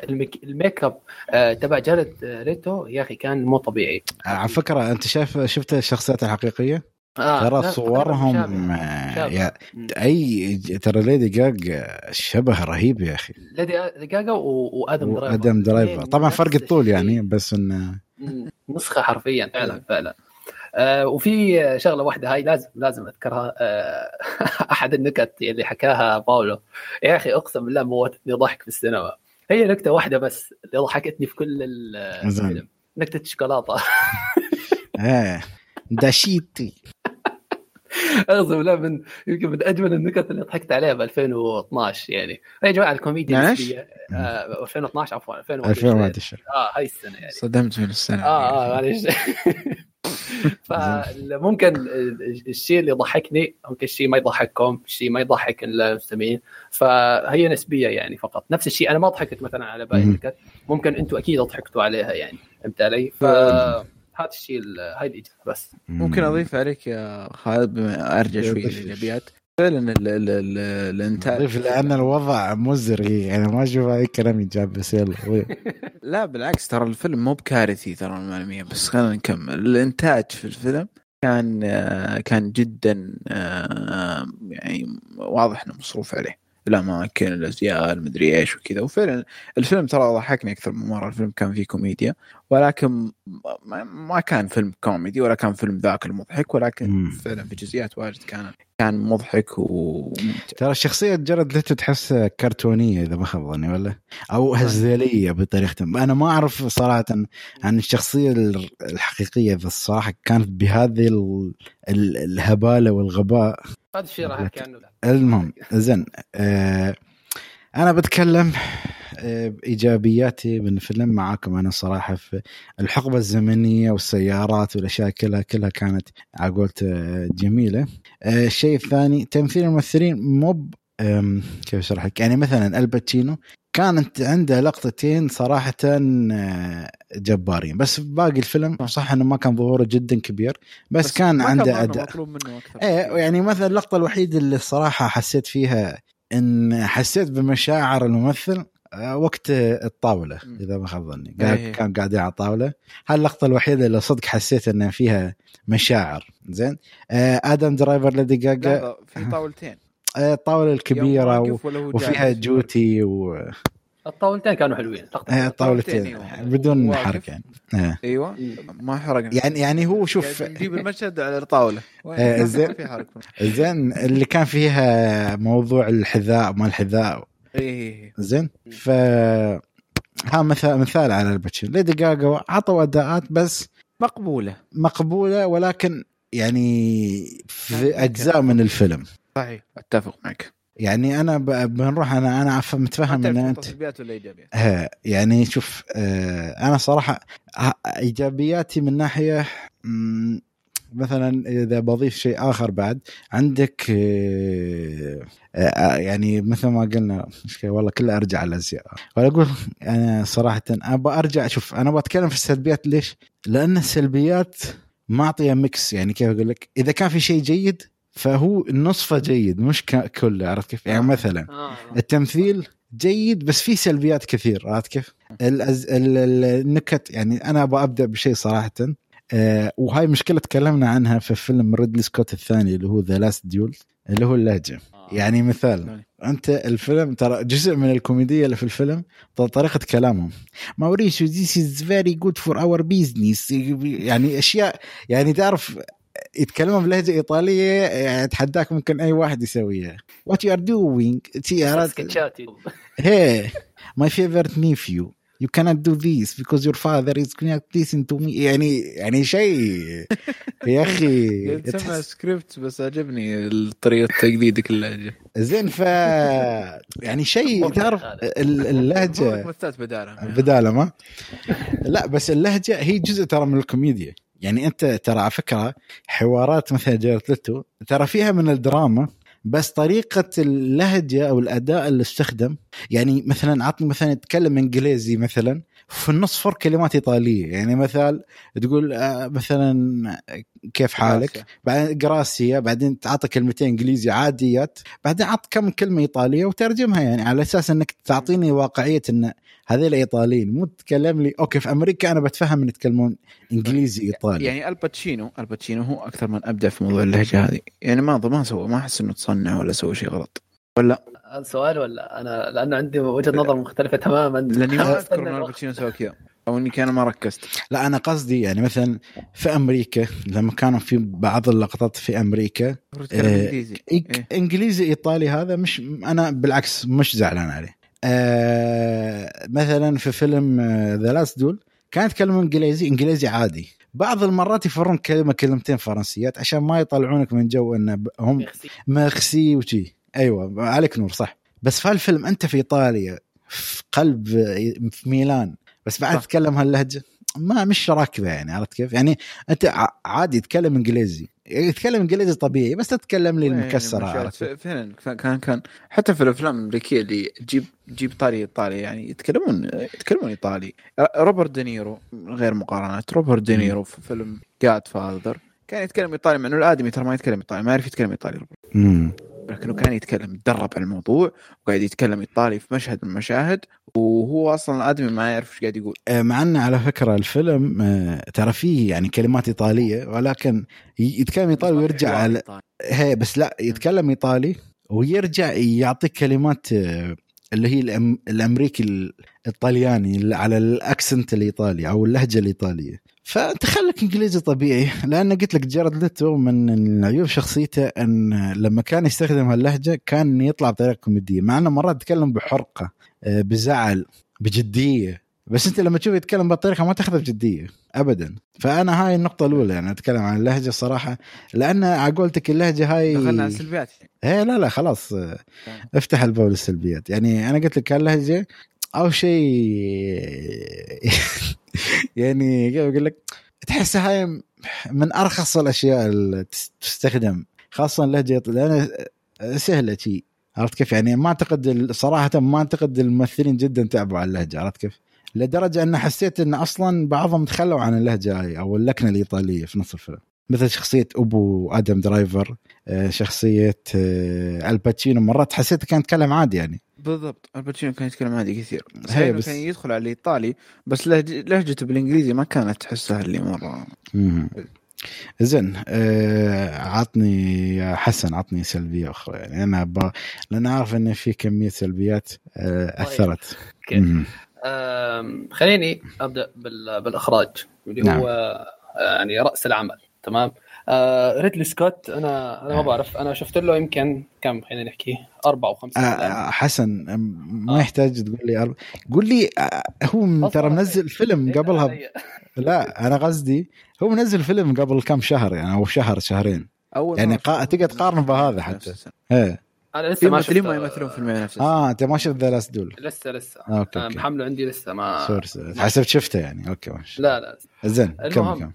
الميك, أب آه تبع جارد آه، ليتو يا أخي كان مو طبيعي. على فكرة أنت شايف شفت الشخصيات الحقيقية؟ آه ترى صورهم. آه،. أي ترى ليدي جاجا شبه رهيب يا أخي. ليدي جاجا و- وأدم درايفر. وادم درايفر. الاثنين طبعا فرق الطول. يعني بس إنه. نسخة حرفيا فعلا فعلا. آه وفي شغلة واحدة هاي لازم لازم أذكرها. آه أحد النكت اللي حكاها باولو. يا أخي أقسم بالله موتتني ضحك في السينما. هي نكتة واحدة بس اللي ضحكتني في كل. الفيلم. نكتة الشوكولاته إيه. داشيتي. اقسم بالله من يمكن من أجمل النكت اللي ضحكت عليها ب 2012 يعني. يا جماعة الكوميديا معلش؟ النسبية آه 2012 عفوا 2021 2011 آه هاي السنة يعني. صدمت من السنة. آه آه معلش فممكن الشيء اللي يضحكني ممكن الشيء ما يضحككم الشيء ما يضحك المستمعين. فهي نسبية يعني فقط. نفس الشيء أنا ما ضحكت مثلا على باقي. النكت. ممكن أنتم أكيد ضحكتوا عليها يعني. فهمت علي؟ فهذا الشيء ال- هاي الإجابة بس. ممكن أضيف عليك يا خالد بما أرجع شوي. للايجابيات فعلا ال- ال- ال- الانتاج لأن الوضع مزري يعني ما أشوف أي كلام إيجابي بس يلا. لا بالعكس ترى الفيلم مو بكارثي ترى المعلومية بس خلينا نكمل. الإنتاج في الفيلم كان آه، كان جدا آه، يعني واضح إنه مصروف عليه. الأماكن الأزياء المدري إيش وكذا. وفعلا الفيلم ترى ضحكني أكثر من مرة. الفيلم كان فيه كوميديا. ولكن ما, ما كان فيلم كوميدي ولا كان فيلم ذاك المضحك ولكن مم. فعلا في جزئيات واجد كان كان مضحك وممتع ترى شخصية جرد ليتو تحس كرتونية إذا ما خاب ظني ولا؟ أو هزلية بطريقة ما. أنا ما أعرف صراحة عن الشخصية الحقيقية بس الصراحة كانت بهذه ال- ال- الهبالة والغباء. هذا الشيء راح أحكي عنه المهم زين آه أنا بتكلم بايجابياتي من الفيلم معاكم أنا صراحة في الحقبة الزمنية والسيارات والأشياء كلها كلها كانت على آه، جميلة. آه الشيء الثاني تمثيل الممثلين مو كيف أشرح لك؟ يعني مثلا الباتشينو كانت عنده لقطتين صراحة آه، جبارين. بس باقي الفيلم صح إنه ما كان ظهوره جدا كبير بس, بس كان عنده أداء. مطلوب منه أكثر. إيه يعني مثلا اللقطة الوحيدة اللي الصراحه حسيت فيها إن حسيت بمشاعر الممثل وقت الطاولة. إذا ما خاب ظني إيه. قاعد كان قاعدين على الطاوله هاي اللقطة الوحيدة اللي صدق حسيت إن فيها مشاعر زين آه، آدم درايفر ليدي جاجا لا في طاولتين آه، الطاولة الكبيرة و... وفيها. جوتي و الطاولتين كانوا حلوين لقطة آه، طاولتين، طاولتين أيوة. بدون واقف. حركة يعني آه. أيوه ما حرقنا يعني يعني هو شوف نجيب المشهد على الطاولة وين؟ آه، زين. ما في حركة زين اللي كان فيها موضوع الحذاء ما الحذاء إيه زين؟ ف ها مثال مثال على الباتشينو. ليدي جاجا عطوا أداءات بس مقبولة. مقبولة ولكن يعني في أجزاء من الفيلم. صحيح أتفق معك. يعني أنا بنروح أنا أنا متفهم إن انت يعني شوف آه أنا صراحة ه- إيجابياتي من ناحية مثلا إذا بضيف شيء آخر بعد عندك آه آه يعني مثل ما قلنا مشكلة والله كله أرجع على الازياء ولا أقول أنا صراحة ابى أرجع شوف أنا بتكلم في السلبيات ليش؟ لأن السلبيات معطية ميكس يعني كيف أقول لك إذا كان في شيء جيد فهو نصفه جيد مش كله عرفت كيف؟ يعني مثلا آه. التمثيل جيد بس في سلبيات كثير عرفت كيف؟ النكت يعني أنا أبغى أبدأ بشيء صراحة آه وهاي مشكلة تكلمنا عنها في فيلم ريدلي سكوت الثاني اللي هو The Last Duel اللي هو اللهجة. يعني مثال أنت الفيلم ترى جزء من الكوميديا اللي في الفيلم طريقة كلامهم. ماوريسيو this is very good for our business يعني أشياء يعني تعرف يتكلمون بلهجة إيطالية يعني أتحداك ممكن أي واحد يسويها. what you are doing سكتشات hey my favorite nephew. You cannot do this because your father is not listen to me. يعني يعني شيء. يا أخي تحس- سكريبت بس عجبني طريقه تقليدك اللهجه زين ف يعني شيء تعرف ال- اللهجه بدالها بدالة ما؟ لا بس اللهجة هي جزء ترى من الكوميديا. يعني أنت ترى على فكرة حوارات مثلا ليتو ترى فيها من الدراما. بس طريقة اللهجة أو الأداء اللي استخدم يعني مثلا عطني مثلا يتكلم إنجليزي مثلا في النص فر كلمات إيطالية يعني مثال تقول آه، مثلا كيف حالك؟ بعدين جراسيا بعدين تعطي كلمتين إنجليزي عاديات بعدين عط كم كلمة إيطالية وترجمها يعني على أساس إنك تعطيني واقعية إن هذول إيطاليين مو تتكلم لي. okay في أمريكا أنا بتفهم إن يتكلمون إنجليزي إيطالي. يعني الباتشينو الباتشينو هو أكثر من أبدع في موضوع اللهجة هذه. يعني ما ما سوى ما أحس إنه تصنع ولا سوى شيء غلط. ولا؟ هذا سؤال ولا؟ أنا لأنه عندي وجهة نظر مختلفة تماما. لأني ما أذكر ان. الباتشينو سوى كذا أو إني كان ما ركزت. لا أنا قصدي يعني مثلا في أمريكا لما كانوا في بعض اللقطات في أمريكا إيه. إنجليزي. إيه. إنجليزي إيطالي هذا مش أنا بالعكس مش زعلان عليه. آه مثلا في فيلم The Last Duel كان يتكلم إنجليزي إنجليزي عادي. بعض المرات يفرون كلمة كلمتين فرنسيات عشان ما يطلعونك من جو إن هم. ميرسي. وشي. أيوه عليك نور صح. بس في الفيلم أنت في إيطاليا في قلب في ميلان. بس بعد. تتكلم هاللهجة. ما مش راكبة يعني عرفت كيف؟ يعني أنت عادي تتكلم إنجليزي. يتكلم إنجليزي طبيعي بس تتكلم لي المكسره فعلا كان كان حتى في الأفلام الأمريكية اللي تجيب تجيب طاري ايطالي يعني يتكلمون يتكلمون إيطالي. روبرت دينيرو غير مقارنات روبرت دينيرو في فيلم Godfather كان يتكلم إيطالي مع إنه الآدمي ترى ما يتكلم إيطالي ما يعرف يتكلم إيطالي. مم. لكنه كان يتكلم تدرب على الموضوع وقاعد يتكلم ايطالي في مشهد من المشاهد وهو أصلا الادمي ما يعرف إيش قاعد يقول. آه، مع ان على فكرة الفيلم آه، ترى فيه يعني كلمات إيطالية ولكن يتكلم إيطالي ويرجع على. هي بس لا يتكلم إيطالي ويرجع يعطيك كلمات آه، اللي هي الأم... الأمريكي ال- الطلياني على الأكسنت الإيطالي أو اللهجة الإيطالية. فانت خليك إنجليزي طبيعي. لأن قلت لك جارد ليتو من عيوب شخصيته أن لما كان يستخدم هاللهجة كان يطلع بطريقة كوميدية مع إنه مرات يتكلم بحرقة آه، بزعل بجدية. بس أنت لما تشوف يتكلم بهالطريقه ما تاخذه بجدية ابدا. فأنا هاي النقطة الأولى يعني أتكلم عن اللهجة الصراحه لأن على قولتك اللهجة هاي دخلنا على السلبيات. إيه لا لا خلاص آه، افتح الباب للسلبيات. يعني أنا قلت لك اللهجه أو شيء. يعني كيف أقول لك؟ تحسها هاي من أرخص الأشياء اللي تس- تستخدم خاصة اللهجه لأن سهلة شيء عرفت كيف؟ يعني ما أعتقد صراحة ما أعتقد الممثلين جدا تعبوا على اللهجة. عرفت كيف؟ لدرجة أن حسيت أن أصلا بعضهم تخلوا عن اللهجة هاي أو اللكنة الإيطالية في نص الفيلم. مثل شخصية أبو آدم درايفر آه، شخصية آه، الباتشينو. مرات حسيت كان يتكلم عادي يعني. بالضبط. الباتشينو كان يتكلم عادي كثير. هي بس- كان يدخل على الإيطالي بس لهج... لهجته بالإنجليزي ما كانت تحسها اللي مرة. زين آه، عطني يا حسن عطني سلبية أخرى. يعني أنا ب... لأن أعرف إن في كمية سلبيات آه، أثرت. okay. مم. أم، خليني أبدأ بال- بالإخراج اللي نعم. هو آه، يعني رأس العمل تمام؟ آه ريدلي سكوت أنا أنا ما بعرف. أنا شفت له يمكن كم؟ خلينا نحكي أربع أو خمس آه،. آه، حسن ما آه. يحتاج تقول لي أرب... قول لي آه، هو ترى منزل فيلم إيه؟ قبلها علي. لا أنا قصدي هو منزل فيلم قبل كم شهر يعني أو شهر شهرين. أول يعني قا- تقدر تقارنه بهذا حتى. إيه. أنا في لسه ما شفت ما يمثلون في المعنى نفس السنة. آه أنت ما شفت The Last Duel لسه لسه. آه، okay آه، okay. محمله عندي لسه ما sorry. حسبت شفته يعني. okay ماشي. لا لا. زين كم. كم؟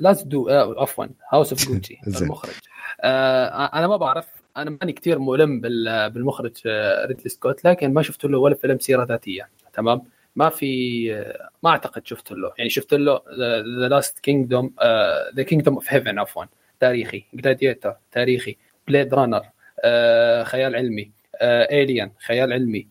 Last Due عفوا House of Gucci. المخرج. آه، أنا ما بعرف أنا ماني كثير ملم بال- بالمخرج آه، ريدلي سكوت لكن ما شفت له ولا فيلم سيرة ذاتية تمام؟ ما في آه، ما أعتقد شفت له. يعني شفت له The Last Kingdom The Kingdom of Heaven عفوا تاريخي Gladiator تاريخي Blade Runner خيال علمي Alien خيال علمي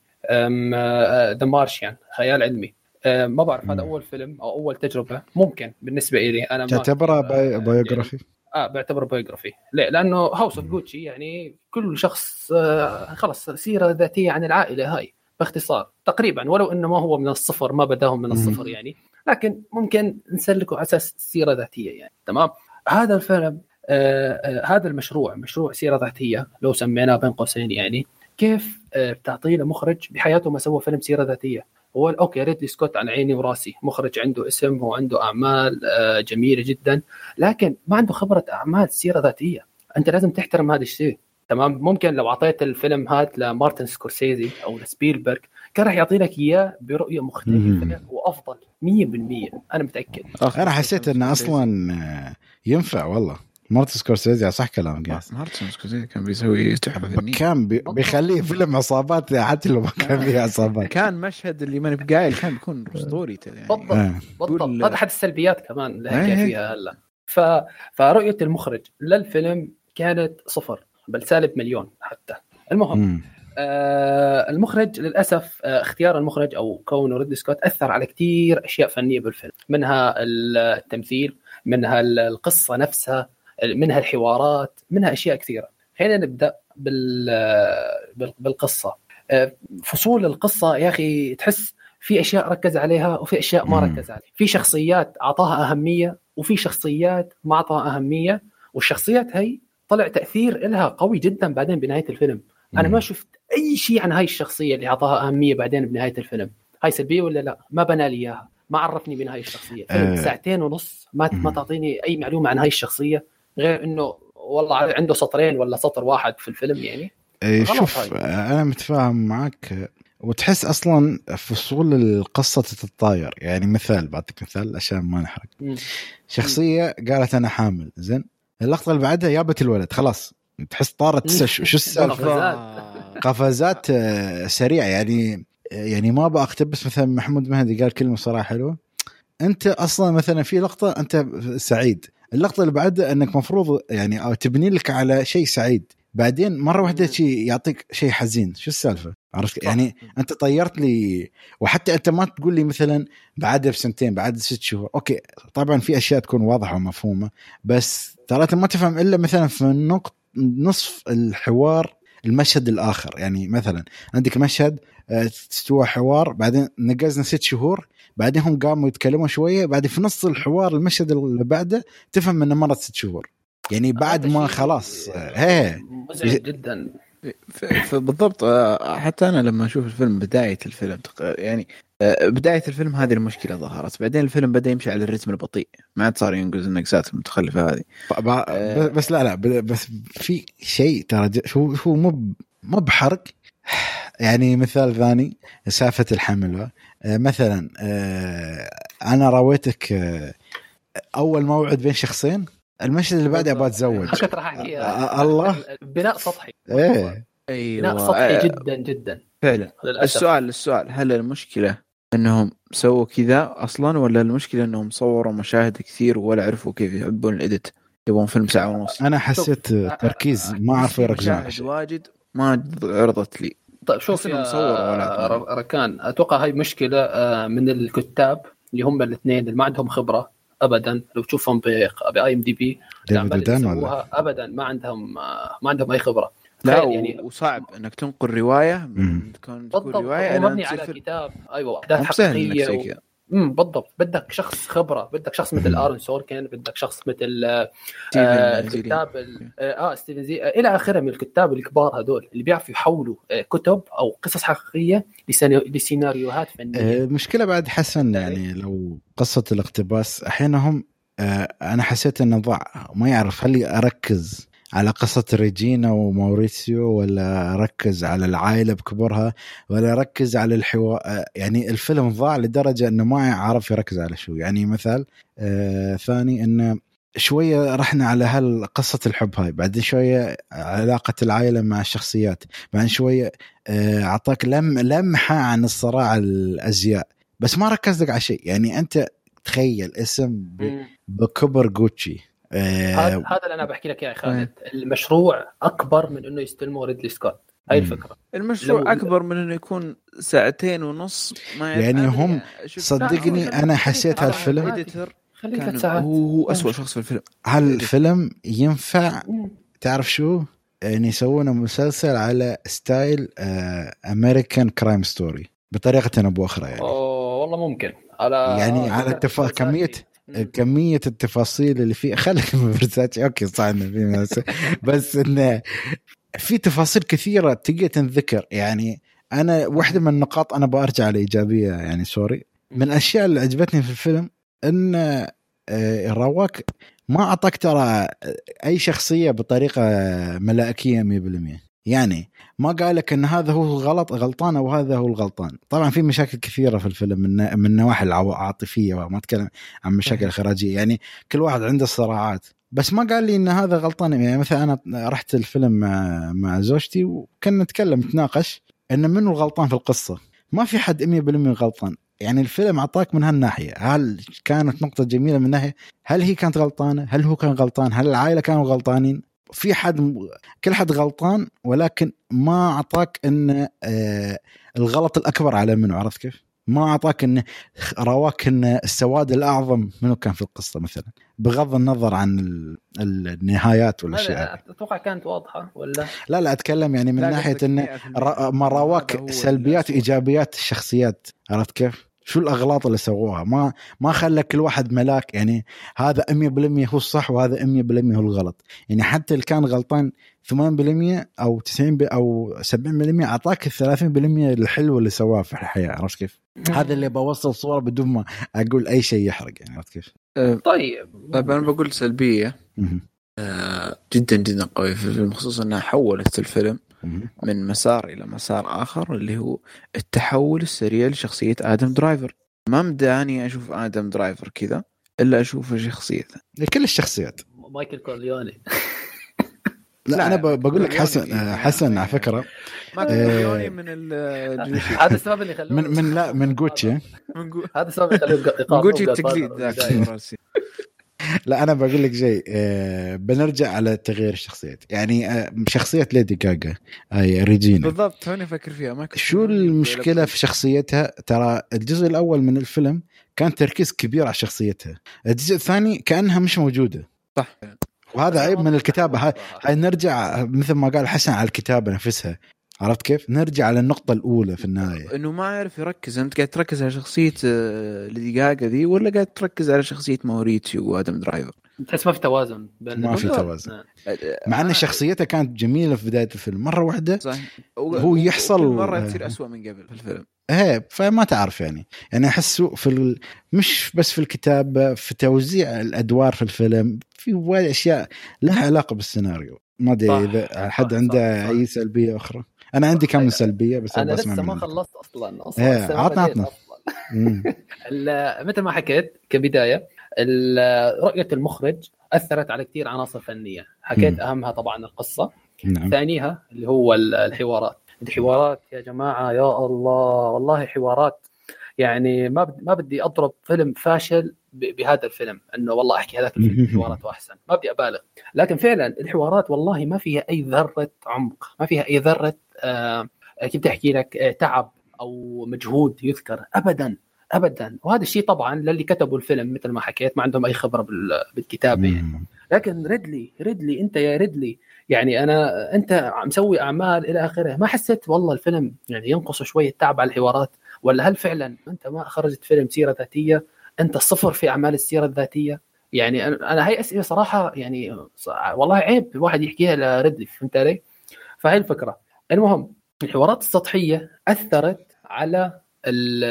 The Martian خيال علمي. آه، ما بعرف هذا. أول فيلم أو أول تجربة ممكن بالنسبة لي أنا ما تعتبره آه، bio... يعني- biography آه بعتبره biography ليه؟ لأنه House of Gucci يعني كل شخص آه خلص سيرة ذاتية عن العائلة هاي باختصار. تقريبا ولو إنه ما هو من الصفر ما بداهم من الصفر يعني لكن ممكن نسلكه على أساس سيرة ذاتية يعني. تمام؟ هذا الفيلم آه آه هذا المشروع مشروع سيرة ذاتية لو سميناه بين قوسين يعني كيف آه بتعطيه لمخرج بحياته ما سوى فيلم سيرة ذاتية؟ هو okay ريدلي سكوت عن عيني وراسي. مخرج عنده اسم وعنده أعمال آه جميلة جدا. لكن ما عنده خبرة أعمال سيرة ذاتية. أنت لازم تحترم هذا الشيء. تمام؟ ممكن لو أعطيت الفيلم هذا لمارتن سكورسيزي أو لسبيلبرغ كان راح يعطي لك إياه برؤية مختلفة. وأفضل 100% أنا متأكد. أنا حسيت انه أصلا ينفع والله. مارتن سكورسيزي صح كلامك حسن. مارتن سكورسيزي كان بيسوي تحفه فنيه كان بي... بيخليه فيلم عصابات حتى لو ما كان فيه عصابات كان مشهد اللي ماني بقايل كان بيكون اسطوري يعني بالضبط آه. بالضبط هذا احد السلبيات كمان اللي إيه. حكي فيها هلا ف... فرؤية المخرج للفيلم كانت صفر بل سالب مليون حتى المهم مم. آه المخرج للأسف آه اختيار المخرج أو كونه ريدلي سكوت أثر على كثير أشياء فنية بالفيلم منها التمثيل منها القصة نفسها منها الحوارات منها أشياء كثيرة. خلينا نبدأ بال بال- بالقصة. آه، فصول القصة يا أخي تحس في أشياء ركز عليها وفي أشياء ما. ركز عليها. في شخصيات أعطاها أهمية وفي شخصيات ما أعطاها أهمية والشخصيات هي طلع تأثير لها قوي جدا بعدين بنهاية الفيلم. أنا ما شفت أي شيء عن هاي الشخصية اللي أعطاها أهمية بعدين بنهاية الفيلم. هاي سلبية ولا لا؟ ما بنى لي إياها. ما عرفني بين هاي الشخصية. فيلم آه. ساعتين ونص ما ما. تعطيني أي معلومة عن هاي الشخصية. غير إنه والله عنده سطرين ولا سطر واحد في الفيلم يعني. إيه، غلط شوف هاي. أنا متفاهم معك. وتحس أصلا فصول القصة تتطاير. يعني مثال بعطيك مثال عشان ما نحرق. شخصية قالت أنا حامل زين؟ اللقطة اللي بعدها جابت الولد خلاص. تحس طارت. شو السالفة؟ قفزات. آه، سريعة. يعني يعني ما بقتبس مثلا محمود مهدي قال كلمة صراحة حلوة. أنت أصلا مثلا في لقطة أنت سعيد. اللقطة اللي بعدها أنك مفروض يعني أو تبني لك على شيء سعيد. بعدين مرة واحدة شيء يعطيك شيء حزين. شو السالفة؟ عرفت. يعني أنت طيرت لي وحتى أنت ما تقول لي مثلا بعدها بسنتين بعد ست شهور. أوكي طبعا في أشياء تكون واضحة ومفهومة بس ترى ما تفهم إلا مثلا في نقط نصف الحوار المشهد الآخر. يعني مثلا عندك مشهد آه، استوى حوار بعدين نقزنا ست شهور بعدين هم قاموا يتكلموا شوية. بعدين في نص الحوار المشهد اللي بعده تفهم إنه مرت ست شهور يعني بعد ما خلاص آه، هي مزعج جدا. فبالضبط آه، حتى أنا لما أشوف الفيلم بداية الفيلم يعني آه، بداية الفيلم هذه المشكلة ظهرت. بعدين الفيلم بدأ يمشي على الرتم البطيء. ما عاد صار ينقز النقزات المتخلفة هذه. ب- بس لا لا بس في شيء ترى هو هو مو مو بحرق. يعني مثال ثاني سالفه الحمل آه، مثلا آه، أنا راويتك آه، أول موعد بين شخصين المشهد اللي بعده أبغى أتزوج. كنت راح احكيها آه، الله. بناء سطحي. إيه. بناء أيوه. سطحي آه، جدا جدا. فعلا. للأسف. السؤال السؤال هل المشكلة إنهم سووا كذا أصلا ولا المشكلة إنهم صوروا مشاهد كثير ولا عرفوا كيف يجيبون ال edit يبغون فيلم ساعة ونص؟ أنا حسيت تركيز ما عرفوا يركزون مشاهد واجد ما عرضت لي. طيب شوف يا ر- ركان أتوقع هاي مشكلة آه، من الكتاب اللي هم الاثنين اللي ما عندهم خبرة ابدا. لو تشوفهم ب IMDb ابدا. ما عندهم آه، ما عندهم أي خبرة. لا يعني وصعب إنك تنقل رواية. تكون تكون رواية مبني على. كتاب. أيوه احداث حقيقية امم بالضبط بدك شخص خبرة بدك شخص مثل. ارون سوركن بدك شخص مثل آه، آه. الكتاب ال- آه آه، ستيفن زي آه إلى آخره من الكتاب الكبار هذول اللي بيعرفوا يحولوا آه كتب أو قصص حقيقية لسيناريو- لسيناريوهات فنية آه، المشكلة بعد حسن يعني لو قصة الاقتباس أحيانا هم آه، أنا حسيت إنه ضاع ما يعرف هل أركز على قصة ريجينا وموريسيو ولا أركز على العائلة بكبرها ولا أركز على الحوار يعني الفيلم ضاع لدرجة أنه ما عرف يركز على شو. يعني مثال آه ثاني أنه شوية رحنا على هل قصة الحب هاي. بعدين شوية علاقة العائلة مع الشخصيات. بعدين شوية آه، أعطاك لم لمحة عن الصراع الأزياء. بس ما ركز لك على شيء. يعني أنت تخيل اسم. بكبر جوتشي. هذا هذا اللي أنا بحكي لك إياه يا خالد. المشروع أكبر من إنه يستلمه ريدلي سكوت. هاي مم. الفكرة. المشروع لو- أكبر من إنه يكون ساعتين ونص ما يعني هم شفت- صدقني لا، حسيت هالفيلم خليه ثلاث ساعات. هو هو اسوء شخص في الفيلم. هالفيلم ينفع. تعرف شو؟ يعني يسوونه مسلسل على style American Crime Story بطريقة أو بأخرى يعني. أوه والله ممكن. على يعني على. كمية- مم. كمية التفاصيل اللي فيه خليك من فيرساتشي okay صح انه في بس انه في تفاصيل كثيرة تجي تنذكر. يعني أنا واحدة من النقاط أنا برجع لإيجابية يعني sorry. من الأشياء اللي عجبتني في الفيلم إن آه، رواك ما أعطاك ترى أي شخصية بطريقة ملائكية 100% يعني ما قال لك إن هذا هو غلط غلطان أو هذا هو الغلطان. طبعا في مشاكل كثيرة في الفيلم من من النواحي العاطفيه وما أتكلم عن مشاكل خارجية. يعني كل واحد عنده صراعات بس ما قال لي إن هذا غلطان. يعني مثلا أنا رحت الفيلم مع مع زوجتي وكنا نتكلم نتناقش إن منو الغلطان في القصة. ما في حد 100% غلطان. يعني الفيلم أعطاك من هالناحية. هل كانت نقطة جميلة من ناحية؟ هل هي كانت غلطانة؟ هل هو كان غلطان؟ هل العائلة كانوا غلطانين؟ في حد كل حد غلطان ولكن ما أعطاك ان آه الغلط الأكبر على منو عرفت كيف؟ ما أعطاك إنه رواك ان السواد الأعظم منو كان في القصة مثلا بغض النظر عن ال- النهايات والأشياء هذا أتوقع كانت واضحة ولا لا لا أتكلم يعني من ناحية إنه 100% را- ما رواك سلبيات الأسوأ. وايجابيات الشخصيات عرفت كيف؟ شو الأغلاط اللي سووها؟ ما ما خلى كل واحد ملاك يعني هذا 100% هو الصح وهذا 100% هو الغلط، يعني حتى اللي كان غلطان 80% أو 90 ب- أو 70% أعطاك ال 30% الحلو اللي سواه في الحياة عرفت كيف؟ هذا اللي بوصل صورة بدون ما أقول أي شيء يحرق يعني عرفت كيف؟ آه، طيب طيب أنا بقول سلبية. آه، جدا جدا قويه في الفيلم خصوصا إنها حولت الفيلم. من مسار إلى مسار آخر اللي هو التحول السريع لشخصية آدم درايفر. ما مداني أشوف آدم درايفر كذا إلا أشوف شخصيته لكل الشخصيات. مايكل كورليوني. لا, لا، أنا ب- بقول لك حسن. آه، حسن على فكرة. ما آه، كورليوني من هذا السبب اللي خلوه من من لا من جوتشي. هذا السبب اللي خلوه من جوتشي التقليد ذاك. لا أنا بقول لك شيء آه، بنرجع على تغيير الشخصيات. يعني آه، شخصية ليدي جاجا هاي ريجينا. بالضبط توني أفكر فيها ما كنت شو المشكلة في شخصيتها؟ ترى الجزء الأول من الفيلم كان تركيز كبير على شخصيتها. الجزء الثاني كأنها مش موجودة. صح. وهذا عيب من الكتابة. هاي هاي نرجع مثل ما قال حسن على الكتابة نفسها. عرفت كيف؟ نرجع على النقطة الأولى في النهاية. إنه ما يعرف يركز. أنت قاعد تركز على شخصية آه، جاجا ذي ولا قاعد تركز على شخصية موريتيو وآدم درايفر؟ تحس ما في توازن بين ما في. توازن. آه. مع أن آه، شخصيته كانت جميلة في بداية الفيلم. مرة واحدة صح هو يحصل- مرة تصير اسوء من قبل في الفيلم. إيه فما تعرف يعني. يعني أحسه في ال... مش بس في الكتابه في توزيع الأدوار في الفيلم. في وايد أشياء لها علاقة بالسيناريو. ما أدري إذا حد عنده. أي سلبية أخرى. أنا عندي كم سلبية بس أنا لسه ما. خلصت أصلا أصلا عطنا- عطنا. مثل ما حكيت كبداية رؤية المخرج أثرت على كثير عناصر فنية. حكيت مم. أهمها طبعا القصة. نعم. ثانيها اللي هو ال- الحوارات. الحوارات يا جماعة يا الله والله حوارات. يعني ما ما بدي أضرب فيلم فاشل بهذا الفيلم إنه والله أحكي هذاك الفيلم حواراته احسن ما بدي أبالغ. لكن فعلا الحوارات والله ما فيها أي ذرة عمق ما فيها أي ذرة آه كيف بدي أحكي لك آه تعب أو مجهود يذكر ابدا ابدا. وهذا الشيء طبعا للي كتبوا الفيلم مثل ما حكيت ما عندهم أي خبرة بال- بالكتابة يعني. لكن ريدلي ريدلي أنت يا ريدلي يعني أنا أنت مسوي أعمال إلى آخره. ما حسيت والله الفيلم يعني ينقص شوية تعب على الحوارات؟ ولا هل فعلا أنت ما خرجت فيلم سيرة ذاتية أنت صفر في أعمال السيرة الذاتية يعني أنا هاي أسئلة صراحة يعني والله عيب الواحد يحكيها لريدلي فهمت علي؟ فهي الفكرة المهم الحوارات السطحية أثرت على ال-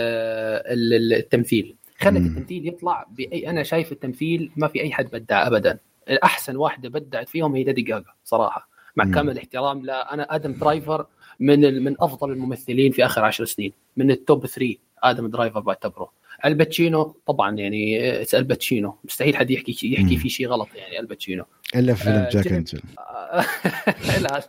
ال- التمثيل خلت. التمثيل يطلع باي أنا شايف التمثيل ما في أي حد بدع ابدا الأحسن واحدة بدعت فيهم هي ليدي جاجا صراحة مع. كامل الاحترام لا أنا آدم درايفر من ال- من أفضل الممثلين في آخر عشر سنين من ال top 3 آدم درايفر بعتبره الباتشينو طبعا يعني it's الباتشينو مستحيل حد يحكي يحكي. في شيء غلط يعني الباتشينو إلا في فيلم آه، جاك انجل لا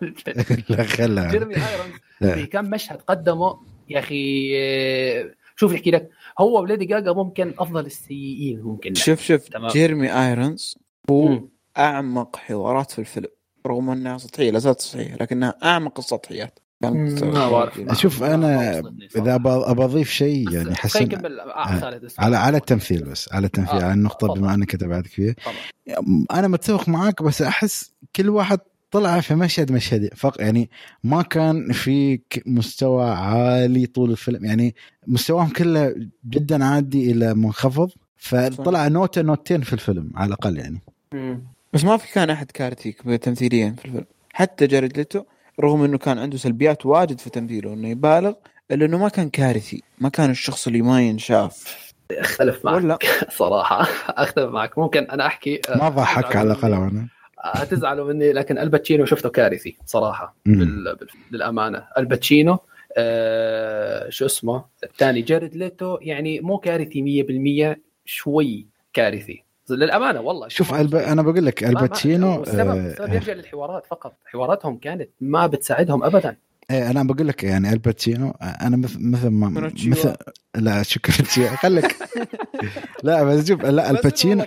لا خلها جيرمي آيرونز. في كم مشهد قدمه يا أخي آه، شوف يحكي لك هو وليدي جاجا ممكن أفضل السيئين ممكن شوف شوف. جيرمي آيرونز هو مم. أعمق حوارات في الفيلم رغم إنها سطحية لا زالت سطحية لكنها أعمق السطحيات كانت ما بعرف. خارجة. شوف ما- أنا. إذا أبى أضيف شيء يعني حسن آه،. على على التمثيل بس على التمثيل آه، على النقطة. بما أنك تبعت فيها طبعا. أنا متفق معاك بس أحس كل واحد طلع في مشهد مشهد فق يعني ما كان في مستوى عالي طول الفيلم يعني مستواهم كله جدا عادي إلى منخفض فطلع نوتة نوتين في الفيلم على الأقل يعني مم. بس ما في كان أحد كارثي تمثيليا في الفيلم حتى جاريد ليتو رغم إنه كان عنده سلبيات واجد في تمثيله إنه يبالغ إلا إنه ما كان كارثي ما كان الشخص اللي ما ينشاف. أختلف معك ولا؟ صراحة أختلف معك. ممكن أنا أحكي آه، ما ضحك على الأقل. أنا. هتزعلوا مني لكن الباتشينو شفته كارثي صراحة. بال... بال... للامانه الباتشينو آه... شو اسمه الثاني جاريد ليتو يعني مو كارثي 100% شوي كارثي. للأمانة والله شوف الب... أنا بقول لك الباتشينو السبب آه، السبب يرجع للحوارات فقط. حواراتهم كانت ما بتساعدهم ابدا. إيه أنا بقول لك يعني الباتشينو أنا مثل مثل ما. مثل لا شكرا خليك. لا بس شوف لا الباتشينو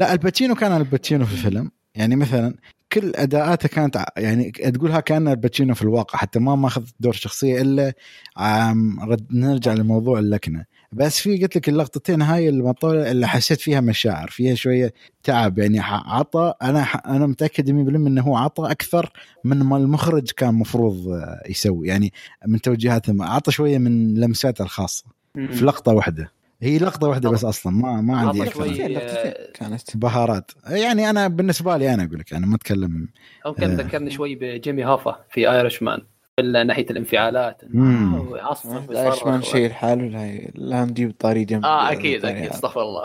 لا الباتشينو كان الباتشينو في الفيلم. يعني مثلا كل أداءاته كانت يعني تقولها كأن الباتشينو في الواقع حتى ما ماخذ دور شخصية إلا عم رد نرجع لموضوع اللكنة. بس في قلت لك اللقطتين هاي المطولة اللي حسيت فيها مشاعر فيها شوية تعب. يعني عطى أنا أنا متأكد 100% إنه هو عطى أكثر من ما المخرج كان مفروض آه، يسوي. يعني من توجيهاته عطى شوية من لمساته الخاصة. في لقطة واحدة. هي لقطة واحدة بس أصلا ما ما عندي أكثر شوي. من- كانت. بهارات. يعني أنا بالنسبة لي أنا أقول لك أنا ما أتكلم ممكن آه. ذكرني شوي بجيمي هافا في Irishman من ناحية الانفعالات. آه، يعصب إيش ما. شيء لحاله لا, لا نجيب طاري جنب آه أكيد أكيد هذا. استغفر الله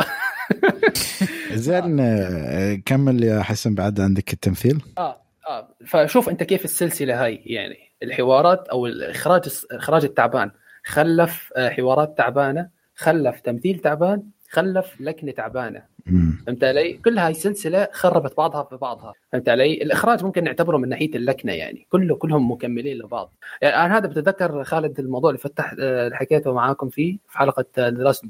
زين آه، كمل يا حسن بعد عندك التمثيل آه آه فشوف أنت كيف السلسلة هاي يعني الحوارات أو الإخراج الاخراج التعبان خلف آه، حوارات تعبانة خلف تمثيل تعبان خلف لكنة تعبانة. فهمت علي؟ كل هاي السلسله خربت بعضها في بعضها، فهمت علي؟ الإخراج ممكن نعتبره من ناحية اللكنة يعني، كله كلهم مكملين لبعض. يعني أنا هذا بتذكر خالد الموضوع اللي فتح آه، اللي حكيته معاكم فيه في حلقة The Last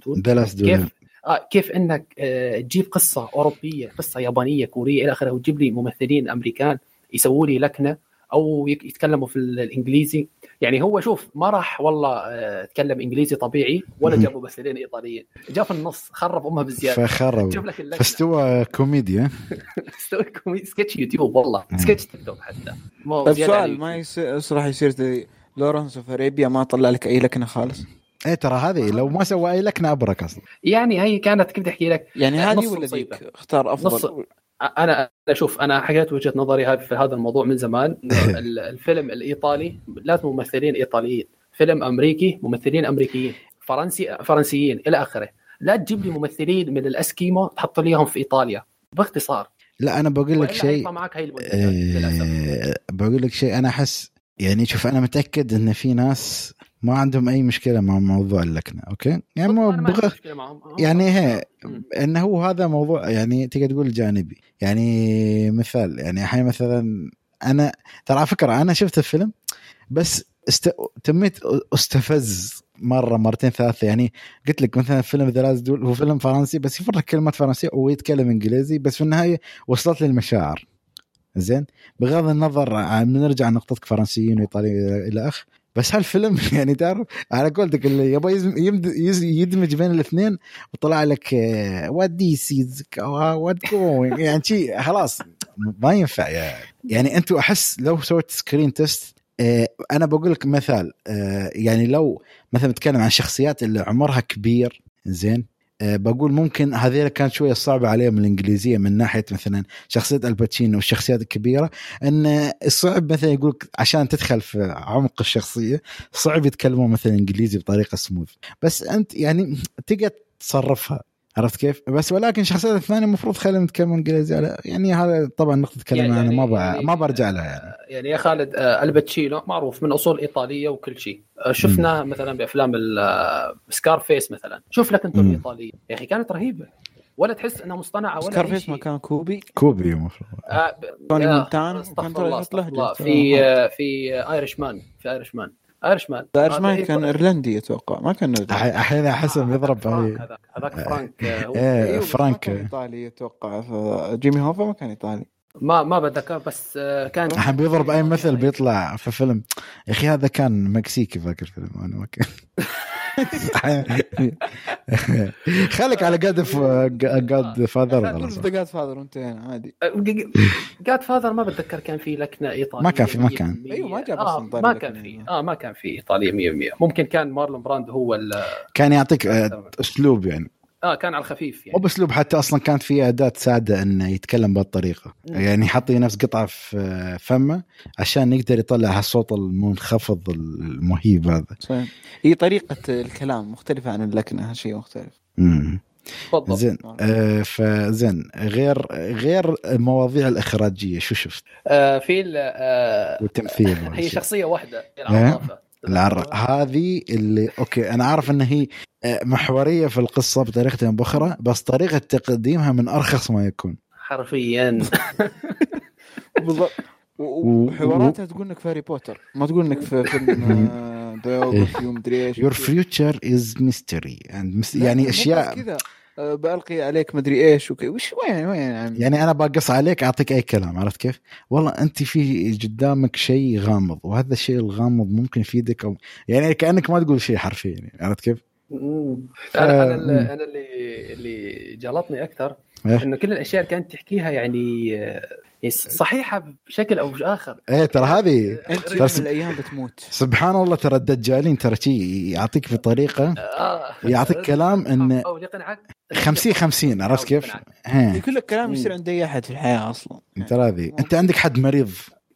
كيف آه كيف إنك آه تجيب قصة أوروبية، قصة يابانية كورية إلى آخره وتجيب لي ممثلين أمريكان يسووا لي لكنة أو يتكلموا في الإنجليزي، يعني هو شوف ما راح والله آه يتكلم إنجليزي طبيعي ولا. جاب ممثلين إيطاليين، جاء في النص خرب امها بزيادة. فخرب. شوف لك اللكنه فاستوى كوميديا استوي كومي- سكتش يوتيوب والله. سكتش تيك توك حتى. طيب سؤال. ما يصير راح يصير Lawrence of Arabia؟ ما طلع لك أي لكنة خالص؟ إيه ترى هذه لو ما سوى أي لكنة أبرك أصلا. يعني هي كانت كيف بدي أحكي لك؟ يعني هذه ولا. ذيك اختار نص- افضل أنا أنا شوف أنا حكيت وجهة نظري هذه في هذا الموضوع من زمان الفيلم الإيطالي لازم ممثلين إيطاليين فيلم أمريكي ممثلين أمريكيين فرنسي فرنسيين إلى آخره. لا تجيب لي ممثلين من الأسكيمو تحط لي إياهم في إيطاليا. باختصار. لا أنا بقول لك شيء معك هاي آه، بقول لك شيء أنا أحس يعني شوف أنا متأكد إن في ناس ما عندهم أي مشكلة مع موضوع اللكنة أوكي؟ يعني ما بغ... يعني هي. إنه هو هذا موضوع يعني تقدر تقول جانبي. يعني مثال يعني أحيانا مثلا أنا ترى على فكرة أنا شفت الفيلم بس است... تميت أستفز مرة مرتين ثلاثة. يعني قلت لك مثلا فيلم The Last Duel هو فيلم فرنسي بس يفرق كلمات فرنسية ويتكلم إنجليزي بس في النهاية وصلت لي المشاعر زين؟ بغض النظر عن نرجع نقطتك فرنسيين وإيطاليين إلى أخ. بس هالفيلم يعني تعرف على قولتك اللي يبغى يدمج بين الاثنين وطلع لك what this is what going يعني شي خلاص ما ينفع يا يعني أنتم أحس لو سويت screen test آه، أنا بقول لك مثال آه، يعني لو مثلا بتكلم عن شخصيات اللي عمرها كبير زين؟ بقول ممكن هذه كانت شوية صعبة عليهم الإنجليزية من ناحية مثلا شخصية الباتشينو والشخصيات الكبيرة إن صعب مثلا يقول عشان تدخل في عمق الشخصية صعب يتكلمون مثلا إنجليزي بطريقة سموث بس أنت يعني تقدر تصرفها. عرفت كيف؟ بس ولكن الشخصيات الثانية المفروض خليهم يتكلمون انجليزي على يعني هذا طبعا نقطة كلام يعني- أنا ما ب... يعني- ما برجع لها يعني. يعني يا خالد آه، الباتشينو معروف من أصول إيطالية وكل شيء. آه، شفناه مثلا بأفلام Scarface مثلا. شوف لك أنت. الإيطالية. يا أخي كانت رهيبة. ولا تحس إنها مصطنعة ولا أي Scarface شيء. ما كان copy. copy المفروض. آه، ب- توني مونتانا أستغفر الله أستغفر. في آه، في Irishman في Irishman Irishman Irishman هذا كان إيه- إيرلندي أتوقع ما كان أحسه آه، يضرب فرانك هذاك هذاك فرانك آه، إيه أيوه، بس ما فرانك كان إيطالي أتوقع. جيمي هوفا ما كان إيطالي. ما ما بتذكر بس آه، كان الحين بيضرب أي مثل بيطلع في فيلم. يا أخي هذا كان مكسيكي ذاك الفيلم أنا ما كان خليك على God Godfather خلاص The Godfather وانتهينا عادي. Godfather ما بتذكر كان في لكنة إيطالية ما كان في- ما كان. 100%. أيوه، ما جاب آه ما كان. في. آه ما كان في إيطالية 100% ممكن كان مارلون براند هو ال- كان يعطيك آه، أسلوب يعني. آه كان على الخفيف مو يعني باسلوب حتى أصلا كانت في أداة تساعده إنه يتكلم بهالطريقة. يعني يحط نفس قطعة في فمه عشان يقدر يطلع هالصوت المنخفض المهيب هذا صحيح. هي طريقة الكلام مختلفة عن اللكنة شيء مختلف مم. تفضل زين آه فزين غير غير المواضيع الإخراجية شو شفت؟ آه في ال- آه والتمثيل هي. شخصية واحدة هي إيه؟ العرافه العر... هذه اللي okay أنا عارف إن هي آه، محورية في القصة بطريقة أو باخرى بس طريقة تقديمها من أرخص ما يكون. حرفيا. بالضبط. وحواراتها تقول إنك في هاري بوتر. ما تقول إنك في فيلم biography ومدري إيش your future. is mystery. And mis- يعني أشياء كذا. آه، بلقي عليك مدري إيش وكي. وش وين وين يا عمي يعني أنا بقص عليك أعطيك أي كلام عرفت كيف؟ والله أنت في قدامك شيء غامض وهذا الشيء الغامض ممكن يفيدك أو يعني كأنك ما تقول شيء حرفيا يعني عرفت كيف؟ مم. أنا أنا اللي. أنا اللي اللي جلطني أكثر إيه؟ إنه كل الأشياء اللي كانت تحكيها يعني يعني صحيحة بشكل أو بآخر. إيه ترى هذه أنت ترى سب- من الأيام بتموت. سبحان الله ترى الدجالين ترى شيء يعطيك بطريقه آه. يعطيك كلام إن أو يقنعك. 50 50 عرفت كيف؟ ها. كل الكلام يصير عند أي أحد في الحياة أصلا. ترى هذه. أنت عندك حد مريض؟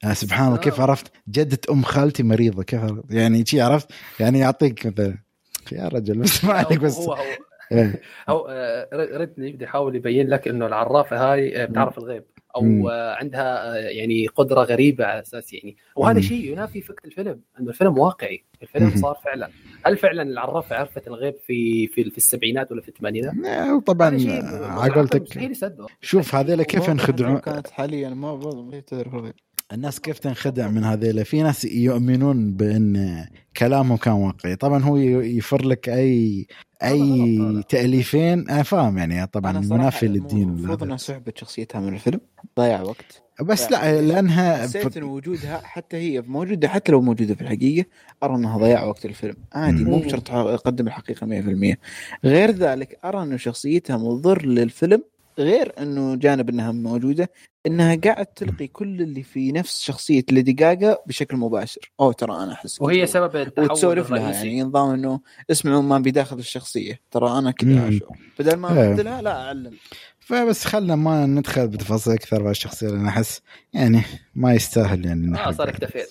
آه سبحان الله كيف آه. عرفت؟ جدة أم خالتي مريضة كيف عرفت؟ يعني شي عرفت؟ يعني يعطيك مثلا يا رجل بس ما عليك بس هو هو. إيه. هو آه، ريدني بده يحاول يبين لك إنه العرافة هاي بتعرف الغيب. أو مم. عندها آه، يعني قدرة غريبة على أساس يعني وهذا. شيء ينافي فكرة الفيلم إنه الفيلم واقعي الفيلم مم. صار فعلا هل فعلا العرافة عرفت الغيب في في, في السبعينات ولا في الثمانينات؟ طبعا على قولتك شوف هذيلا كيف ينخدعون كانت حاليا ما برضه ما تعرف الغيب الناس كيف تنخدع من هذيلا في ناس يؤمنون بأن كلامهم كان واقعي. طبعا هو يفر لك اي أي. تأليفين. أنا فاهم يعني طبعا منافي للدين المفروض إنها سحبت شخصيتها من الفيلم. ضيع وقت. بس لا لأنها حسيت إن وجودها حتى هي موجودة حتى لو موجودة في الحقيقة أرى إنها ضياع وقت الفيلم. عادي مو. بشرط تقدم الحقيقة 100% غير ذلك أرى انه شخصيتها مضر للفيلم غير إنه جانب إنها موجودة إنها قاعد تلقي كل اللي في نفس شخصية ليدي جاجا بشكل مباشر. أو ترى أنا أحس وهي. سبب التحول وتسولف لها يعني نظام إنه اسمعوا ما بداخل الشخصية. ترى أنا كذا بدل ما إيه. ابدلها لا أعلن. فبس خلنا ما ندخل بتفاصيل أكثر في الشخصية لأن أحس يعني ما يستاهل يعني آه. صار اكتفيت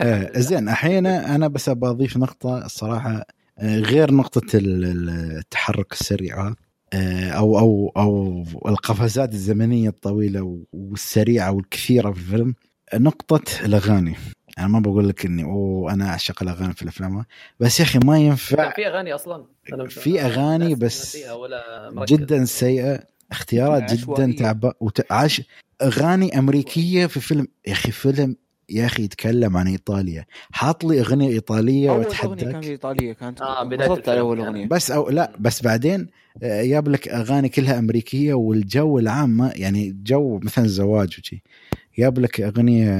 آه زين أحيانا أنا بس أبغى أضيف نقطة الصراحة آه غير نقطة ال- ال- التحرك السريع هذا، أو أو أو القفزات الزمنية الطويلة والسريعة والكثيرة في الفيلم نقطة الأغاني. أنا ما بقول لك إني أوه أنا أعشق الأغاني في الأفلام. بس يا أخي ما ينفع. في أغاني أصلا. في أغاني ناس بس. جدا سيئة اختيارات جدا عشوائية. تعبان وتعش أغاني أمريكية في فيلم. يا أخي فيلم يا أخي يتكلم عن إيطاليا. حاط لي أغنية إيطالية أول أغنية كانت واتحداك إيطالية كانت آه، بداية انبسطت على أول الفيلم أغنية. بس أو لا بس بعدين آه، جاب لك أغاني كلها أمريكية والجو العام ما يعني جو مثلا زواج وشي. جاب لك أغنية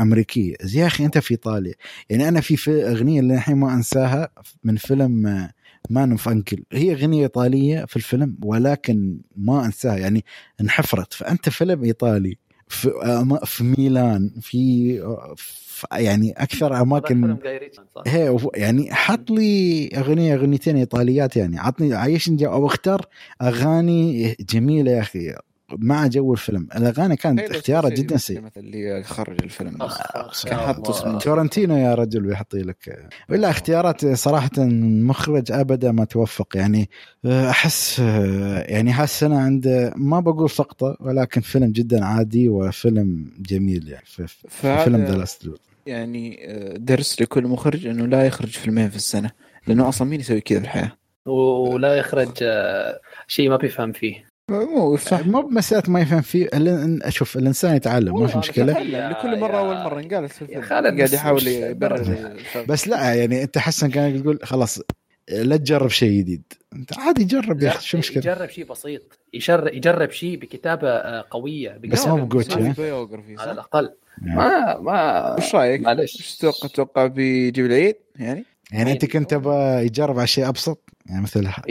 أمريكية. يا أخي أنت في إيطاليا. يعني أنا في, في أغنية اللي الحين ما أنساها من فيلم Man of UNCLE هي أغنية إيطالية في الفيلم ولكن ما أنساها. يعني انحفرت. فأنت فيلم إيطالي. في في ميلان في في- يعني أكثر أماكن؟ هي يعني حط لي أغنية أغنيتين إيطاليات يعني عطني عايشني جو أو اختار أغاني جميلة يا أخي مع جو الفيلم. الأغاني كانت اختيارها سكورسيزي جدا سيء. مثلا اللي خرج الفيلم. أخ، كان يا حط. اسمه. تارانتينو يا رجل بيحط لك. ولا اختيارات صراحة مخرج ابدا ما توفق. يعني أحس يعني هالسنه عنده ما بقول سقطة ولكن فيلم جدا عادي وفيلم جميل يعني. في فيلم The Last يعني آه، درس لكل مخرج أنه لا يخرج فيلمين في السنة لأنه أصلا مين يسوي كذا في الحياة؟ ولا يخرج آه، شيء ما بيفهم فيه. مو فاهم مو بمسألة ما يفهم فيه أشوف الإنسان يتعلم ما في مشكلة لكل مرة أول مرة انقالت خالد قاعد بس يحاول يبرر. بس لا يعني أنت حسن كان تقول خلاص لا تجرب شيء جديد أنت عادي جرب يا أخي شو مشكله يجرب شيء بسيط يجرب يجرب شيء بكتابة آه، قوية بس ما بكتابة بقوتش، بسيطة. ها؟ في بايوغرافي على صح؟ الأقل يعني, ما ما وش رأيك؟ معلش إيش تتوقع تتوقع بيجيب العيد يعني؟ يعني أنت كنت تبغى يجرب على شيء أبسط؟ يعني مثل أخي،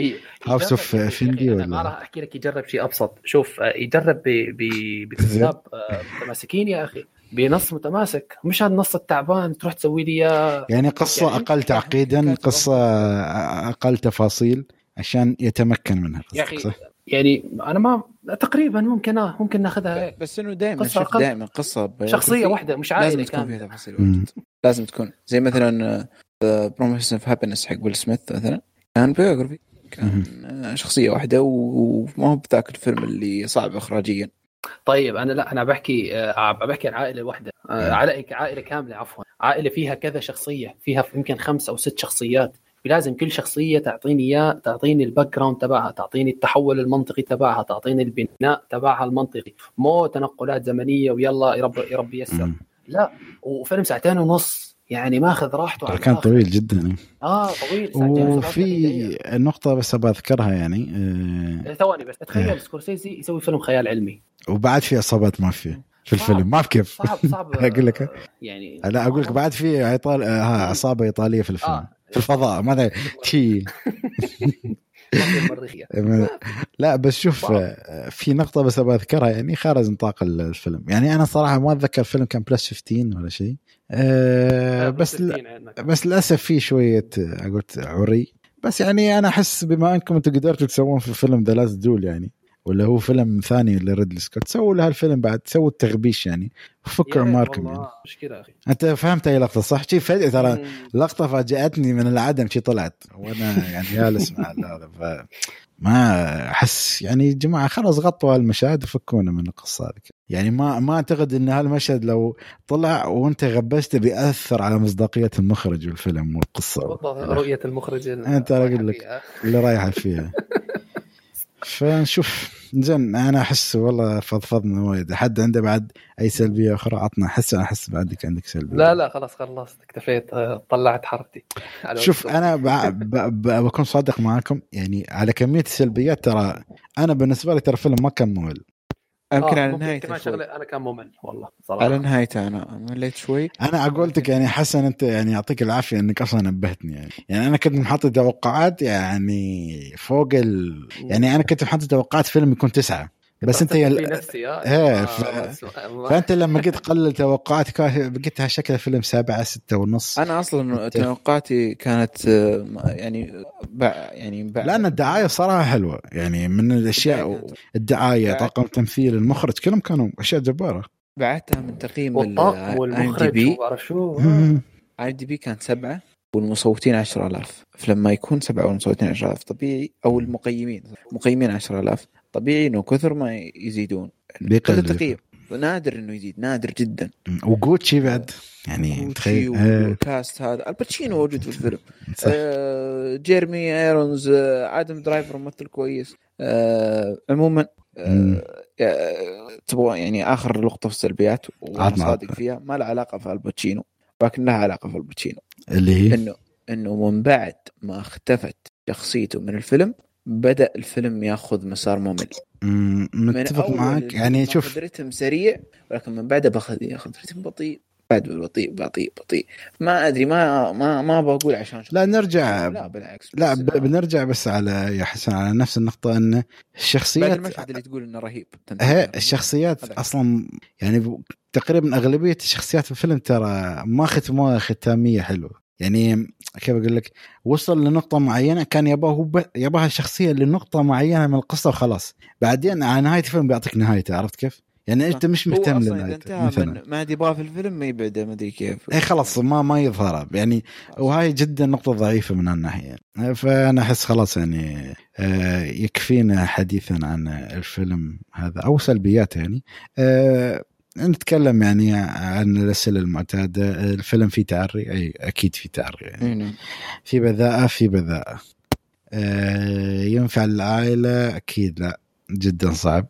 Finley أنا ولا- ما راح أحكي لك يجرب شيء أبسط. شوف آه، يجرب ب- ب- بكتاب آه، متماسكين يا أخي. بنص متماسك. مش هالنص التعبان تروح تسوي لي اياه يعني قصة يعني؟ أقل تعقيدا قصة أقل تفاصيل عشان يتمكن منها يا أخي صح؟ يعني أنا ما تقريبا ممكن آه، ممكن ناخذها هيك. بس إنه دائما قصة. دائما قصة شخصية واحدة مش لازم عائله تكون فيها تفاصيل لازم تكون. زي مثلا Pursuit of Happyness حق ويل سميث مثلا. كان biography كان شخصية واحدة وما هو بذاك الفيلم اللي صعب اخراجيا. طيب أنا لا أنا بحكي آه، بحكي عن عائلة واحدة. آه، عائلة عائلة كاملة عفوا. عائلة فيها كذا شخصية. فيها يمكن خمس أو ست شخصيات. لازم كل شخصية تعطيني اياه تعطيني ال background تبعها تعطيني التحول المنطقي تبعها تعطيني البناء تبعها المنطقي. مو تنقلات زمنية ويلا يا رب يا رب ييسر. مم. لا وفيلم ساعتين ونص. يعني ماخذ راحته كان. طويل جدا آه طويل وفي نقطة بس أبغى أذكرها يعني آه، ثواني بس. تخيل سكورسيزي يسوي فيلم خيال علمي وبعد في عصابات مافيا في صعب. الفيلم ما في كيف صعب صعب أقول لك. آه، يعني لا أقول لك بعد في عطال آه، ها، عصابة إيطالية في الفيلم آه. في الفضاء المافيا المريخية لا بس شوف. آه، في نقطة بس أبغى أذكرها يعني خارج نطاق الفيلم يعني أنا صراحة ما أتذكر الفيلم كان plus 15 ولا شيء آه، بس بس للأسف في شوية أقول عري. بس يعني أنا أحس بما أنكم أنتم قدرتوا تسوون في فيلم The Last Duel يعني ولا هو فيلم ثاني لريدلي سكوت؟ سووا له هالفيلم بعد سووا التغبيش يعني. وفكوا عماركم يعني. مشكلة أخي. أنت فهمت أي لقطة؟ صح؟ شي فجأة ترى لقطة فاجأتني من العدم شي طلعت. وأنا يعني جالس مع هذا ف ما أحس يعني يا جماعة خلاص غطوا هالمشاهد وفكونا من القصة هذه يعني ما ما أعتقد إن هالمشهد لو طلع وأنت غبشته بيأثر على مصداقية المخرج والفيلم والقصة. والله رؤية المخرج أنت أقول لك. اللي رايحة فيها. فنشوف. زين أنا أحس والله فضفضنا وايد. حد عنده بعد أي سلبية أخرى؟ عطنا. احس أنا احس بعدك عندك سلبية. لا لا خلاص خلصت اكتفيت آه، طلعت على شوف. أنا ب... ب... ب... بكون صادق معاكم. يعني على كمية السلبيات ترى أنا بالنسبة لي ترى الفيلم ما كان ممل. يمكن آه، على نهايته كمان. شغلة أنا كان ممل. والله صراحة. على نهايته أنا مليت شوي. أنا قلتك يعني حسن أنت يعني يعطيك العافية إنك أصلا نبهتني يعني. يعني أنا كنت محط توقعات يعني فوق ال... يعني أنا كنت محط توقعات فيلم يكون تسعة. بس أنت يل... نفسي آه. إيه، آه، ف- فأنت لما قلت قلل توقعاتك قلتها شكله فيلم سبعة ستة ونص. أنا أصلا توقعاتي كانت آه، يعني بع يعني بع لأن الدعاية صراحة حلوة. يعني من الأشياء الدعاية طاقم تمثيل المخرج كلهم كانوا أشياء جبارة. بعتها من تقييم والطاقم اي دي بي. اي دي بي كانت سبعة والمصوتين 10000 فلما يكون سبعة والمصوتين 10000 طبيعي أو المقيمين مقيمين 10000 طبيعي إنه كثر ما يزيدون. بيقل. هذا تقييم نادر إنه يزيد نادر جدا. وجوتشي بعد يعني تخيل جوتشي آه، وال cast هذا. الباتشينو موجود في الفيلم. آه جيرمي آيرونز آه آدم درايفر ممثل كويس. آه عموما. آه تبغى يعني آخر نقطه في السلبيات وأنا صادق. فيها ما لها علاقة في الباتشينو ولكن لها علاقة في الباتشينو. اللي هي؟ إنه إنه من بعد ما اختفت شخصيته من الفيلم بدأ الفيلم ياخذ مسار ممل. متفق معك. يعني شوف. رتم سريع ولكن من بعدها باخذ ياخذ رتم بطيء. بعد بطيء بطيء بطيء. ما أدري ما ما ما بقول عشان لا نرجع. لا بالعكس. لا ب- بنرجع بس على يا حسن على نفس النقطة إن بعد الشخصيات المشهد اللي تقول إنه رهيب هي الشخصيات. أصلا يعني تقريبا أغلبية الشخصيات في الفيلم ترى ما ختموها ختامية حلوة. يعني كيف أقول لك؟ وصل لنقطة معينة كان يباه يباها الشخصية لنقطة معينة من القصة وخلاص. بعدين على نهاية الفيلم بيعطيك نهايته عرفت كيف؟ يعني أنت مش مهتم لنهايته مثلا ما عاد يبغاه في الفيلم ما يبعده ما أدري كيف. اي خلاص ما ما يظهر. يعني وهاي جدا نقطة ضعيفة من الناحية فأنا أحس خلاص يعني آه، يكفينا حديثا عن الفيلم هذا أو سلبياته يعني. آه، نتكلم يعني عن الأسئلة المعتادة. الفيلم فيه تعري؟ أي أكيد فيه تعري يعني. نعم. في بذاءة؟ في بذاءة. آه، ينفع العائلة؟ أكيد لا. جدا صعب.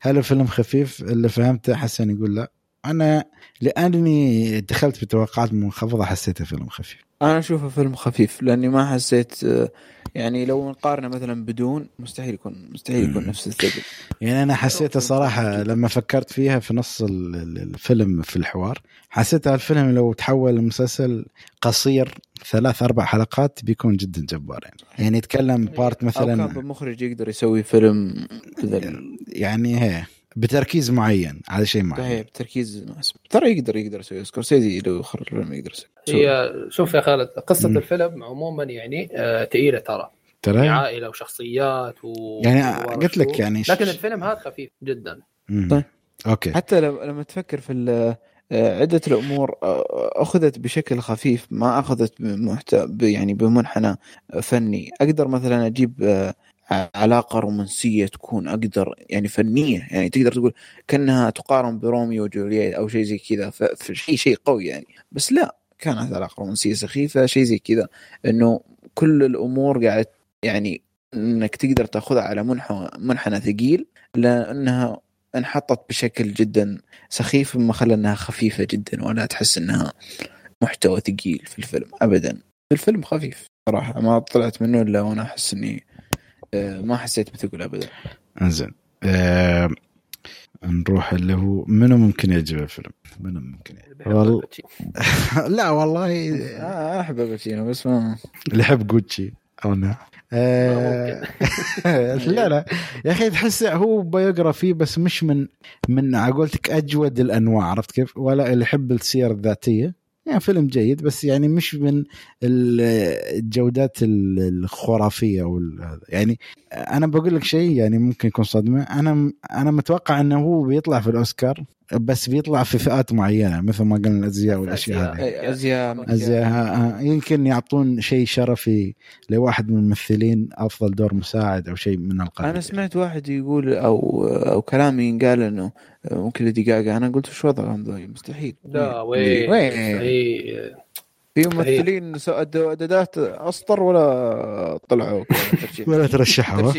هل الفيلم خفيف؟ اللي فهمته حسن يقول لا. أنا لأني دخلت بتوقعات منخفضة حسيته فيلم خفيف. أنا أشوفه فيلم خفيف لأني ما حسيت يعني لو نقارنه مثلا بدون مستحيل يكون مستحيل يكون. نفس الثقل يعني أنا حسيته صراحة لما فكرت فيها في نص ال- ال- الفيلم في الحوار حسيت الفيلم لو تحول لمسلسل قصير ثلاث أربع حلقات بيكون جدا جبار يعني. يعني يتكلم part أو كان مثلا بمخرج يقدر يسوي فيلم يعني هي. بتركيز معين على شيء معين. هي بتركيز. مناسب ترى يقدر يقدر يسوي. سكورسيزي لو يخرج فيلم يقدر يسوي. هي شوف يا خالد قصة مم. الفيلم عموما يعني آه، تقيلة ترى. ترى؟ عائلة وشخصيات و يعني وورا قلت لك. يعني ش- لكن الفيلم هذا خفيف جدا. طيب. okay. حتى لما تفكر في ال- آه، عدة الأمور آه، أخذت بشكل خفيف ما أخذت بمحت... ب- يعني بمنحنى فني. أقدر مثلا أجيب ع- علاقة رومانسية تكون أقدر يعني فنية يعني تقدر تقول كأنها تقارن بروميو وجولييت أو شيء زي كذا فشيء شيء قوي يعني. بس لا كانت علاقة رومانسية سخيفة شيء زي كذا إنه كل الأمور قاعد يعني إنك تقدر تأخذها على منحنى منحنى ثقيل لأنها انحطت بشكل جدا سخيف مما خلى إنها خفيفة جدا ولا تحس إنها محتوى ثقيل في الفيلم ابدا. الفيلم خفيف صراحة ما طلعت منه إلا وأنا أحس إني ما حسيت بثقل ابدا. انزين. آه نروح اللي هو منو ممكن يعجبه الفيلم؟ منو ممكن يعجبه؟ والله لا والله. آه، أنا أحب الباتشينو بس ما اللي يحب جوتشي أو لا. آه لا لا. يا أخي تحس هو biography بس مش من من على قولتك أجود الأنواع عرفت كيف؟ ولا اللي يحب السير الذاتية. يعني فيلم جيد بس يعني مش من ال- الجودات ال- الخرافية وال يعني أنا بقول لك شيء يعني ممكن يكون صدمه أنا أنا متوقع إنه هو بيطلع في الأوسكار. بس بيطلع في فئات معينة مثل ما قلنا الأزياء والأشياء هذه. أزياء ها- يمكن يعطون شيء شرفي لواحد من الممثلين أفضل دور مساعد أو شيء من القبيل أنا سمعت واحد يقول أو أو كلام ينقال إنه ممكن جاجا أنا قلت وش وضعهم ذولي مستحيل. لا وين؟ وين في ممثلين اعدادات أسطر ولا طلعوا؟ ولا ترشحوا.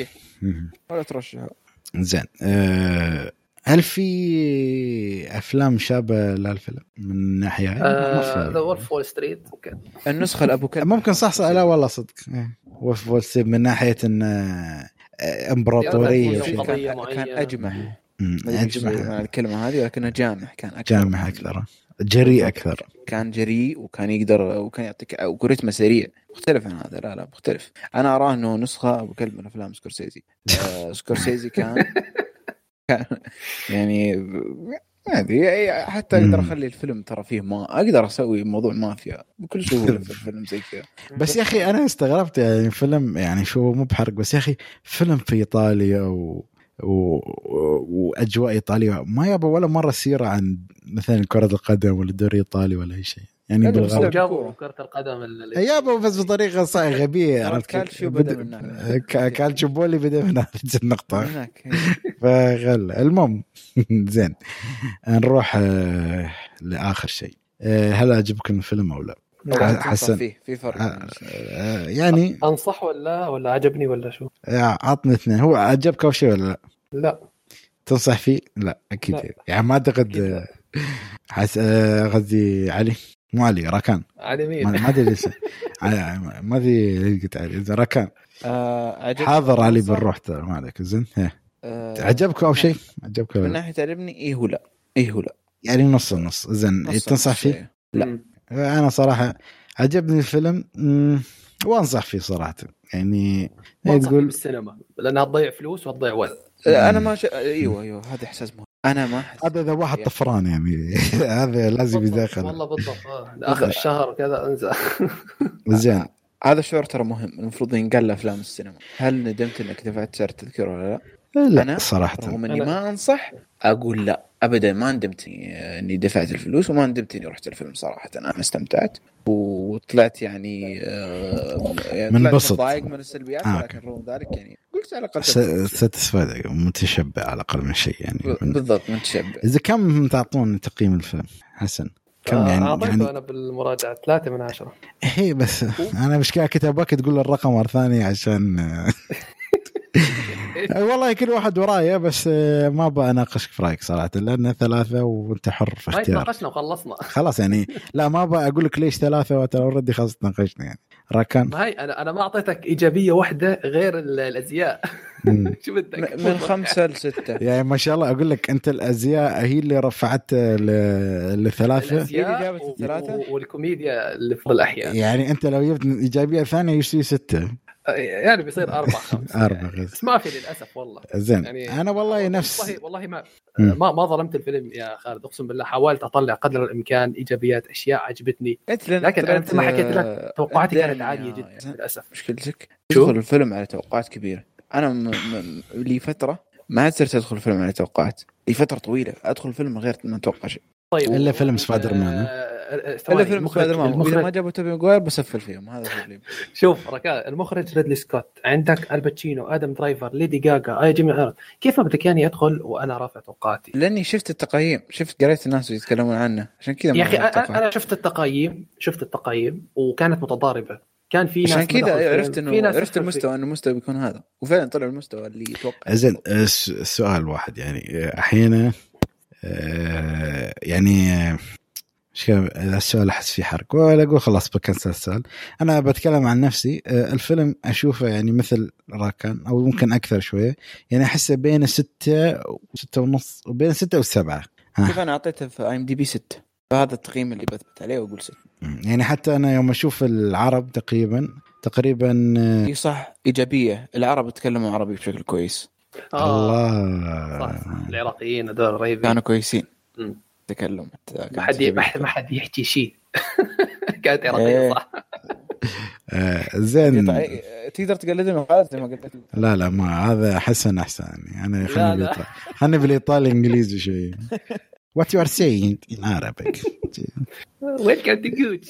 ولا ترشحوا. زين أه هل في أفلام شابة للفيلم من ناحية. ذا Wolf Wall Street ممكن النسخة الابو كلب. ممكن صح صح. لا والله صدق. وولف وول ستريت من ناحية إن آه، إمبراطورية كان, كان أجمح. بمعنى الكلمة هذه لكنه جامح كان أكثر. جامح أكثر. جريء أكثر. كان جريء وكان يقدر وكان يعطيك وريتمه سريع. مختلف عن هذا. لا لا مختلف. أنا أراه إنه نسخة أبو كلب من أفلام سكورسيزي. آه سكورسيزي كان يعني ما أدري حتى أقدر. أخلي الفيلم ترى فيه ما أقدر أسوي موضوع مافيا بكل سهولة في الفيلم زي كذا بس يا أخي أنا استغربت يعني فيلم يعني شو مو بحرق بس يا أخي فيلم في إيطاليا و... و... وأجواء إيطالية. ما يبغى ولا مرة سيرة عن مثلا كرة القدم ولا الدوري الإيطالي ولا أي شيء. يعني بالغلط. جابوا كرة القدم اللي يابا بس بطريقة صا- غبية. عرفت كيف؟ calcio بدأ من هناك. ك- كالتشيو بولي بدأ من هذه النقطه هناك فغل. المهم زين. نروح آه، لآخر شيء. آه، هل عجبكم الفيلم أو لا؟ طبعاً حسن. فيه في فرق آه، آه، يعني أنصح ولا ولا عجبني ولا شو؟ آه، عطني اثنين هو عجبك أول شيء ولا لا؟ لا تنصح فيه؟ لا أكيد لا. يعني ما أعتقد لا. حس... قصدي علي مو علي راكان ما مين؟ ما أدري ليش ما أدري ليش قلت علي إذا راكان آه حاضر علي. بالروح ترى ما عليك زين إيه. آه عجبك أو شيء؟ عجبك من ولا لا؟ ناحية عجبني إيه ولا إيه ولا يعني نص نص زين نص تنصح نص فيه؟ شوية. لا. أنا صراحة عجبني الفيلم وأنصح فيه صراحة. يعني تقول بالسينما لأنها تضيع فلوس وتضيع وقت. آه، أنا ما ش... أيوه أيوه هذا إحساس مهم. أنا ما. هذا إذا واحد يا. طفران يعني. هذا لازم يدخل. والله بالضبط. آه. اخر الشهر كذا انسى زين. هذا الشعور ترى مهم. المفروض ينقال لأفلام السينما. هل ندمت إنك دفعت سعر التذكره ولا لا؟ لا أنا؟ صراحة. رغم إني ما أنصح أقول لا. ابدا ما ندمت إني دفعت الفلوس وما ندمت إني رحت الفيلم صراحة أنا استمتعت. وطلعت يعني, آه يعني طلعت منبسط. متضايق من السلبيات آه، ولكن رغم ذلك يعني قلت على الأقل ساتسفايد متشبع على الأقل من شيء يعني. بالضبط متشبع. إذا كم تعطون تقييم الفيلم؟ حسن كم آه، يعني أعطيته يعني أنا بالمراجعة ثلاثة من عشرة. هي بس أنا مشكله كتابك تقول الرقم مرة ثانية عشان والله كل واحد ورايا بس ما بناقشك في رأيك صراحة لأن ثلاثة وأنت حر في ما اختيار. تناقشنا وخلصنا. خلاص يعني لا ما بقول لك ليش ثلاثة وترى اوريدي خلاص تناقشنا يعني. راكان. ما هي أنا أنا ما أعطيتك إيجابية واحدة غير ال- الأزياء. شو بدك؟ من خمسة لسته يعني ما شاء الله أقول لك أنت الأزياء هي اللي رفعت ل- لثلاثه الأزياء هي اللي جابت؟ و- والكوميديا اللي في الاحيان يعني أنت لو جبت إيجابية ثانية يصير ستة. يعني بيصير أربع خمس أربعة. بس بس ما في للأسف والله. زين. يعني أنا والله نفس والله والله ما. ما ما ظلمت الفيلم يا خالد أقسم بالله. حاولت أطلع قدر الإمكان إيجابيات أشياء عجبتني. لكن مثل ما حكيت لك، توقعاتي كانت عالية جدا للأسف. مشكلتك؟ تدخل الفيلم على توقعات كبيرة. أنا م... م... لي فترة ما صرت أدخل الفيلم على توقعات. لي فترة طويلة. أدخل الفيلم من غير ما أتوقع شيء. طيب. إلا فيلم سبايدر مان، آه، إلا فيلم المخرج- سبايدر مان واذا ما المخرج جابوا توبي ماجواير بسفل فيهم هذا شوف ركال المخرج ريدلي سكوت عندك الباتشينو آدم درايفر ليدي جاجا اي جيمي عرض كيف ما بدك يعني أدخل وأنا رافع توقعاتي؟ لأني شفت التقييم. شفت قريت الناس يتكلمون عنه. عشان كذا يا أخي. أنا شفت التقييم شفت التقييم وكانت متضاربة. كان في ناس عشان كذا عرفت في انه عرفت المستوى إنه المستوى بيكون هذا. وفعلا طلع المستوى اللي يتوقع. زين الس- السؤال واحد يعني. أحيانا آه، يعني كان- السؤال أحس فيه حرق. ولا أقول خلاص بكنسل السؤال أنا بتكلم عن نفسي. آه، الفيلم أشوفه يعني مثل راكان أو ممكن أكثر شوية. يعني احسه بين الستة وستة ونص وبين الستة والسبعة شوف أنا أعطيته في اي ام دي بي 6 فهذا التقييم اللي بثبت عليه وأقول 6 يعني حتى أنا يوم أشوف العرب تقريبا تقريبا آه، إي صح إيجابية. العرب يتكلموا عربي بشكل كويس. آه، الله. صح. العراقيين هذول رهيبين. كانوا كويسين. مم. تكلم ما حد ما حد- ما حد يحكي شيء. كانت عراقيه إيه. صح؟ آه، زين. تقدر تقلدهم خالد زي ما قلت لك. لا لا ما هذا حسن أحسن. يعني أنا خليني خليني بالإيطالي إنجليزي شوي. وات يو ار سينج ان عربك ويلكم تو جوتش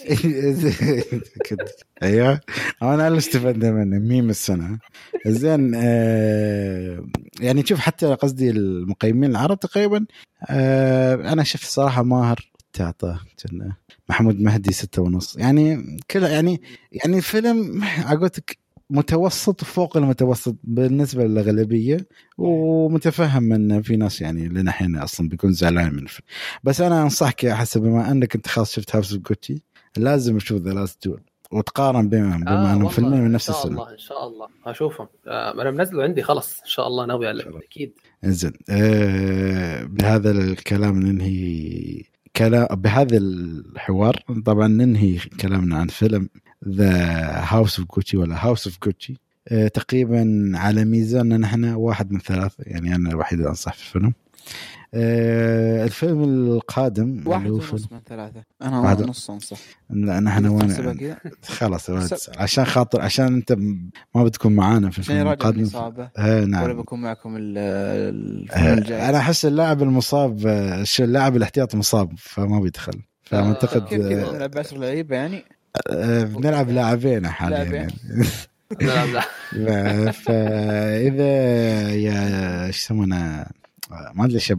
أيوه أنا اللي استفدنا منه ميم السنة. زين آه يعني شوف حتى قصدي المقيمين العرب تقريبا آه أنا شفت صراحة ماهر. تعطى. كنا محمود مهدي ستة ونص. يعني كلها يعني يعني فيلم عقولتك متوسط وفوق المتوسط بالنسبة للأغلبية ومتفهم إن في ناس يعني لنا الحين أصلا بيكون زعلان من الفيلم. بس أنا أنصحك يا حسب بما أنك أنت خلاص شفت House of Gucci لازم تشوف The Last Duel وتقارن بينهم بما آه انهم فيلمين من نفس ان شاء السنة. الله إن شاء الله. اشوفهم آه أنا منزله عندي خلص إن شاء الله ناوي عليه أكيد. زين آه بهذا الكلام ننهي كلام بهذا الحوار. طبعا ننهي كلامنا عن فيلم. The House of Gucci ولا House of Gucci تقريبا على ميزاننا نحن واحد من ثلاثة يعني أنا الوحيد اللي أنصح في الفيلم. آه الفيلم القادم واحد ونص من ثلاثة. أنا واحد- ونص أنصح. لا نحن وين؟ خلاص ولا. عشان خاطر عشان أنت ما بتكون معانا في الفيلم من القادم. آه ولا نعم. بكون معكم ال- الفيلم الجاي. آه، أنا أحس اللاعب المصاب آه، اللاعب الاحتياط مصاب فما بيدخل. فأعتقد كيف كذا؟ آه، نلعب بعشر لعيبة يعني. آه، بنلعب لاعبين حاليا. يعني. لا لا. ف- فإذا يا إيش يسمونه؟ ما أدري إيش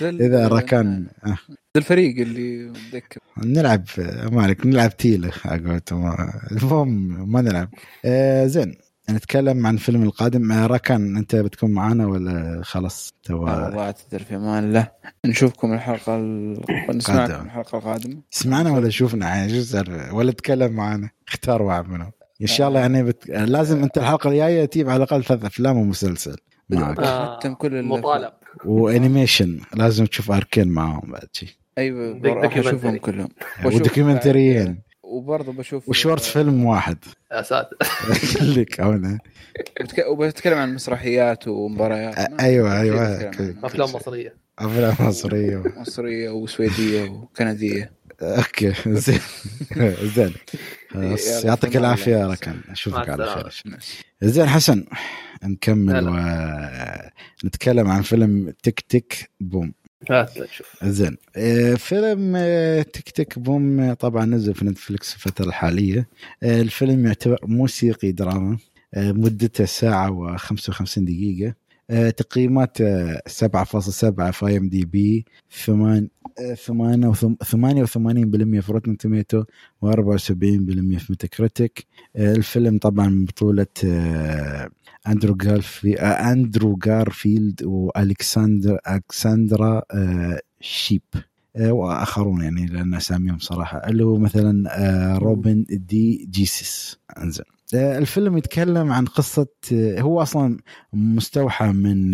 ذا ال- اذا راكان آه، ذا الفريق اللي متذكر نلعب ما عليك نلعب تيله على قولتهم. المهم ما نلعب. آه، زين. نتكلم عن الفيلم القادم. آه، راكان أنت بتكون معانا ولا خلاص؟ تو والله أعتذر في أمان الله. نشوفكم الحلقة ال... نسمعكم. الحلقة القادمة. سمعنا ولا شوفنا؟ يعني شو صار؟ ولا تكلم معانا. اختار واحد منهم. إن شاء الله يعني بت... لازم أنت الحلقة الجاية تجيب على الأقل ثلاث أفلام ومسلسل معك. آه، ختم كل ال- مطالب. و animation. لازم تشوف Arcane معاهم بعد شيء أيوه أشوفهم. كلهم. و documentary ين وبرضه بشوف و short film واحد. يا ساتر خليك هنا وبتك- وبتكلم عن مسرحيات ومباريات. بتكلم عنه. أفلام مصرية. أفلام مصرية. مصرية وسويدية وكندية. Okay. زين. زين. يعطيك العافية. يا راكان أشوفك على. خير. زين حسن. نكمل. ونتكلم عن فيلم Tick Tick Boom. زين. آه، فيلم آه، Tick Tick Boom آه، طبعا نزل في نتفلكس الفترة الحالية. آه، الفيلم يعتبر موسيقي دراما مدته ساعة و55 دقيقة. آه، تقييمات آه، 7.7 في IMDb 8 88% في Rotten Tomatoes و74% في Metacritic آه، الفيلم طبعا بطولة أندرو جارفي- أندرو جارفيلد والكسندر الكسندرا آه، شيب. آه، وآخرون يعني لأن أساميهم صراحة. اللي هو مثلا آه، روبن دي جيسيس أنزين. الفيلم يتكلم عن قصة هو أصلا مستوحى من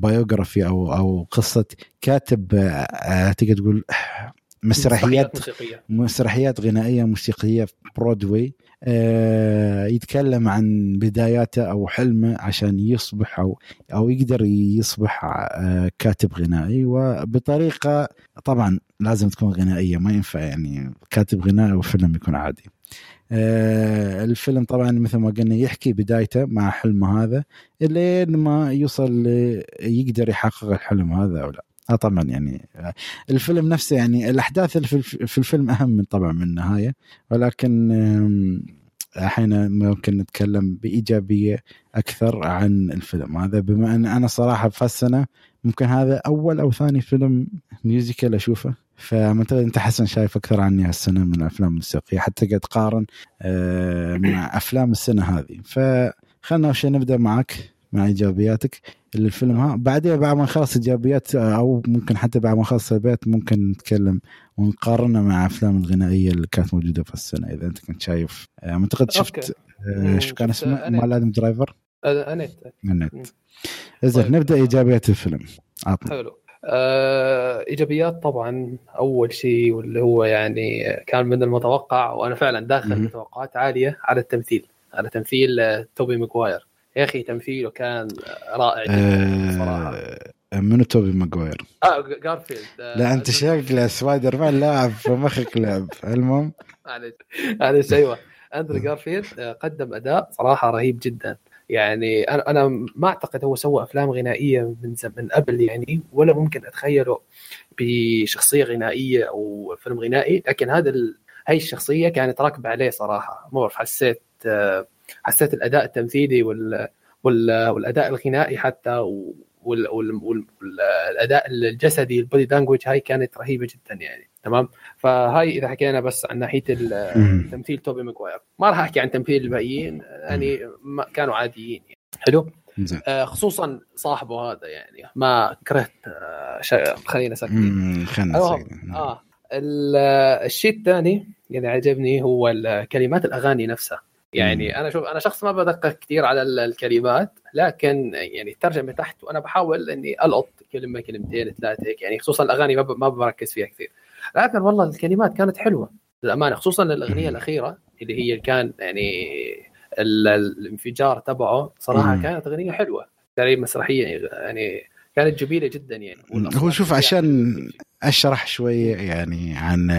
biography أو أو قصة كاتب تقدر تقول مسرحيات مسرحيات غنائية موسيقية في برودواي يتكلم عن بداياته أو حلمه عشان يصبح أو أو يقدر يصبح آه، كاتب غنائي وبطريقة طبعا لازم تكون غنائية ما ينفع يعني كاتب غنائي وفيلم يكون عادي. آه، الفيلم طبعا مثل ما قلنا يحكي بدايته مع حلمه هذا لين ما يوصل يقدر يحقق الحلم هذا أو لا. آه طبعا يعني آه، الفيلم نفسه يعني الأحداث اللي في الف- في الفيلم أهم من طبعا من النهاية ولكن الحين ممكن نتكلم بإيجابية أكثر عن الفيلم هذا. بما أن أنا صراحة في هالسنة ممكن هذا أول أو ثاني فيلم ميوزيكال أشوفه فمعتقد أنت حسن شايف أكثر عني هالسنة من الأفلام الموسيقية حتى قد تقارن آه، مع أفلام السنة هذه. فخلنا أول شيء نبدأ معك. مع إيجابياتك الفيلم ها بعدين بعد ما نخلص إيجابيات أو ممكن حتى بعد ما نخلص سلبيات ممكن نتكلم ونقارنها مع أفلام الغنائية اللي كانت موجودة في السنة إذا أنت كنت شايف آه، أعتقد شفت. آه، شو كان اسمه. مال آدم درايفر مم. النت زين طيب. نبدأ إيجابيات الفيلم عطنا حلو آه، إيجابيات طبعا أول شيء واللي هو يعني كان من المتوقع وأنا فعلا داخل. بتوقعات عالية على التمثيل على تمثيل آه، توبي ماجواير يا أخي تمثيله كان رائع جدا صراحة. آه منو توبي ماجواير؟ آه جارفيلد. آه، لا أنت شكله سبايدر مان لاعب في مخك لعب. المهم؟ معلش معلش أيوه. اندرو جارفيلد آه، قدم أداء صراحة رهيب جدا. يعني أنا أنا ما أعتقد هو سوى أفلام غنائية من من قبل يعني ولا ممكن أتخيله بشخصية غنائية أو فيلم غنائي. لكن هذا ال... هاي الشخصية كانت راكبة عليه صراحة. ما بعرف حسيت آه، حسيت الأداء التمثيلي وال... وال... والأداء الغنائي حتى و... وال... وال... وال... والأداء الجسدي ال body language هاي كانت رهيبة جدا يعني تمام؟ فهاي إذا حكينا بس عن ناحية. تمثيل توبي ماجواير ما راح أحكي عن تمثيل الباقيين يعني ما كانوا عاديين يعني. حلو؟ آه، خصوصا صاحبه هذا يعني ما كرهت آه، شا... خلينا ساكتين. نسيب. آه. ال- الشيء الثاني اللي عجبني هو كلمات الأغاني نفسها. يعني أنا شوف أنا شخص ما بدقق كثير على ال- الكلمات لكن يعني الترجمة تحت وأنا بحاول إني ألقط كلمة كلمتين ثلاثة هيك يعني خصوصا الأغاني ما ما بركز فيها كثير لكن والله الكلمات كانت حلوة للأمانة خصوصا الأغنية. الأخيرة اللي هي كان يعني ال- الانفجار تبعه صراحة مم. كانت أغنية حلوة تقريبا مسرحية يعني كانت جميلة جدا يعني هو شوف فيها عشان. أشرح شوية يعني عن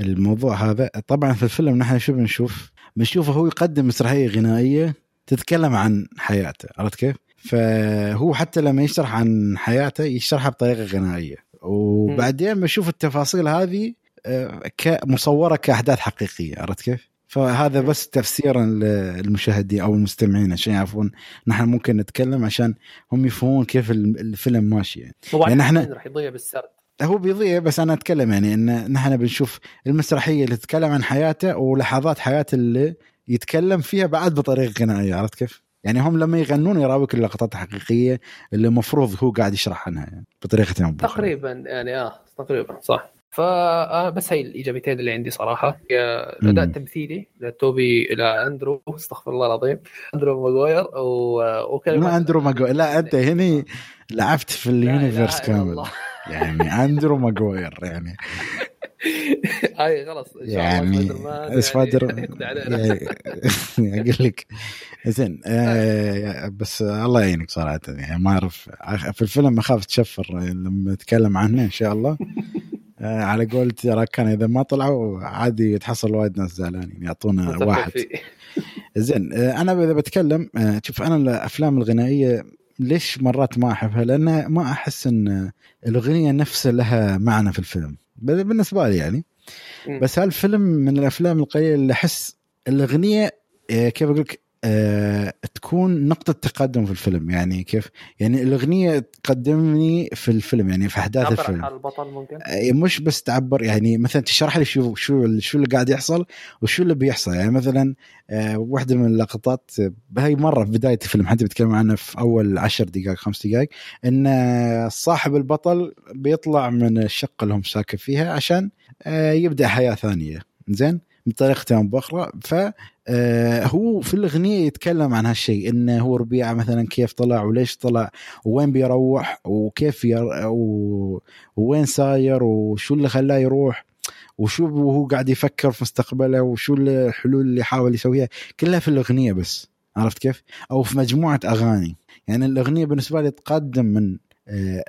الموضوع هذا طبعا في الفيلم نحن شو بنشوف بنشوفه هو يقدم مسرحية غنائية تتكلم عن حياته عرفت كيف؟ فهو حتى لما يشرح عن حياته يشرحها بطريقة غنائية وبعدين بنشوف التفاصيل هذه آه، كمصوره كأحداث حقيقية عرفت كيف؟ فهذا بس تفسيرا للمشاهدين أو المستمعين عشان يعرفون نحن ممكن نتكلم عشان هم يفهمون كيف الفيلم ماشي يعني. يعني يعني راح يضيع بالسرد هو بيضيع بس أنا أتكلم يعني إن نحن بنشوف المسرحية اللي تتكلم عن حياته ولحظات حياته اللي يتكلم فيها بعد بطريقة غنائية عرفت كيف؟ يعني هم لما يغنون يراويك اللقطات الحقيقية اللي المفروض هو قاعد يشرح عنها يعني بطريقة بأخرى. تقريبا يعني آه تقريبا صح فانا بس هي الإيجابيتين اللي عندي صراحة. الاداء التمثيلي لتوبي إلى أندرو استغفر الله العظيم أندرو ماجواير و- وكلمات ما أندرو ماجواير لا أنت هنا لعبت في ال universe كامل الله. يعني أندرو ماجواير يعني. هاي خلاص يعني سبايدر. يعني أقول لك. زين آه بس الله يعينك صراحة. يعني ما أعرف في الفيلم أخاف تشفر لما أتكلم عنه إن شاء الله. آه على قول كان إذا ما طلعوا عادي يتحصل وايد ناس زعلانين يعطونا واحد. زين آه، أنا إذا بتكلم شوف أنا الأفلام الغنائية ليش مرات ما أحبها؟ لأن ما أحس إن الأغنية نفسها لها معنى في الفيلم بالنسبة لي يعني. بس هالفيلم من الأفلام القليلة اللي أحس الأغنية آه، كيف أقول لك آه، تكون نقطة تقدم في الفيلم. يعني كيف؟ يعني الأغنية تقدمني في الفيلم يعني في أحداث تعبر عن الفيلم. حال البطل ممكن؟ آه، مش بس تعبر يعني مثلا تشرح لي شو شو شو اللي قاعد يحصل وشو اللي بيحصل. يعني مثلا آه، واحدة من اللقطات بهاي مرة في بداية الفيلم حتى بيتكلم عنها في أول عشر دقائق خمس دقائق آه، صاحب البطل بيطلع من الشقة اللي هم ساكن فيها عشان يبدأ حياة ثانية. زين؟ بطريقه أو بأخرى. ف آه، هو في الأغنية يتكلم عن هالشيء إنه هو ربيعه مثلا كيف طلع وليش طلع وين بيروح وكيف ير... و... وين ساير وشو اللي خلاه يروح وشو وهو قاعد يفكر في مستقبله وشو الحلول اللي يحاول يسويها. كلها في الأغنية بس عرفت كيف؟ أو في مجموعة أغاني. يعني الأغنية بالنسبة لي تقدم من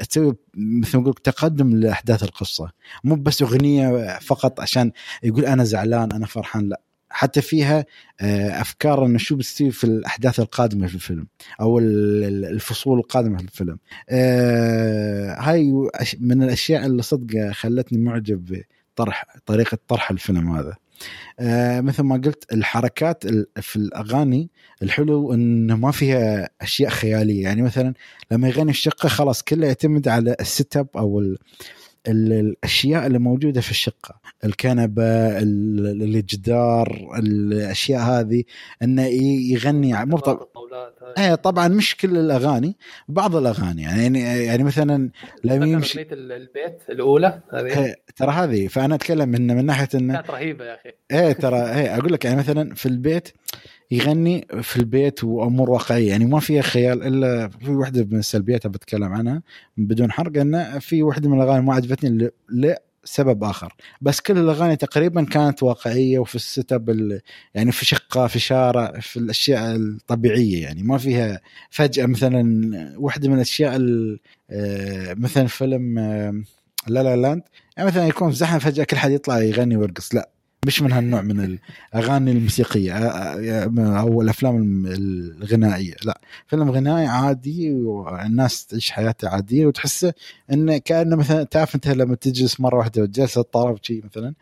تسوي مثل ما نقول تقدم لأحداث القصة. مو بس أغنية فقط عشان يقول أنا زعلان أنا فرحان لا. حتى فيها آه، أفكار إنه شو بتصير في الأحداث القادمة في الفيلم أو ال- ال- الفصول القادمة في الفيلم. آه، هاي من الأشياء اللي صدق خلتني معجب بطرح طريقة طرح الفيلم هذا. آه، مثل ما قلت الحركات ال- في الأغاني الحلو إنه ما فيها أشياء خيالية. يعني مثلا لما يغني الشقة خلاص كله يعتمد على ال setup أو الأشياء اللي موجودة في الشقة الكنبة ال- الجدار الأشياء هذه إنه يغني مو طب... هاي. إيه طبعا مش كل الأغاني بعض الأغاني يعني يعني مثلا لما يمشي البيت الأولى هذه إيه، ترى هذه فأنا أتكلم من من ناحية انه كانت رهيبة يا أخي إيه ترى إيه أقول لك يعني مثلا في البيت يغني في البيت وأمور واقعية. يعني ما فيها خيال إلا في واحدة من السلبيات اللي بتكلم عنها بدون حرق انه في واحدة من الأغاني ما عجبتني لسبب آخر. بس كل الأغاني تقريبا كانت واقعية وفي السيت أب يعني في شقة في شارع في الأشياء الطبيعية. يعني ما فيها فجأة مثلا واحدة من الأشياء ال- آه، مثلا فيلم آه، لا لا لاند. يعني مثلا يكون في زحمة فجأة كل حد يطلع يغني ويرقص. لا. مش من هالنوع من الاغاني الموسيقية أو الأفلام الغنائية لا. فيلم غنائي عادي والناس تعيش حياتها عادية وتحسه انه كأنه مثلا تعرف أنت لما تجلس مرة واحدة وتجلس الطرف شي مثلا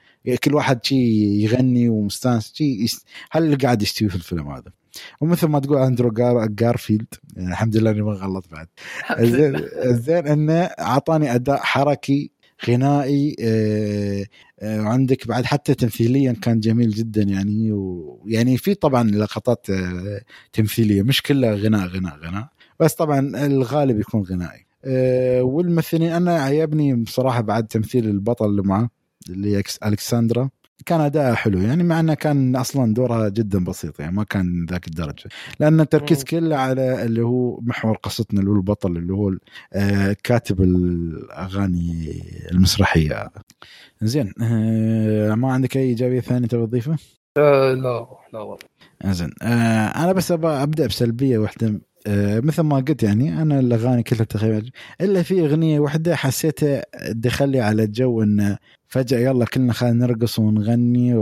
كل واحد شي يغني ومستانس شي يست... هل اللي قاعد يستوي في الفيلم هذا؟ ومثل ما تقول أندرو جار... جارفيلد الحمد لله إني ما غلط بعد. زين إنه أعطاني أداء حركي غنائي آه، آه، وعندك بعد حتى تمثيليا كان جميل جدا يعني ويعني في طبعا لقطات آه، تمثيلية مش كلها غناء غناء غناء بس طبعا الغالب يكون غنائي. آه، والممثلين أنا عجبني بصراحة بعد تمثيل البطل اللي معه اللي هي ألكسندرا. كان اداءها حلو. يعني مع إنه كان أصلا دورها جدا بسيط يعني ما كان ذاك الدرجة. لأن التركيز. كله على اللي هو محور قصتنا اللي هو البطل اللي هو آه، كاتب الأغاني المسرحية. زين آه، ما عندك أي إيجابية ثانية تبغى تضيفها؟ آه، لا لا والله. زين. آه، أنا بس أبدأ بسلبية واحدة. آه، مثل ما قلت يعني أنا الأغاني كلها تقريبا إلا في أغنية واحدة حسيتها دخلي على جو إنه فجأة يلا كلنا خلينا نرقص ونغني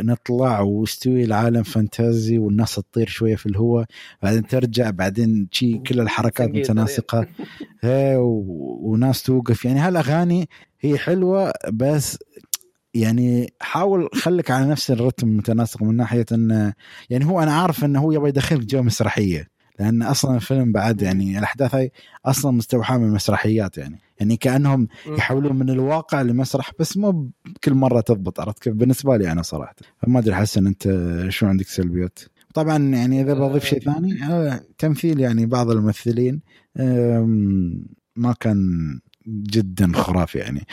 ونطلع واستوي العالم فانتازي والناس تطير شوية في الهواء بعدين ترجع بعدين شي كل الحركات و- وناس توقف. يعني هالأغاني هي حلوة بس يعني حاول خليك على نفس الرتم متناسق من ناحية انه يعني هو أنا عارف إنه هو يبغى يدخلك جو مسرحية لأن أصلا الفيلم بعد يعني الأحداث هاي أصلا مستوحاة من المسرحيات يعني. يعني كأنهم. يحولون من الواقع لمسرح بس مو كل مرة تضبط عرفت كيف؟ بالنسبة لي أنا صراحة. فما أدري حسن أنت شو عندك سلبيات؟ طبعا يعني إذا بضيف شيء ثاني آه، تمثيل يعني بعض الممثلين ما كان جدا خرافي يعني.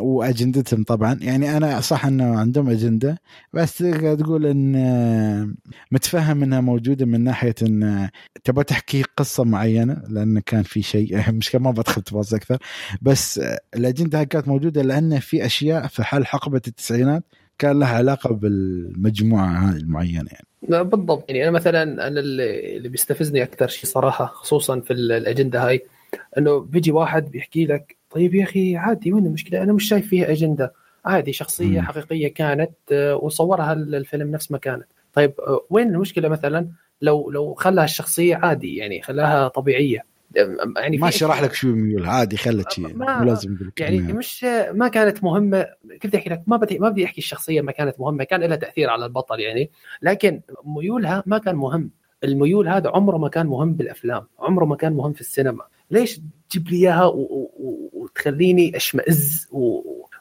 وأجندتهم طبعا يعني أنا صح إنه عندهم أجندة بس تقول إن آه، متفهم إنها موجودة من ناحية إن آه، تبغى تحكي قصة معينة لأن كان في شيء مش ما بدخل تفاصيل أكثر. بس آه، الأجندة كانت موجودة لأن في أشياء في حال حقبة التسعينات كان لها علاقة بالمجموعة هاي المعينة يعني. بالضبط. يعني أنا مثلا أنا اللي بيستفزني أكثر شيء صراحة خصوصا في ال- الأجندة هاي انه بيجي واحد بيحكي لك طيب يا أخي عادي وين المشكلة؟ أنا مش شايف فيها أجندة. عادي شخصية. حقيقية كانت آه، وصورها ال- الفيلم نفس ما كانت. طيب آه، وين المشكلة مثلا؟ لو لو خلاها الشخصية عادي يعني خلاها طبيعية. آه، يعني ما شرح لك شو ميول عادي خلت شيء لازم يعني مش ما كانت مهمة. كنت أحكي لك ما بدي ما بدي أحكي الشخصية ما كانت مهمة كان لها تأثير على البطل يعني. لكن ميولها ما كان مهم. الميول هذا عمره ما كان مهم بالأفلام عمره ما كان مهم في السينما. ليش تجيب لي إياها وتخليني أشمئز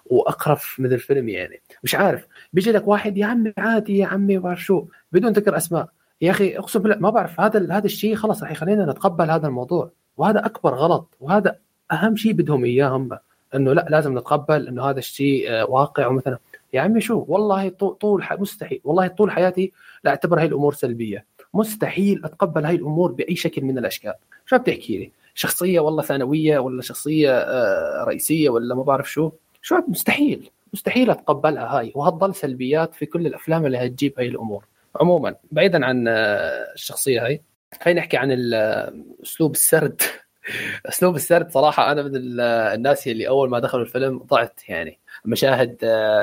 وأقرف من الفيلم يعني؟ مش عارف. بيجي لك واحد يا عمي عادي يا عمي بعرف شو. بدون ذكر أسماء. يا أخي أقسم بالله ما بعرف هذا هذا الشيء خلاص رح يخلينا نتقبل هذا الموضوع. وهذا أكبر غلط وهذا أهم شيء بدهم اياه هم إنه لا لازم نتقبل إنه هذا الشيء آه، واقع ومثلا. يا عمي شو؟ والله طو- طول. مستحيل والله طول حياتي لا أعتبر هاي الأمور سلبية. مستحيل أتقبل هاي الأمور بأي شكل من الأشكال. شو بتحكي لي؟ شخصية والله ثانوية ولا شخصية آه، رئيسية ولا ما بعرف شو. شو مستحيل. مستحيل أتقبلها هاي. وهتضل سلبيات في كل الأفلام اللي هتجيب هاي الأمور. عموما بعيدا عن آه، الشخصية هاي خلينا نحكي عن آه، أسلوب السرد. أسلوب السرد صراحة أنا من ال- الناس اللي أول ما دخلوا الفيلم ضعت يعني. مشاهد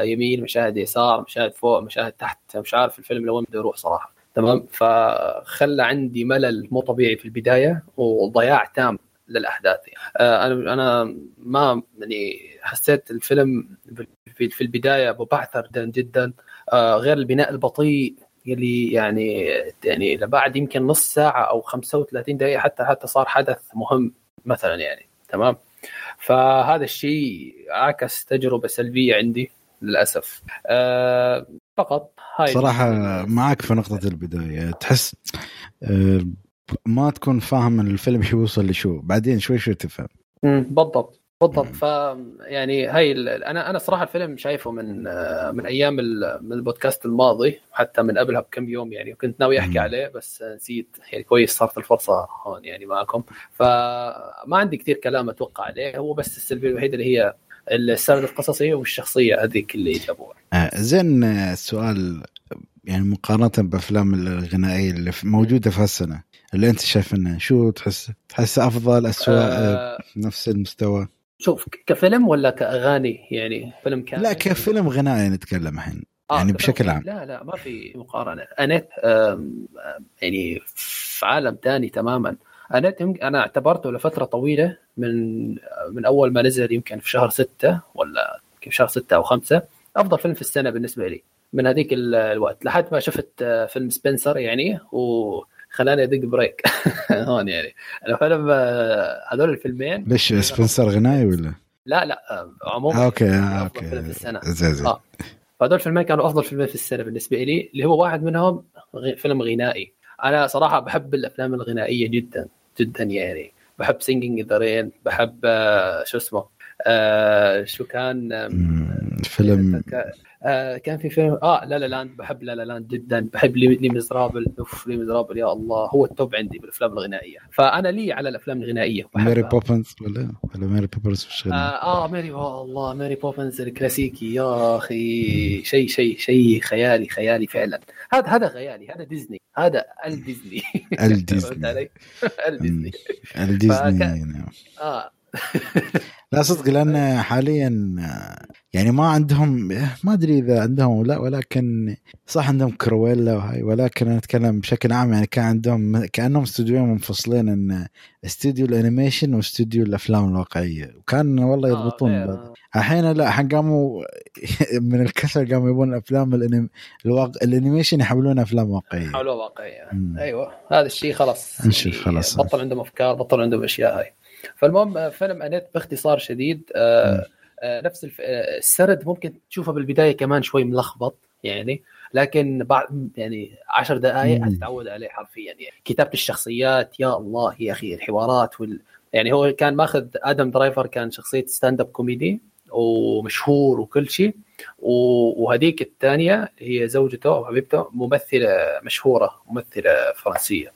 يمين مشاهد يسار مشاهد فوق مشاهد تحت مش عارف الفيلم لوين بده يروح صراحة. تمام؟ فخلى عندي ملل مو طبيعي في البداية وضياع تام. للأحداث يعني. آه، أنا أنا ما يعني حسيت الفيلم في في البداية مبعثر جدا جدا. آه، غير البناء البطيء يلي يعني يعني بعد يمكن نص ساعة أو 35 دقيقة حتى حتى صار حدث مهم مثلا يعني. تمام؟ فهذا الشيء عكس تجربة سلبية عندي للأسف. أه فقط هاي. صراحة معك في نقطة البداية. تحس آه، ما تكون فاهم إن الفيلم حيوصل لشو. بعدين شوي شوي تفهم. بالضبط. بالضبط. ف يعني هاي ال- أنا أنا صراحة الفيلم شايفه من آه، من أيام ال- من البودكاست الماضي حتى من قبلها بكم يوم يعني وكنت ناوي أحكي. عليه بس نسيت. يعني كويس صارت الفرصة هون يعني معكم فما عندي كثير كلام أتوقع عليه. هو بس السلبيه الوحيده اللي هي السرد القصصي والشخصية هذيك اللي جابوها. آه، زين آه، السؤال يعني مقارنة بأفلام الغنائية اللي موجودة في هالسنة. اللي أنت شايف إنه شو تحس؟ تحس أفضل أسوأ آه، آه نفس المستوى؟ شوف كفيلم ولا كأغاني؟ يعني فيلم كامل؟ لا كفيلم غنائي نتكلم الحين آه يعني بشكل. عام. لا لا ما في مقارنة. انيت آم، يعني في عالم ثاني تماما. انيت يمكن- أنا اعتبرته لفترة طويلة من من أول ما نزل يمكن في شهر ستة ولا يمكن في شهر ستة أو خمسة. أفضل فيلم في السنة بالنسبة لي من هذيك ال- الوقت لحد ما شفت آه، فيلم سبنسر يعني وخلاني أدق break. هون يعني. الفيلم آه، هذول الفيلمين. ليش سبنسر غنائي ولا؟ لا لا عموما آه، أوكي آه، أفضل فيلم في. زين زين. آه. فهذول الفيلمين كانوا أفضل فيلمين في السنة بالنسبة لي اللي هو واحد منهم فيلم غنائي. أنا صراحة بحب الأفلام الغنائية جدا جدا يعني. بحب Singing in the Rain بحب آه، شو اسمه آه شو كان فيلم آه كان في فيلم آه La La Land بحب La La Land جدا. بحب Les, Les Misérables أوف Les Misérables يا الله. هو ال top عندي بالأفلام الغنائية. فأنا لي على الأفلام الغنائية بحبها. Mary Poppins ولا؟ ولا Mary Poppins مش آه, آه Mary آه الله Mary Poppins الكلاسيكي. يا أخي شيء شيء شيء خيالي خيالي فعلا. هذا هذا خيالي هذا ديزني. هذا الديزني. الديزني. الديزني. الديزني فك- نعم. آه. لا صدق لأن حاليا يعني ما عندهم ما أدري إذا عندهم ولا ولكن صح عندهم كرويلا وهاي ولكن أنا أتكلم بشكل عام يعني كان عندهم كأنهم استوديوين منفصلين إن استوديو ال animation واستوديو الأفلام الواقعية وكان والله آه، يضبطون. آه. الحين لا الحين قاموا من الكثر قاموا يبون الافلام ال anim... الواق... ال animation يحولون أفلام واقعية حلوة واقعية. أيوه هذا الشيء خلاص نشوف خلاص. بطل عندهم أفكار بطل عندهم أشياء هاي فالمهم آه، فيلم أنيت باختصار شديد آه، آه، نفس السرد ممكن تشوفه بالبداية كمان شوي ملخبط يعني لكن بعد يعني عشر دقائق. هتتعود عليه حرفيا يعني كتابة الشخصيات يا الله يا أخي الحوارات وال... يعني هو كان ماخذ آدم درايفر كان شخصية stand up comedy ومشهور وكل شيء وهذيك الثانية هي زوجته أو حبيبته ممثلة مشهورة ممثلة فرنسية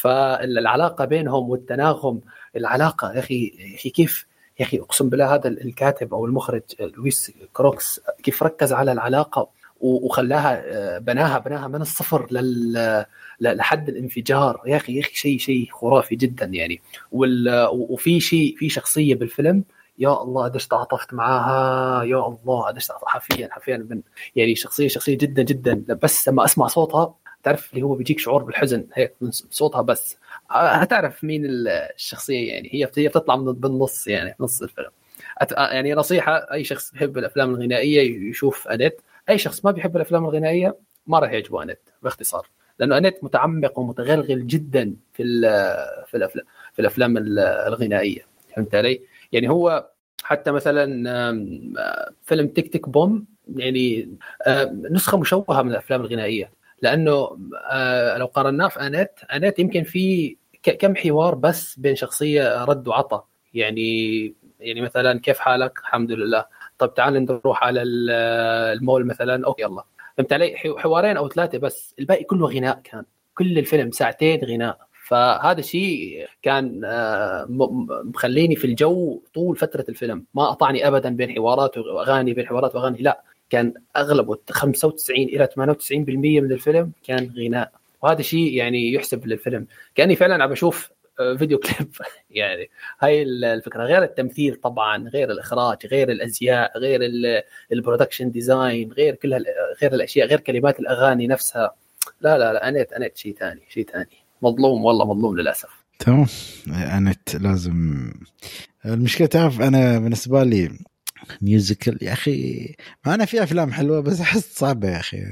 فالعلاقة بينهم والتناغم العلاقة يا أخي يا أخي كيف؟ يا أخي أقسم بالله هذا الكاتب أو المخرج لويس كروكس كيف ركز على العلاقة وخلاها آه، بناها بناها من الصفر لل لحد الانفجار. يا أخي يا أخي شيء شيء خرافي جدا يعني. وال... وفي شيء في شخصية بالفيلم يا الله قديش تعاطفت معاها يا الله قديش حرفيا حرفيا من يعني شخصية شخصية جدا جدا. بس لما أسمع صوتها تعرف اللي هو بيجيك شعور بالحزن هيك من صوتها بس. هتعرف مين الشخصية يعني هي هي بتطلع من بالنص يعني نص الفيلم. أت... يعني نصيحة أي شخص بيحب الأفلام الغنائية يشوف أنيت. أي شخص ما بيحب الأفلام الغنائية ما راح يعجبه أنيت باختصار. لأنه أنيت متعمق ومتغلغل جدا في في الافلام في الأفلام ال- الغنائية. فهمت علي؟ يعني هو حتى مثلا آه، فيلم Tick, Tick... Boom يعني آه، نسخة مشوهة من الأفلام الغنائية. لأنه آه، لو قارناه في انيت انيت يمكن في كم حوار بس بين شخصية رد وعطى يعني يعني مثلا كيف حالك؟ الحمد لله. طب تعال نروح على ال- المول مثلا. أوكي يلا. فهمت علي؟ حو- حوارين أو ثلاثة بس. الباقي كله غناء كان. كل الفيلم ساعتين غناء. فهذا الشيء كان آه، مخليني في الجو طول فترة الفيلم. ما قطعني ابدا بين حوارات وأغاني بين حوارات وأغاني. لا. كان اغلبه 95 إلى 98% من الفيلم كان غناء. وهذا شيء يعني يحسب للفيلم. كأني فعلا عم بشوف آه، video clip. يعني هاي الفكرة. غير التمثيل طبعا غير الإخراج غير الأزياء غير ال- ال production design غير كل غير الأشياء غير كلمات الأغاني نفسها. لا لا لا أنيت أنيت شيء ثاني شيء ثاني. مظلوم والله مظلوم للأسف. تمام. انت لازم. المشكلة تعرف أنا بالنسبة لي musical يا أخي ما أنا في أفلام حلوة بس أحس صعبة يا أخي.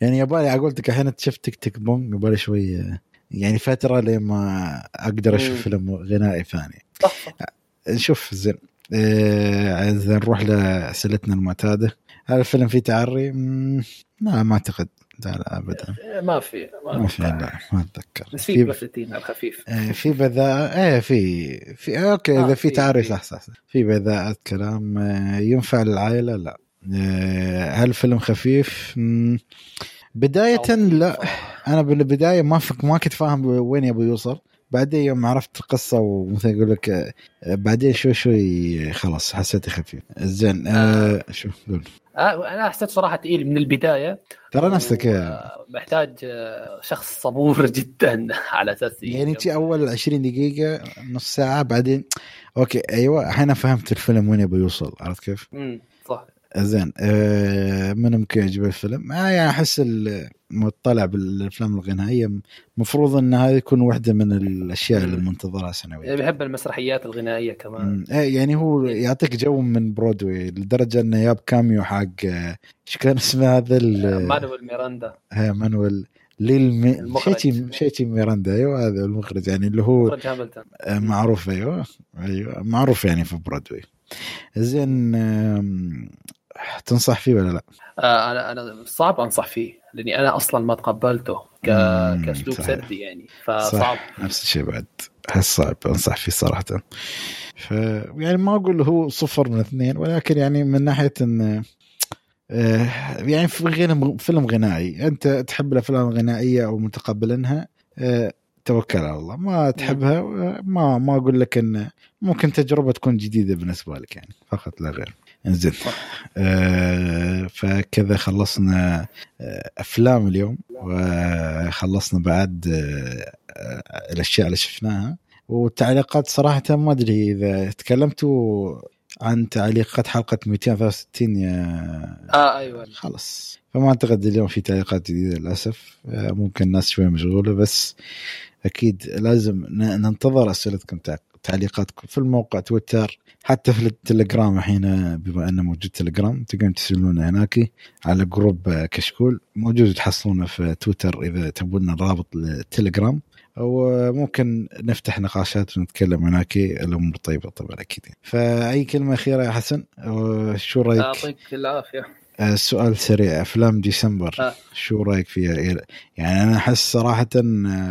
يعني يبالي أقول لك الحين شفت Tick, Tick... Boom يبالي شوي يعني فترة لما أقدر أشوف. فيلم غنائي ثاني. نشوف زين. آه، اذا نروح لاسئلتنا المعتادة. هل الفيلم فيه تعري؟ لا ما أعتقد. لا لا ابدا. ما في ما في. لا ما أتذكر. بس في على الخفيف آه، في بذاءة إيه في في أوكي آه، إذا في في- تعري في. صح صح صح. في بذاءة كلام آه، ينفع للعائلة؟ لا. آه، هل الفيلم خفيف؟ بداية لا. أنا بالبداية ما ما كنت فاهم وين يبغى يوصل. بعدين يوم عرفت القصة ومثل يقول لك آه، بعدين شوي شوي خلاص حسيته خفيف. زين آه شو قول؟ آه، أنا حسيت صراحة تقيل من البداية. ترى نفسك آه، محتاج آه، شخص صبور جدا على أساس يعني تجي أول 20 دقيقة نص ساعة بعدين أوكي أيوه الحين فهمت الفيلم وين يبغى يوصل عرفت كيف؟ صح زين آه من ممكن يعجبه الفيلم؟ آه يعني أحس المطلع بالأفلام الغنائية المفروض إن هذه تكون واحدة من الأشياء اللي. منتظرها يعني سنويا بحب المسرحيات الغنائية كمان. إيه يعني هو يعطيك جو من برودوي لدرجة إنه جاب cameo حق آه، إيش كان اسمه هذا ال- مانويل ميراندا ها مانويل. المخرج. شيتي شيتي ميراندا أيوه هذا المخرج يعني اللي هو آه، معروف أيوه أيوه معروف يعني في برودوي زين تنصح فيه ولا لا؟ آه، أنا أنا صعب أنصح فيه لأني أنا أصلا ما تقبلته ك... كأسلوب. سردي يعني فصعب. نفس الشيء بعد. احس صعب أنصح فيه صراحة. ف يعني ما أقول هو صفر من اثنين ولكن يعني من ناحية إن آه، يعني في غير فيلم غنائي. أنت تحب الأفلام الغنائية أو متقبلينها آه، توكل على الله. ما تحبها ما ما أقول لك إن ممكن تجربة تكون جديدة بالنسبة لك يعني فقط لا غير. انزين آه، فكذا خلصنا آه، أفلام اليوم وخلصنا بعد آه، آه، الأشياء اللي شفناها. والتعليقات صراحة ما أدري إذا تكلمتوا عن تعليقات حلقة 263 يا آه أيوه. خلاص. فما أعتقد اليوم في تعليقات جديدة للأسف. آه، ممكن الناس شوي مشغولة بس أكيد لازم ننتظر أسئلتكم تع- تعليقاتكم في الموقع تويتر حتى في التليجرام الحين بما أنه موجود تليجرام تقدرون ترسلون هناك على group كشكول موجود تحصلونه في تويتر إذا تبون الرابط للتليجرام وممكن نفتح نقاشات ونتكلم هناك الأمور طيبة طبعا أكيد. فأي كلمة أخيرة يا حسن؟ شو رأيك؟ يعطيك العافية. سؤال سريع. أفلام ديسمبر آه. شو رأيك فيها؟ يعني أنا أحس صراحة آه،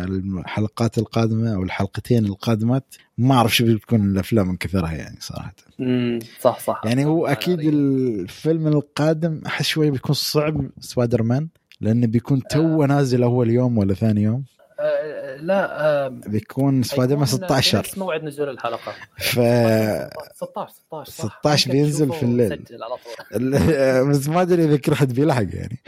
الحلقات القادمة أو الحلقتين القادمات ما أعرف شو بتكون الأفلام من كثرها يعني صراحة. امم صح صح. يعني هو صح. أكيد الفيلم القادم أحس شوي بيكون صعب سبايدر مان لأنه بيكون تو نازل أول يوم ولا ثاني يوم. آه، لا آه، بيكون سبايدر مان حيكون في 16 نفس موعد نزول الحلقة. ف 16 16 صح. 16 ممكن بينزل في الليل. طول. بس ما أدري إذا كل حد بيلحق يعني.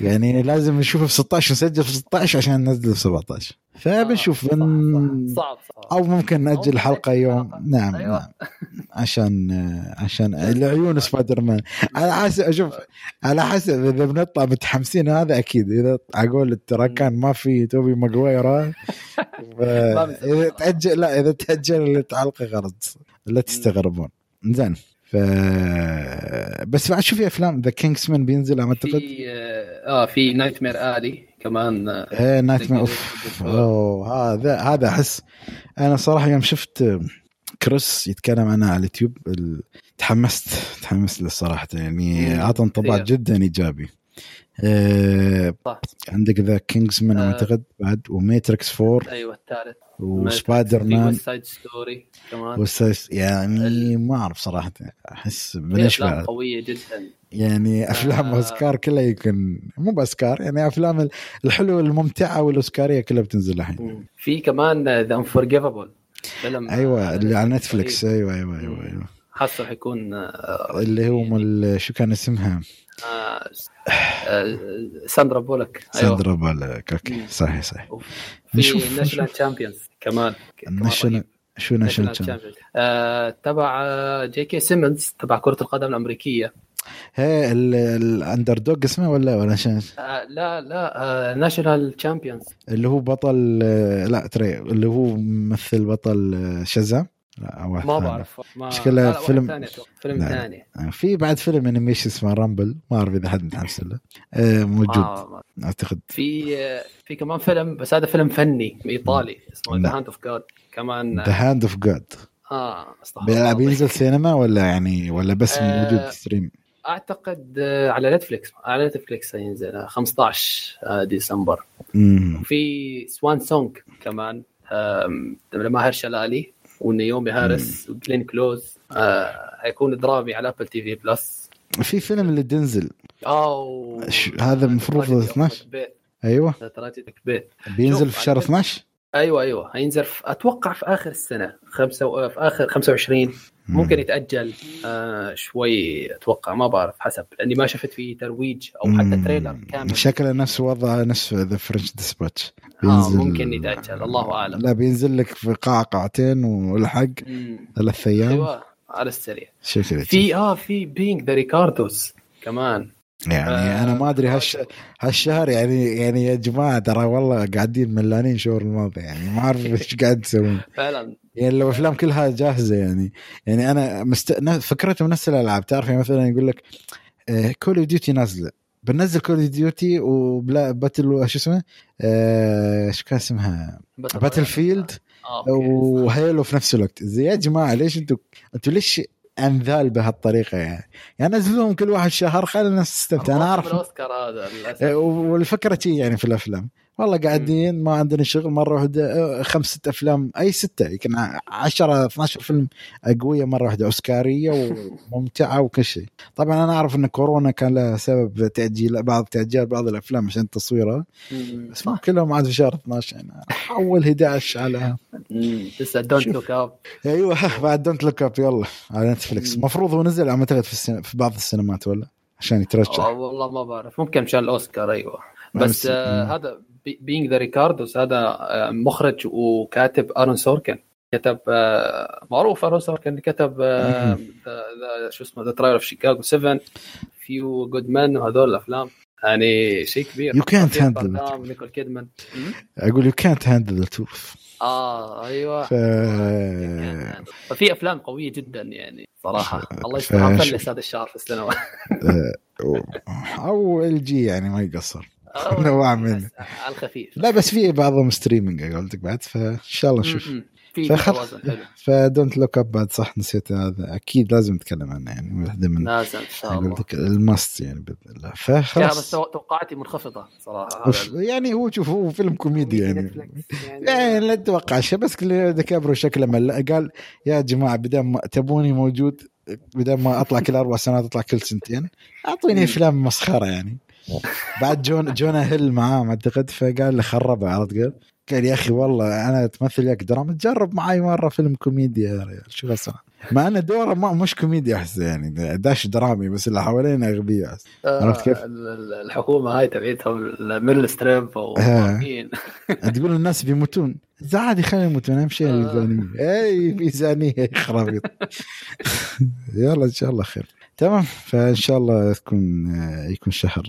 يعني لازم نشوفه في 16 ونسجل في 16 عشان ننزله في 17 فبنشوف آه، صح، بن... صح، صعب صعب أو ممكن نأجل الحلقة يوم. نعم أيوة. نعم. عشان عشان العيون سبايدر مان على حسب أشوف على حسب إذا بنطلع متحمسين هذا أكيد. إذا أقول ترى كان ما في توبي ماجواير. اذا تاجل لا إذا تأجل الحلقة خلاص لا تستغربون. زين. ف بس بعد شو في أفلام The King's Man بينزل على ما أعتقد؟ في آه في Nightmare Alley. كمان إيه night تقدر of هذا هذا أحس أنا صراحة يوم شفت كريس يتكلم عنها على اليوتيوب ال- تحمست تحمست له صراحة يعني. أعطى انطباع. جدا إيجابي آه، صح. عندك The King's Man آه. أعتقد بعد وماتريكس 4 أيوه الثالث. وسبايدر مان Side Story كمان. والسايس يعني ال- ما أعرف صراحة أحس بنشبع قوية جدا. يعني أفلام آه. أوسكار كلها يكون مو بأوسكار يعني أفلام الحلوة الممتعه والأوسكارية كلها بتنزل الحين. في كمان The Unforgivable فيلم أيوه آه، اللي على نتفلكس أيوه أيوه أيوه. أيوة. حاسه حيكون آه، اللي هو يعني، شو كان اسمها؟ آه، آه، ساندرا بولك. أيوه. ساندرا بولك okay. صحيح صحيح. في National. Champions كمان ال National. شو National Champion Champions آه، تبع آه، جي كي سيمنز تبع كرة القدم الأمريكية. هي ال Underdog اسمه ولا ولا شيء آه، لا لا آه، National Champions اللي هو بطل آه، لا ترى اللي هو ممثل بطل آه، شازام. لا واحد ما ثاني. بعرف. ما واحد فيلم- ثاني أتوقع، فيلم لا. ثاني. في بعد فيلم animation اسمه Rumble ما أعرف إذا حد متحمس له. آه، موجود. آه، أعتقد. في في كمان فيلم بس هذا فيلم فني إيطالي اسمه The نعم. Hand of God كمان The Hand of God آه أستغفر بينزل. سينما ولا يعني ولا بس آه، موجود stream؟ أعتقد آه، على نتفلكس على نتفلكس هينزل آه، 15 آه، ديسمبر. امم في Swan Song كمان لماهرشالا علي ونيومي هاريس وجلين كلوز آه، حيكون درامي على ابل تي في بلس في فيلم اللي دنزل أو ش- هذا المفروض 12 أيوه. Tragedy Macbeth بينزل في شهر عندك- 12 أيوه أيوه. هينزل في أتوقع في آخر السنة خمسة و... في آخر 25 ممكن يتأجل آه شوي أتوقع ما بعرف حسب لأني ما شفت فيه ترويج أو حتى. trailer كامل. شكله نفس وضع نفس The French Dispatch. آه ممكن يتأجل الله أعلم. لا بينزل لك في قاعة قاعتين والحق. ثلاث أيام. أيوه على السريع. شكله في آه في Being the Ricardos كمان. يعني آه، أنا ما أدري هالش... هالشهر يعني يعني يا جماعة ترى والله قاعدين ملانين شهور الماضي يعني ما أعرف إيش قاعد تسوون فعلا. يعني لو افلام كلها جاهزة يعني يعني أنا مست... فكرتهم نفس الألعاب. تعرف يعني مثلا يقول لك Call of Duty نازلة. بنزل Call of Duty وبلا Battle شو اسمه؟ آه، إيش كان اسمها؟ Battlefield آه،. وهيلو في نفس الوقت. زي يا جماعة ليش أنتم أنتم ليش أنذال بهالطريقة يعني. يعني نزلوهم كل واحد شهر خلي الناس تستمتع أنا أعرف. الأوسكار هذا والفكرة شي يعني في الأفلام. والله قاعدين ما عندنا شغل مرة واحدة خمس ست أفلام أي ستة يمكن 10 12 فيلم قويه مرة واحدة أوسكارية وممتعة وكل شيء. طبعا أنا أعرف إن كورونا كان لها سبب تأجيل بعض تأجيل بعض الأفلام عشان تصويرها. بس ما كلهم عاد في شهر 12 يعني حول 11 على. لسه Don't. Look Up أيوه بعد Don't Look Up يلا على نتفلكس. المفروض هو نزل اعتقد في, السين... في بعض السينمات ولا؟ عشان يترشح. والله ما بعرف. ممكن مشان الأوسكار أيوه. بس- آه. هذا Being the Ricardos هذا آه مخرج وكاتب آرون سوركن. كتب آه معروف آرون سوركن كتب آه شو اسمه The Trial of Chicago 7 Few Good Men وهذول الأفلام. يعني شيء كبير. Handle it. بارديم، نيكول كيدمان. أقول يو كانت هاندل ذا تروث آه أيوه. ف ففي أفلام قوية جدا يعني صراحة. ف- الله يستر. ف- افلس هذا الشهر في السينما. أو إل جي يعني ما يقصر. نوع منه على الخفيف. لا بس في بعضهم streaming قلت بعد فإن شاء الله نشوف. في حلو. ف Don't Look Up بعد صح نسيت هذا. أكيد لازم نتكلم عنه يعني واحدة من لازم إن شاء الله. قلت لك ال must يعني بإذن الله. بس فخلاص تو- توقعاتي منخفضة صراحة. هذا يعني هو شوف هو فيلم كوميدي يعني. يعني. يعني لا تتوقع شيء بس كل ديكابريو شكله مل قال يا جماعة بدل ما تبوني موجود بدل ما أطلع كل أربع سنوات أطلع كل سنتين. أعطوني أفلام مسخرة يعني. بعد جون جونا هيل معاه اعتقد فقال له خربه عرفت قال قال يا أخي والله أنا تمثل ياك دراما تجرب معي مرة فيلم كوميديا يا ريال شو غصنا مع إن دوره ما مش كوميديا أحس يعني داش درامي بس اللي حوالينا أغبياء. آه، عرفت كيف؟ ال- ال- الحكومة هاي تبعتهم ميرل ستريب ومين تقول الناس بيموتون. عادي خلينا يموتون أهم شيء آه. الميزانيه اي ميزانية خرابيط. يلا إن شاء الله خير. تمام. فإن شاء الله تكون يكون شهر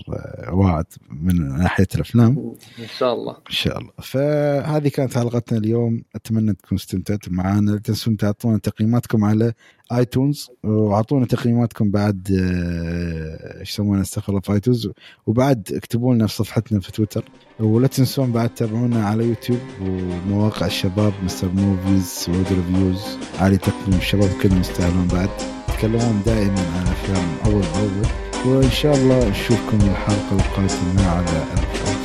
واعد من ناحية الأفلام. إن شاء الله. إن شاء الله. فهذه كانت حلقتنا اليوم. أتمنى تكونوا استمتعتوا معنا. لا تنسون تعطونا تقييماتكم على iTunes. وأعطونا تقييماتكم بعد آه، إيش يسمونه استغفر الله في iTunes. وبعد اكتبوا لنا في صفحتنا في تويتر. ولا تنسون بعد تابعونا على يوتيوب. ومواقع الشباب Mr. Movies سعود Reviews علي تقييم الشباب كلهم يستاهلون بعد. يتكلمون دائما عن أفلام أول بأول وإن شاء الله نشوفكم الحلقة القادمة على ألف.